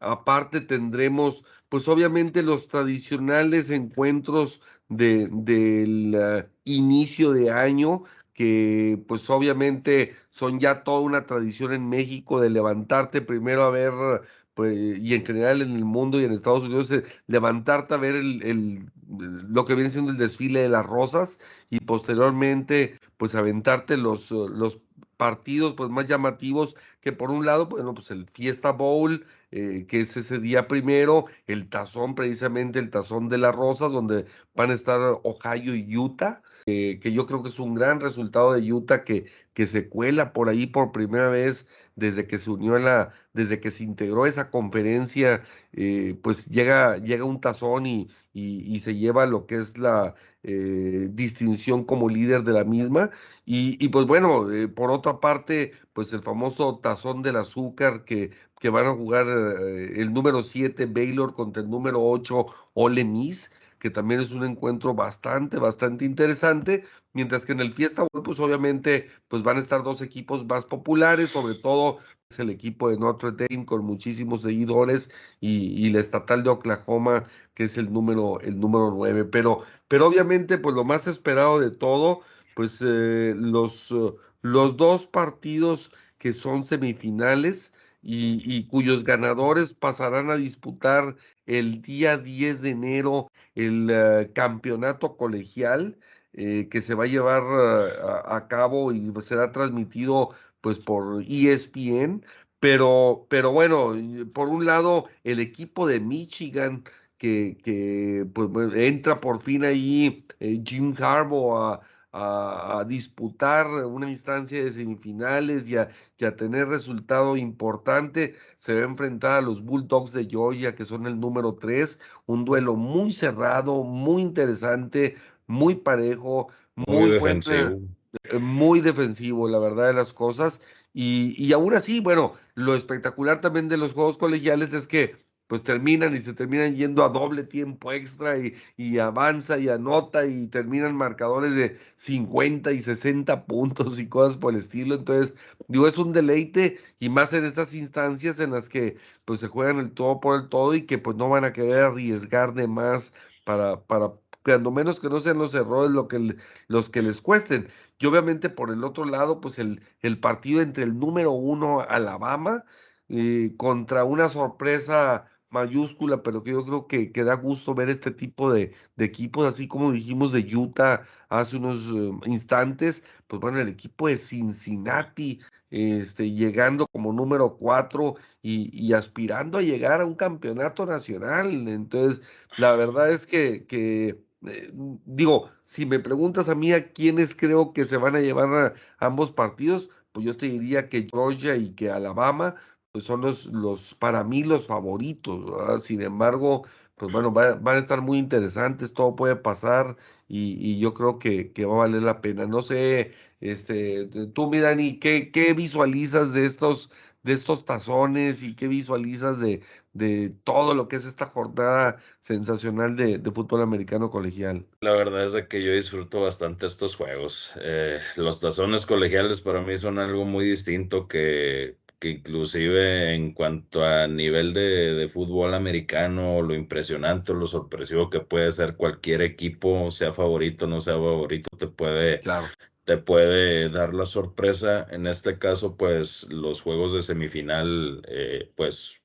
Aparte tendremos, pues obviamente los tradicionales encuentros de, del eh, inicio de año, que pues obviamente son ya toda una tradición en México de levantarte primero a ver, pues, y en general en el mundo y en Estados Unidos, eh, levantarte a ver el, el- lo que viene siendo el desfile de las rosas y posteriormente pues aventarte los, los partidos pues más llamativos que por un lado, bueno, pues el Fiesta Bowl, eh, que es ese día primero, el tazón, precisamente el tazón de las rosas, donde van a estar Ohio y Utah, eh, que yo creo que es un gran resultado de Utah que, que se cuela por ahí por primera vez desde que se unió a la, desde que se integró esa conferencia, eh, pues llega, llega un tazón y, y, se lleva lo que es la eh, distinción como líder de la misma. Y, y pues bueno, eh, por otra parte, pues el famoso tazón del azúcar que, que van a jugar el número 7 Baylor contra el número 8 Ole Miss, que también es un encuentro bastante, bastante interesante. Mientras que en el Fiesta Bowl, pues obviamente, pues van a estar dos equipos más populares, sobre todo es el equipo de Notre Dame con muchísimos seguidores y, y la estatal de Oklahoma, que es el número, el número 9. Pero, pero obviamente, pues lo más esperado de todo, pues eh, los, uh, los dos partidos que son semifinales y, cuyos ganadores pasarán a disputar el día 10 de enero el uh, campeonato colegial eh, que se va a llevar uh, a, cabo y será transmitido pues por ESPN. Pero, pero bueno, por un lado, el equipo de Michigan que, que pues, entra por fin ahí eh, Jim Harbaugh a, a, a, disputar una instancia de semifinales y a, y a, tener resultado importante. Se va a enfrentar a los Bulldogs de Georgia, que son el número 3. Un duelo muy cerrado, muy interesante, muy parejo, muy, muy defensivo. Buena, muy defensivo, la verdad de las cosas. Y, y aún así, bueno, lo espectacular también de los juegos colegiales es que pues terminan y se terminan yendo a doble tiempo extra y, y, avanza y anota y terminan marcadores de 50 y 60 puntos y cosas por el estilo. Entonces, digo, es un deleite y más en estas instancias en las que pues se juegan el todo por el todo y que pues no van a querer arriesgar de más para, para cuando menos que no sean los errores lo que, los que les cuesten. Y obviamente por el otro lado, pues el, el partido entre el número uno Alabama eh, contra una sorpresa mayúscula, pero que yo creo que, que da gusto ver este tipo de, equipos, así como dijimos de Utah hace unos uh, instantes, pues bueno, el equipo de Cincinnati, este, llegando como número cuatro y, aspirando a llegar a un campeonato nacional. Entonces, la verdad es que, eh, digo, si me preguntas a mí a quiénes creo que se van a llevar a ambos partidos, pues yo te diría que Georgia y que Alabama, pues son los, los, para mí los favoritos. Sin embargo, pues bueno, va, van a estar muy interesantes, todo puede pasar y, y yo creo que, que, va a valer la pena. No sé, este, tú, mi Dani, ¿qué, qué visualizas de estos, de estos tazones y qué visualizas de, de todo lo que es esta jornada sensacional de, de, fútbol americano colegial. La verdad es que yo disfruto bastante estos juegos. Eh, los tazones colegiales para mí son algo muy distinto que, que inclusive en cuanto a nivel de, de, fútbol americano, lo impresionante, lo sorpresivo que puede ser cualquier equipo, sea favorito, no sea favorito, te puede, claro. te puede dar la sorpresa. En este caso, pues los juegos de semifinal, eh, pues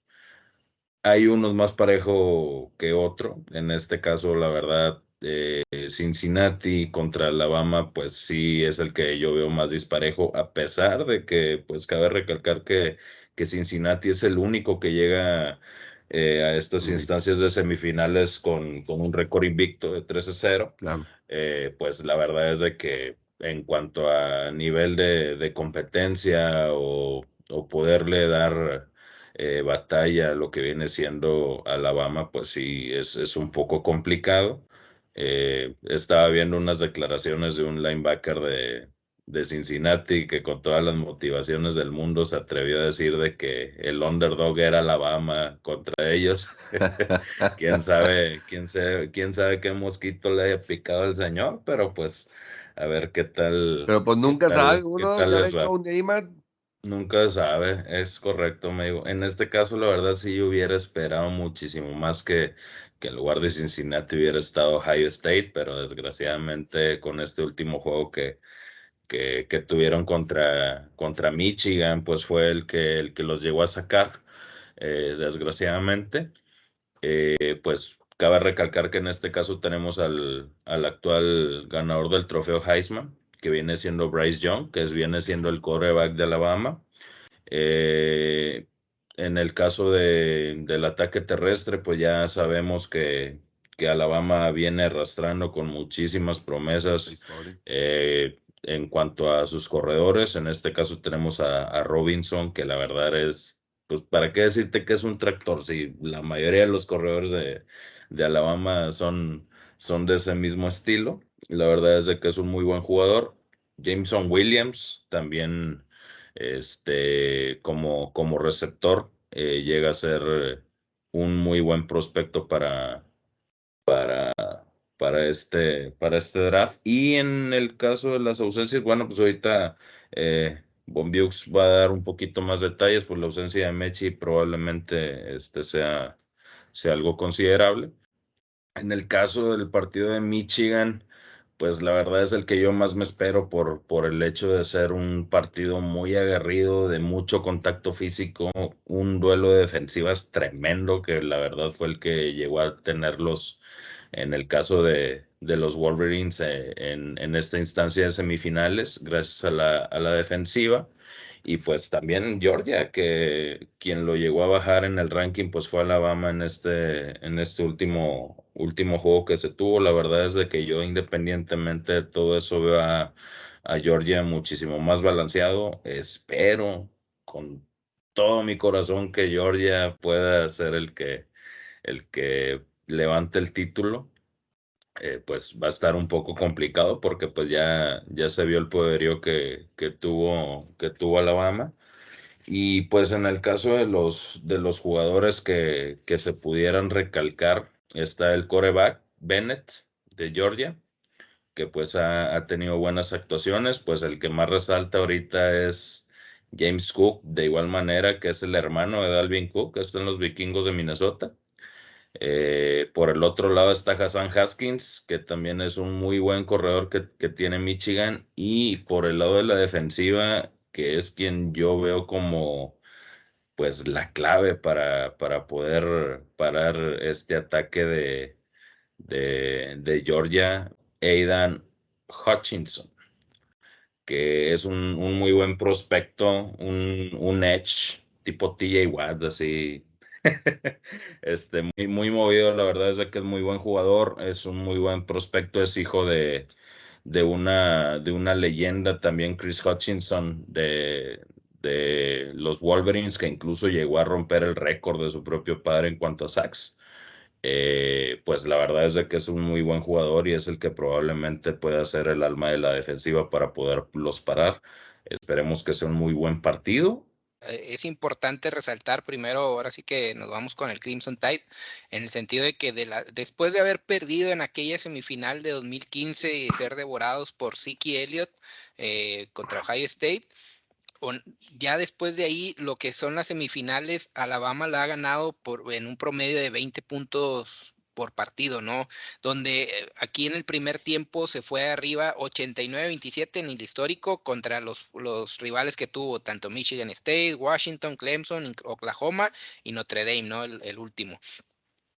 hay unos más parejo que otro. En este caso, la verdad, eh, Cincinnati contra Alabama, pues sí es el que yo veo más disparejo, a pesar de que, pues cabe recalcar que, que Cincinnati es el único que llega eh, a estas instancias de semifinales con, con un récord invicto de 13-0. Claro. Eh, pues la verdad es de que en cuanto a nivel de, de competencia o, o poderle dar eh, batalla, lo que viene siendo Alabama, pues sí, es, es un poco complicado. Eh, estaba viendo unas declaraciones de un linebacker de, de, Cincinnati que con todas las motivaciones del mundo se atrevió a decir de que el underdog era Alabama contra ellos. <laughs> quién sabe, quién sabe, quién sabe qué mosquito le haya picado al señor, pero pues a ver qué tal. Pero pues nunca tal, sabe uno, ya un Nunca sabe, es correcto, amigo. En este caso, la verdad, sí yo hubiera esperado muchísimo más que, en lugar de Cincinnati hubiera estado Ohio State, pero desgraciadamente con este último juego que, que, tuvieron contra, contra Michigan, pues fue el que, el que los llegó a sacar, eh, desgraciadamente. Eh, pues cabe recalcar que en este caso tenemos al, al actual ganador del trofeo Heisman, que viene siendo Bryce Young, que es, viene siendo el quarterback de Alabama. Eh, en el caso de, del ataque terrestre, pues ya sabemos que, que, Alabama viene arrastrando con muchísimas promesas eh, en cuanto a sus corredores. En este caso tenemos a, a, Robinson, que la verdad es, pues, ¿para qué decirte que es un tractor? Si la mayoría de los corredores de, de Alabama son, son de ese mismo estilo. La verdad es de que es un muy buen jugador. Jameson Williams también este, como, como receptor eh, llega a ser un muy buen prospecto para, para, para, este, para este draft. Y en el caso de las ausencias, bueno, pues ahorita eh, Bombiux va a dar un poquito más detalles, por la ausencia de Mechi probablemente este sea, sea algo considerable. En el caso del partido de Michigan, pues la verdad es el que yo más me espero por, por el hecho de ser un partido muy aguerrido, de mucho contacto físico, un duelo de defensivas tremendo, que la verdad fue el que llegó a tenerlos en el caso de, de los Wolverines eh, en, en, esta instancia de semifinales, gracias a la, a la defensiva. Y pues también Georgia, que quien lo llegó a bajar en el ranking, pues fue Alabama en este, en este último, último juego que se tuvo. La verdad es de que yo, independientemente de todo eso, veo a, Georgia muchísimo más balanceado. Espero con todo mi corazón que Georgia pueda ser el que, el que levante el título. Eh, pues va a estar un poco complicado porque pues ya, ya se vio el poderío que, que, tuvo, que tuvo Alabama. Y pues en el caso de los, de los jugadores que, que se pudieran recalcar, está el coreback Bennett de Georgia, que pues ha, ha, tenido buenas actuaciones, pues el que más resalta ahorita es James Cook, de igual manera que es el hermano de Dalvin Cook, que está en los vikingos de Minnesota. Eh, por el otro lado está Hassan Haskins, que también es un muy buen corredor que, tiene Michigan. Y por el lado de la defensiva, que es quien yo veo como pues la clave para, para poder parar este ataque de, de, Georgia, Aidan Hutchinson, que es un, un muy buen prospecto, un, un edge tipo TJ Watt, así <laughs> este, muy, muy movido, la verdad es que es muy buen jugador, es un muy buen prospecto, es hijo de, de, una, de una leyenda también, Chris Hutchinson, de, de los Wolverines, que incluso llegó a romper el récord de su propio padre en cuanto a sacks. Eh, pues la verdad es de que es un muy buen jugador y es el que probablemente pueda ser el alma de la defensiva para poderlos parar. Esperemos que sea un muy buen partido es importante resaltar primero, ahora sí que nos vamos con el Crimson Tide, en el sentido de que de la, después de haber perdido en aquella semifinal de 2015 y ser devorados por Siki Elliott eh, contra Ohio State, ya después de ahí, lo que son las semifinales, Alabama la ha ganado por, en un promedio de 20 puntos por partido, ¿no? Donde eh, aquí en el primer tiempo se fue arriba 89-27 en el histórico contra los, los, rivales que tuvo tanto Michigan State, Washington, Clemson, Oklahoma y Notre Dame, ¿no? El, último.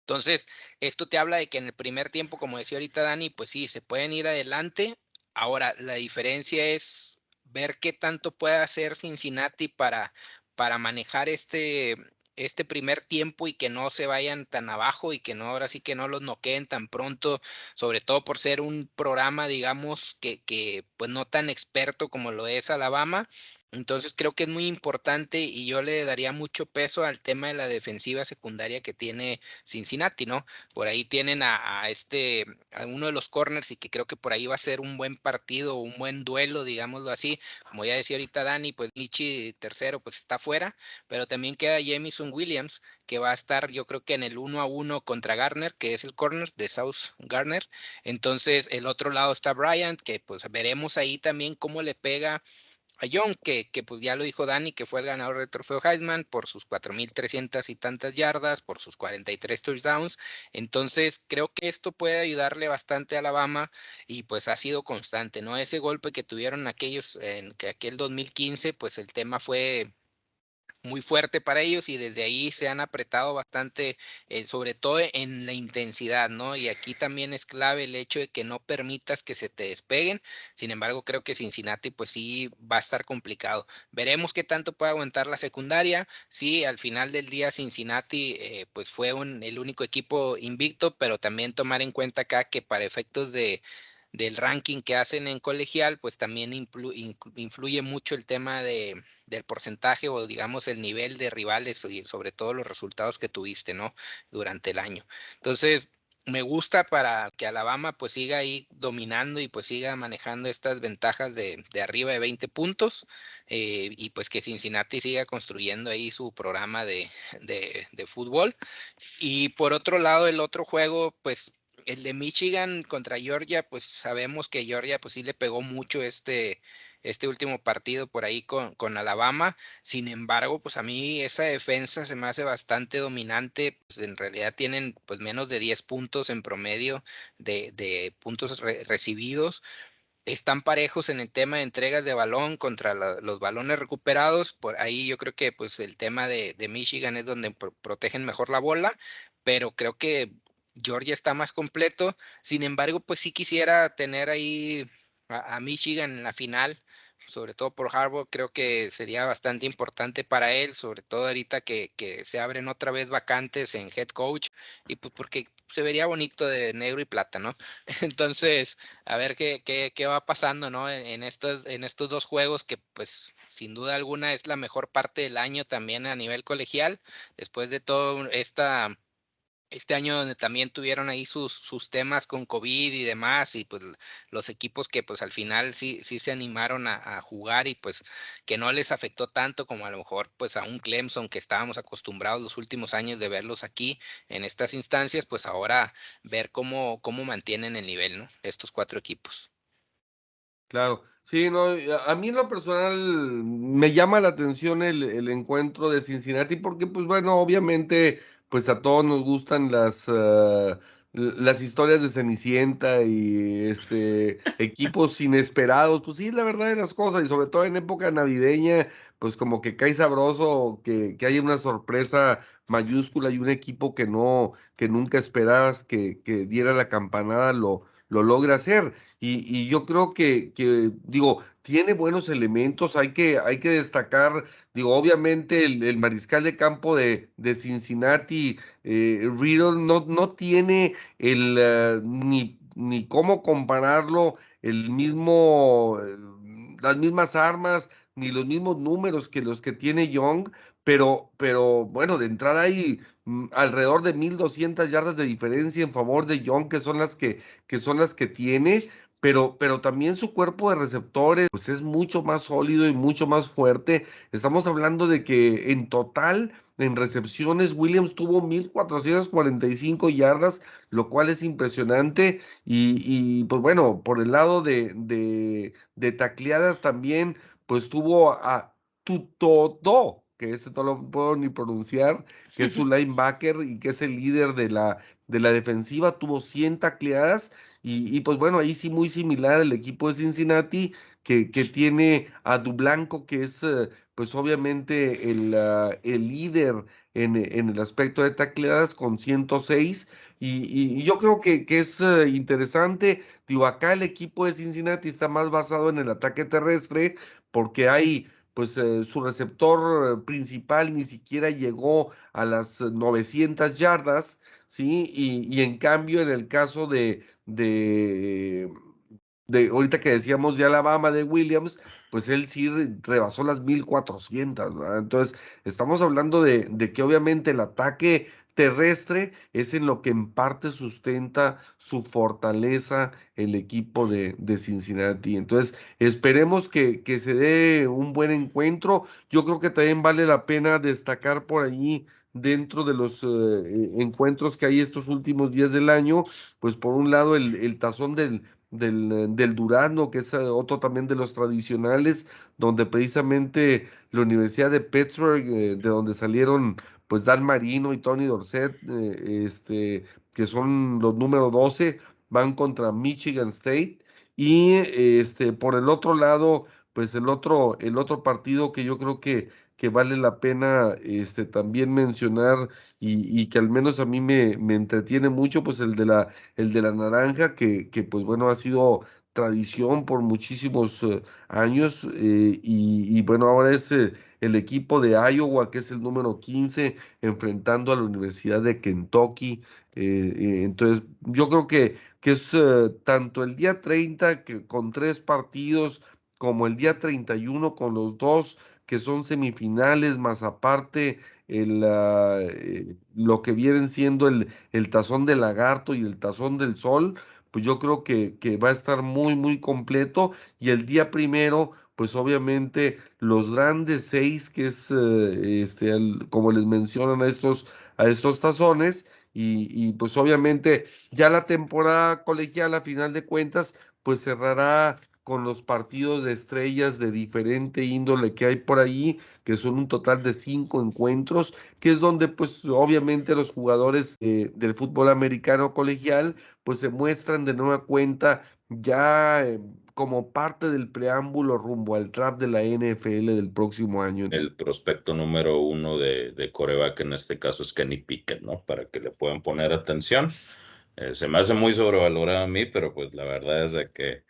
Entonces, esto te habla de que en el primer tiempo, como decía ahorita Dani, pues sí, se pueden ir adelante. Ahora, la diferencia es ver qué tanto puede hacer Cincinnati para, para manejar este, este primer tiempo y que no se vayan tan abajo y que no ahora sí que no los noqueen tan pronto, sobre todo por ser un programa, digamos, que, que pues no tan experto como lo es Alabama. Entonces creo que es muy importante y yo le daría mucho peso al tema de la defensiva secundaria que tiene Cincinnati, ¿no? Por ahí tienen a, este, a uno de los corners y que creo que por ahí va a ser un buen partido, un buen duelo, digámoslo así. Como ya decía ahorita Dani, pues Michi tercero pues está fuera, pero también queda Jamison Williams que va a estar yo creo que en el uno a uno contra Garner, que es el corner de South Garner. Entonces el otro lado está Bryant, que pues veremos ahí también cómo le pega a Young, que, que, pues ya lo dijo Dani, que fue el ganador del trofeo Heisman por sus 4.300 y tantas yardas, por sus 43 touchdowns. Entonces, creo que esto puede ayudarle bastante a Alabama y pues ha sido constante, ¿no? Ese golpe que tuvieron aquellos, en que aquel 2015, pues el tema fue muy fuerte para ellos y desde ahí se han apretado bastante, eh, sobre todo en la intensidad, ¿no? Y aquí también es clave el hecho de que no permitas que se te despeguen. Sin embargo, creo que Cincinnati pues sí va a estar complicado. Veremos qué tanto puede aguantar la secundaria. Sí, al final del día Cincinnati eh, pues fue un, el único equipo invicto, pero también tomar en cuenta acá que para efectos de del ranking que hacen en colegial, pues también influ, influye mucho el tema de, del porcentaje o digamos el nivel de rivales y sobre todo los resultados que tuviste, ¿no? Durante el año. Entonces, me gusta para que Alabama pues siga ahí dominando y pues siga manejando estas ventajas de, de arriba de 20 puntos eh, y pues que Cincinnati siga construyendo ahí su programa de, de, de fútbol. Y por otro lado, el otro juego, pues el de Michigan contra Georgia, pues sabemos que Georgia pues sí le pegó mucho este, este último partido por ahí con, con Alabama. Sin embargo, pues a mí esa defensa se me hace bastante dominante. Pues en realidad tienen pues menos de 10 puntos en promedio de, de puntos recibidos están parejos en el tema de entregas de balón contra los balones recuperados. Por ahí yo creo que pues el tema de, Michigan es donde protegen mejor la bola, pero creo que Georgia está más completo. Sin embargo, pues sí quisiera tener ahí a, Michigan en la final sobre todo por Harbaugh, creo que sería bastante importante para él, sobre todo ahorita que, que, se abren otra vez vacantes en head coach, y pues porque se vería bonito de negro y plata, ¿no? <laughs> Entonces, a ver qué, qué, qué va pasando, ¿no? En, en, estos, en estos dos juegos que pues sin duda alguna es la mejor parte del año también a nivel colegial, después de toda esta este año donde también tuvieron ahí sus, sus temas con COVID y demás, y pues los equipos que pues al final sí, sí se animaron a, jugar y pues que no les afectó tanto como a lo mejor pues a un Clemson que estábamos acostumbrados los últimos años de verlos aquí en estas instancias, pues ahora ver cómo, cómo mantienen el nivel, ¿no? Estos cuatro equipos. Claro, sí, no, a mí en lo personal me llama la atención el, el encuentro de Cincinnati porque pues bueno, obviamente pues a todos nos gustan las, ah, las historias de Cenicienta y este equipos inesperados, pues sí, la verdad de las cosas, y sobre todo en época navideña, pues como que cae sabroso que, que haya una sorpresa mayúscula y un equipo que no, que nunca esperabas que, que diera la campanada, lo, lo logra hacer. Y, y yo creo que, que, digo, tiene buenos elementos, hay que, hay que destacar, digo, obviamente el, mariscal de campo de, de Cincinnati, eh, Riddle, no, no tiene el, eh, ni, ni cómo compararlo, el mismo, eh, las mismas armas, ni los mismos números que los que tiene Young, pero, pero bueno, de entrada hay mm, alrededor de 1200 yardas de diferencia en favor de Young, que son las que, que son las que tiene pero, pero también su cuerpo de receptores pues es mucho más sólido y mucho más fuerte. Estamos hablando de que en total en recepciones Williams tuvo 1445 yardas, lo cual es impresionante. Y, y pues bueno, por el lado de, de, de tacleadas también, pues tuvo a Tutodo, que ese no lo puedo ni pronunciar, que es su <laughs> linebacker y que es el líder de la, de la defensiva, tuvo 100 tacleadas y, pues bueno, ahí sí muy similar al equipo de Cincinnati, que, que tiene a Dublanco, que es eh, pues obviamente el, ah, el líder en, en, el aspecto de tacleadas con 106. Y, y yo creo que, que es eh, interesante, digo, acá el equipo de Cincinnati está más basado en el ataque terrestre, porque hay pues eh, su receptor principal ni siquiera llegó a las 900 yardas, ¿sí? Y, en cambio, en el caso de, de, de ahorita que decíamos de Alabama de Williams, pues él sí rebasó las 1400, ¿verdad? Entonces, estamos hablando de, de que obviamente el ataque terrestre es en lo que en parte sustenta su fortaleza el equipo de, de Cincinnati. Entonces, esperemos que, que, se dé un buen encuentro. Yo creo que también vale la pena destacar por allí dentro de los eh, encuentros que hay estos últimos días del año, pues por un lado el, el tazón del, del, del, Durano, que es eh, otro también de los tradicionales, donde precisamente la Universidad de Pittsburgh, eh, de donde salieron pues Dan Marino y Tony Dorset, este, que son los número 12, van contra Michigan State. Y este, por el otro lado, pues el otro, el otro partido que yo creo que que vale la pena este, también mencionar y, y, que al menos a mí me, me, entretiene mucho, pues el de la, el de la naranja, que, que pues bueno, ha sido tradición por muchísimos uh, años eh, y, bueno, ahora es eh, el equipo de Iowa, que es el número 15, enfrentando a la Universidad de Kentucky. Eh, entonces, yo creo que, que es tanto el día 30 que, con tres partidos, como el día 31 con los dos que son semifinales, más aparte el, eh, lo que vienen siendo el, el tazón del lagarto y el tazón del sol, pues yo creo que, que va a estar muy, muy completo. Y el día primero, pues obviamente los grandes seis, que es eh, este, como les mencionan a estos, a estos tazones, y, y, pues obviamente ya la temporada colegial a final de cuentas, pues cerrará con los partidos de estrellas de diferente índole que hay por ahí, que son un total de cinco encuentros, que es donde pues obviamente los jugadores eh, del fútbol americano colegial pues se muestran de nueva cuenta ya eh, como parte del preámbulo rumbo al draft de la NFL del próximo año. El prospecto número uno de, de coreback en este caso es Kenny Pickett, ¿no? Para que le puedan poner atención. Eh, se me hace muy sobrevalorado a mí, pero pues la verdad es de que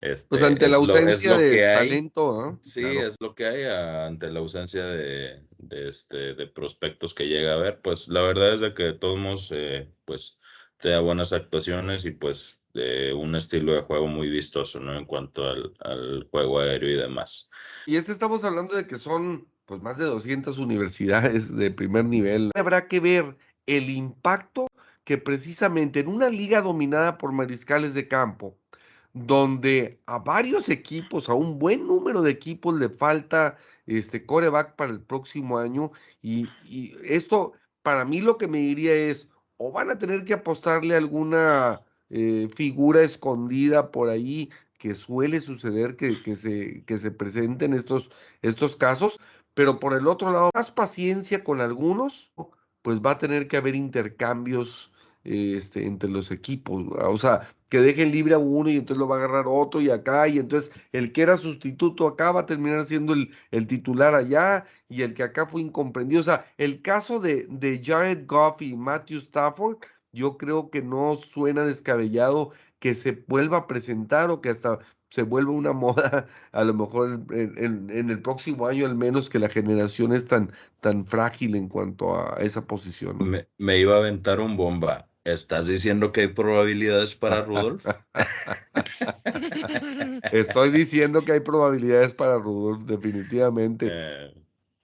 este, pues ante la ausencia lo de talento, ¿ah? Sí, Claro. es lo que hay ante la ausencia de, de, este, de prospectos que llega a haber. Pues la verdad es de que de todos modos, eh, pues te da buenas actuaciones y pues eh, un estilo de juego muy vistoso, ¿no? En cuanto al, al juego aéreo y demás. Y este estamos hablando de que son pues más de 200 universidades de primer nivel. Habrá que ver el impacto que precisamente en una liga dominada por mariscales de campo, donde a varios equipos, a un buen número de equipos le falta este coreback para el próximo año y, esto para mí lo que me diría es o van a tener que apostarle a alguna eh, figura escondida por ahí que suele suceder que, que se, que se presenten estos, estos casos, pero por el otro lado, más paciencia con algunos, pues va a tener que haber intercambios este, entre los equipos, o sea, que dejen libre a uno y entonces lo va a agarrar otro y acá, y entonces el que era sustituto acá va a terminar siendo el, el titular allá, y el que acá fue incomprendido. O sea, el caso de, de Jared Goff y Matthew Stafford, yo creo que no suena descabellado que se vuelva a presentar o que hasta se vuelva una <laughs> moda, a lo mejor en, en- en el próximo año al menos que la generación es tan, tan frágil en cuanto a esa posición. ¿no? Me, me iba a aventar un bomba. ¿Estás diciendo que hay probabilidades para Rudolph? <laughs> Estoy diciendo que hay probabilidades para Rudolph, definitivamente. Eh,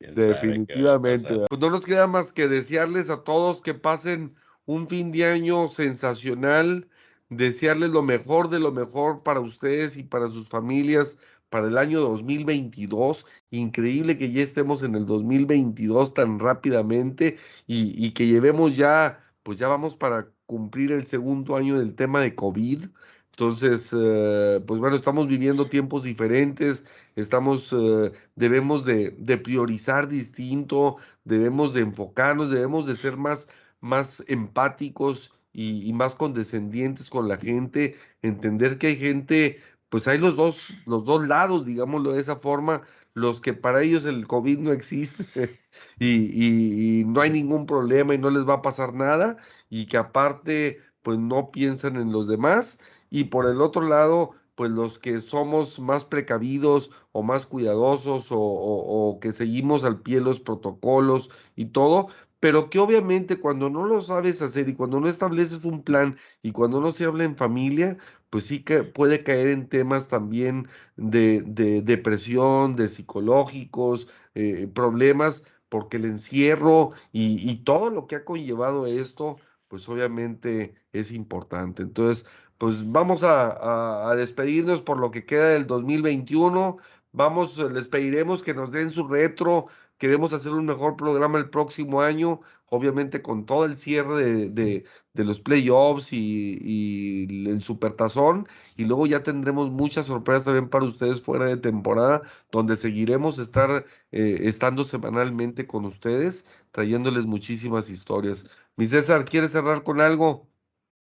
Definitivamente. Pues no nos queda más que desearles a todos que pasen un fin de año sensacional, desearles lo mejor de lo mejor para ustedes y para sus familias para el año 2022. Increíble que ya estemos en el 2022 tan rápidamente y, y que llevemos ya, pues ya vamos para cumplir el segundo año del tema de COVID. Entonces, eh, pues bueno, estamos viviendo tiempos diferentes, estamos, eh, debemos de, de priorizar distinto, debemos de enfocarnos, debemos de ser más, más empáticos y, más condescendientes con la gente, entender que hay gente, pues hay los dos, los dos lados, digámoslo de esa forma, los que para ellos el COVID no existe <laughs> y, y- y no hay ningún problema y no les va a pasar nada y que aparte pues no piensan en los demás y por el otro lado pues los que somos más precavidos o más cuidadosos o, o- o que seguimos al pie los protocolos y todo, pero que obviamente cuando no lo sabes hacer y cuando no estableces un plan y cuando no se habla en familia, pues sí que puede caer en temas también de, de depresión, de psicológicos, eh, problemas, porque el encierro y, y todo lo que ha conllevado esto, pues obviamente es importante. Entonces, pues vamos a, a- a despedirnos por lo que queda del 2021. Vamos, les pediremos que nos den su retro. Queremos hacer un mejor programa el próximo año, obviamente con todo el cierre de, de- de los playoffs y, y el supertazón. Y luego ya tendremos muchas sorpresas también para ustedes fuera de temporada, donde seguiremos estar eh, estando semanalmente con ustedes, trayéndoles muchísimas historias. Mi César, ¿quieres cerrar con algo?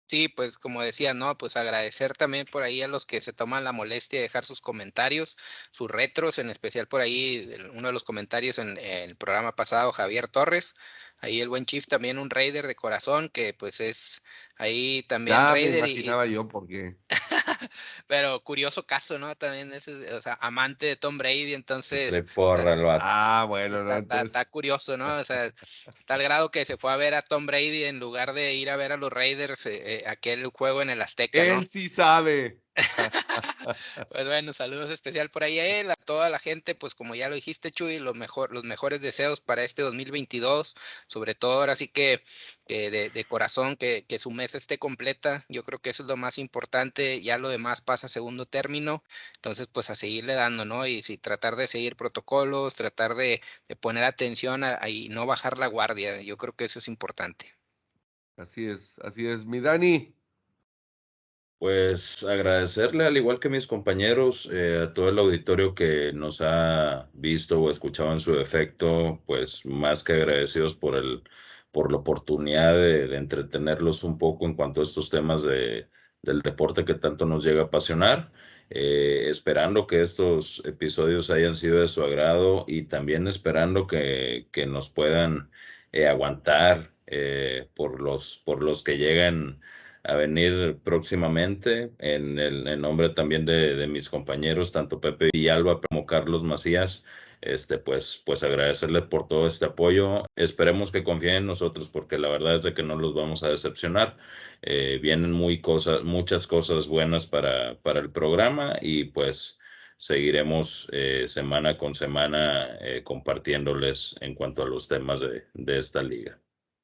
Sí, pues como decía, ¿no? Pues agradecer también por ahí a los que se toman la molestia de dejar sus comentarios, sus retros, en especial por ahí uno de los comentarios en, en el programa pasado, Javier Torres, ahí el buen Chief también un Raider de corazón, que pues es ahí también Ya me y, imaginaba yo porque <laughs> pero curioso caso, ¿no? También es, o sea, amante de Tom Brady, entonces De porra vato. Ah, sí, bueno, no, está- entonces está curioso, ¿no? O sea, tal grado que se fue a ver a Tom Brady en lugar de ir a ver a los Raiders eh, eh, aquel juego en el Azteca, ¿no? él sí sabe. <laughs> Pues bueno, saludos especial por ahí a él, a toda la gente, pues como ya lo dijiste, Chuy, los, mejor, los mejores deseos para este 2022, sobre todo ahora sí que de, de corazón, que, que su mesa esté completa, yo creo que eso es lo más importante, ya lo demás pasa a segundo término, entonces pues a seguirle dando, ¿no? Y sí, tratar de seguir protocolos, tratar de, de poner atención a- a- y no bajar la guardia, yo creo que eso es importante. Así es, así es. Mi Dani, Pues agradecerle, al igual que mis compañeros, eh, a todo el auditorio que nos ha visto o escuchado en su defecto, pues más que agradecidos por el, por la oportunidad de, de entretenerlos un poco en cuanto a estos temas de, del deporte que tanto nos llega a apasionar. Eh, esperando que estos episodios hayan sido de su agrado y también esperando que, que nos puedan eh, aguantar eh, por los, por los que llegan a venir próximamente en el nombre también de, de, mis compañeros, tanto Pepe Villalba como Carlos Macías, este, pues, pues agradecerles por todo este apoyo. Esperemos que confíen en nosotros porque la verdad es de que no los vamos a decepcionar. Eh, vienen muy cosas, muchas cosas buenas para, para el programa y pues seguiremos eh, semana con semana eh, compartiéndoles en cuanto a los temas de, de esta liga.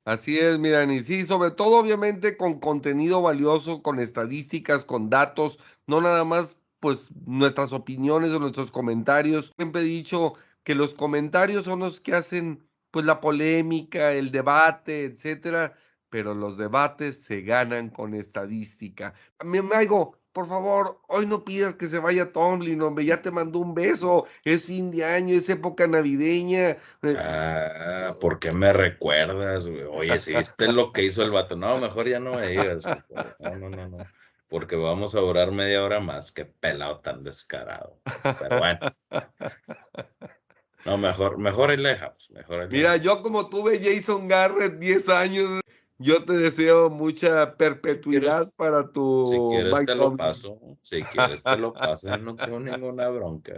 Así es, miran, y sí, sobre todo obviamente con contenido valioso, con estadísticas, con datos, no nada más pues nuestras opiniones o nuestros comentarios. Siempre he dicho que los comentarios son los que hacen pues la polémica, el debate, etcétera, pero los debates se ganan con estadística. Me hago, por favor, hoy no pidas que se vaya Tomlin, hombre, ya te mandó un beso, es fin de año, es época navideña. Ah, ¿por qué me recuerdas? Güey? Oye, si viste lo que hizo el vato, no, mejor ya no me digas. <laughs> No, no, no, no. Porque vamos a durar media hora más, qué pelado tan descarado. Pero bueno. <laughs> No, mejor, mejor dejamos. Mejor ahí Mira, yo como tuve Jason Garrett 10 años, yo te deseo mucha perpetuidad para tu Si quieres Mike te lo Tomlin. paso. Si quieres te lo paso. Yo no tengo ninguna bronca.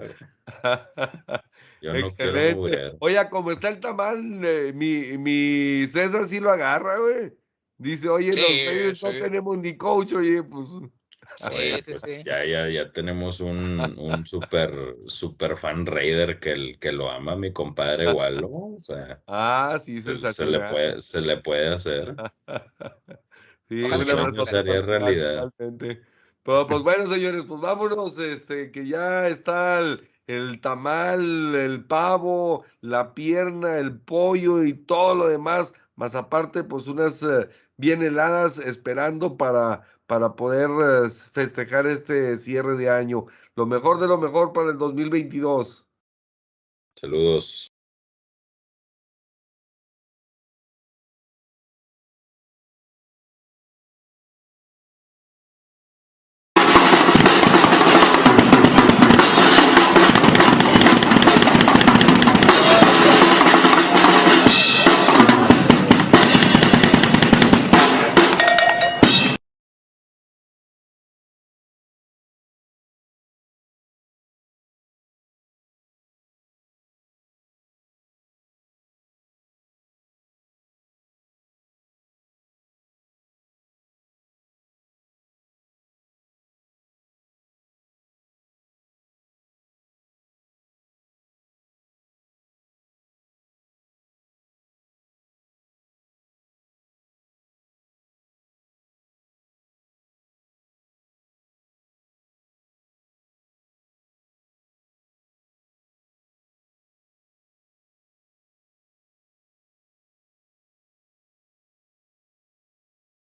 Yo no Excelente. mujer. Oye, como está el tamal, eh, mi, mi César sí lo agarra, güey. Dice, oye, los Sí, no sí. tenemos ni coach, oye, pues. Sí, pues sí. Ya, ya, ya tenemos un, un super, super fan raider que, el- que lo ama, mi compadre ¿no? O sea, <laughs> Ah, sí, se, se le puede, se le puede hacer. <laughs> Sí, una sería realidad. totalmente. Pero pues bueno, señores, pues vámonos, este, que ya está el, el tamal, el pavo, la pierna, el pollo y todo lo demás, más aparte, pues unas eh, bien heladas esperando para, para poder eh, festejar este cierre de año. Lo mejor de lo mejor para el 2022. Saludos.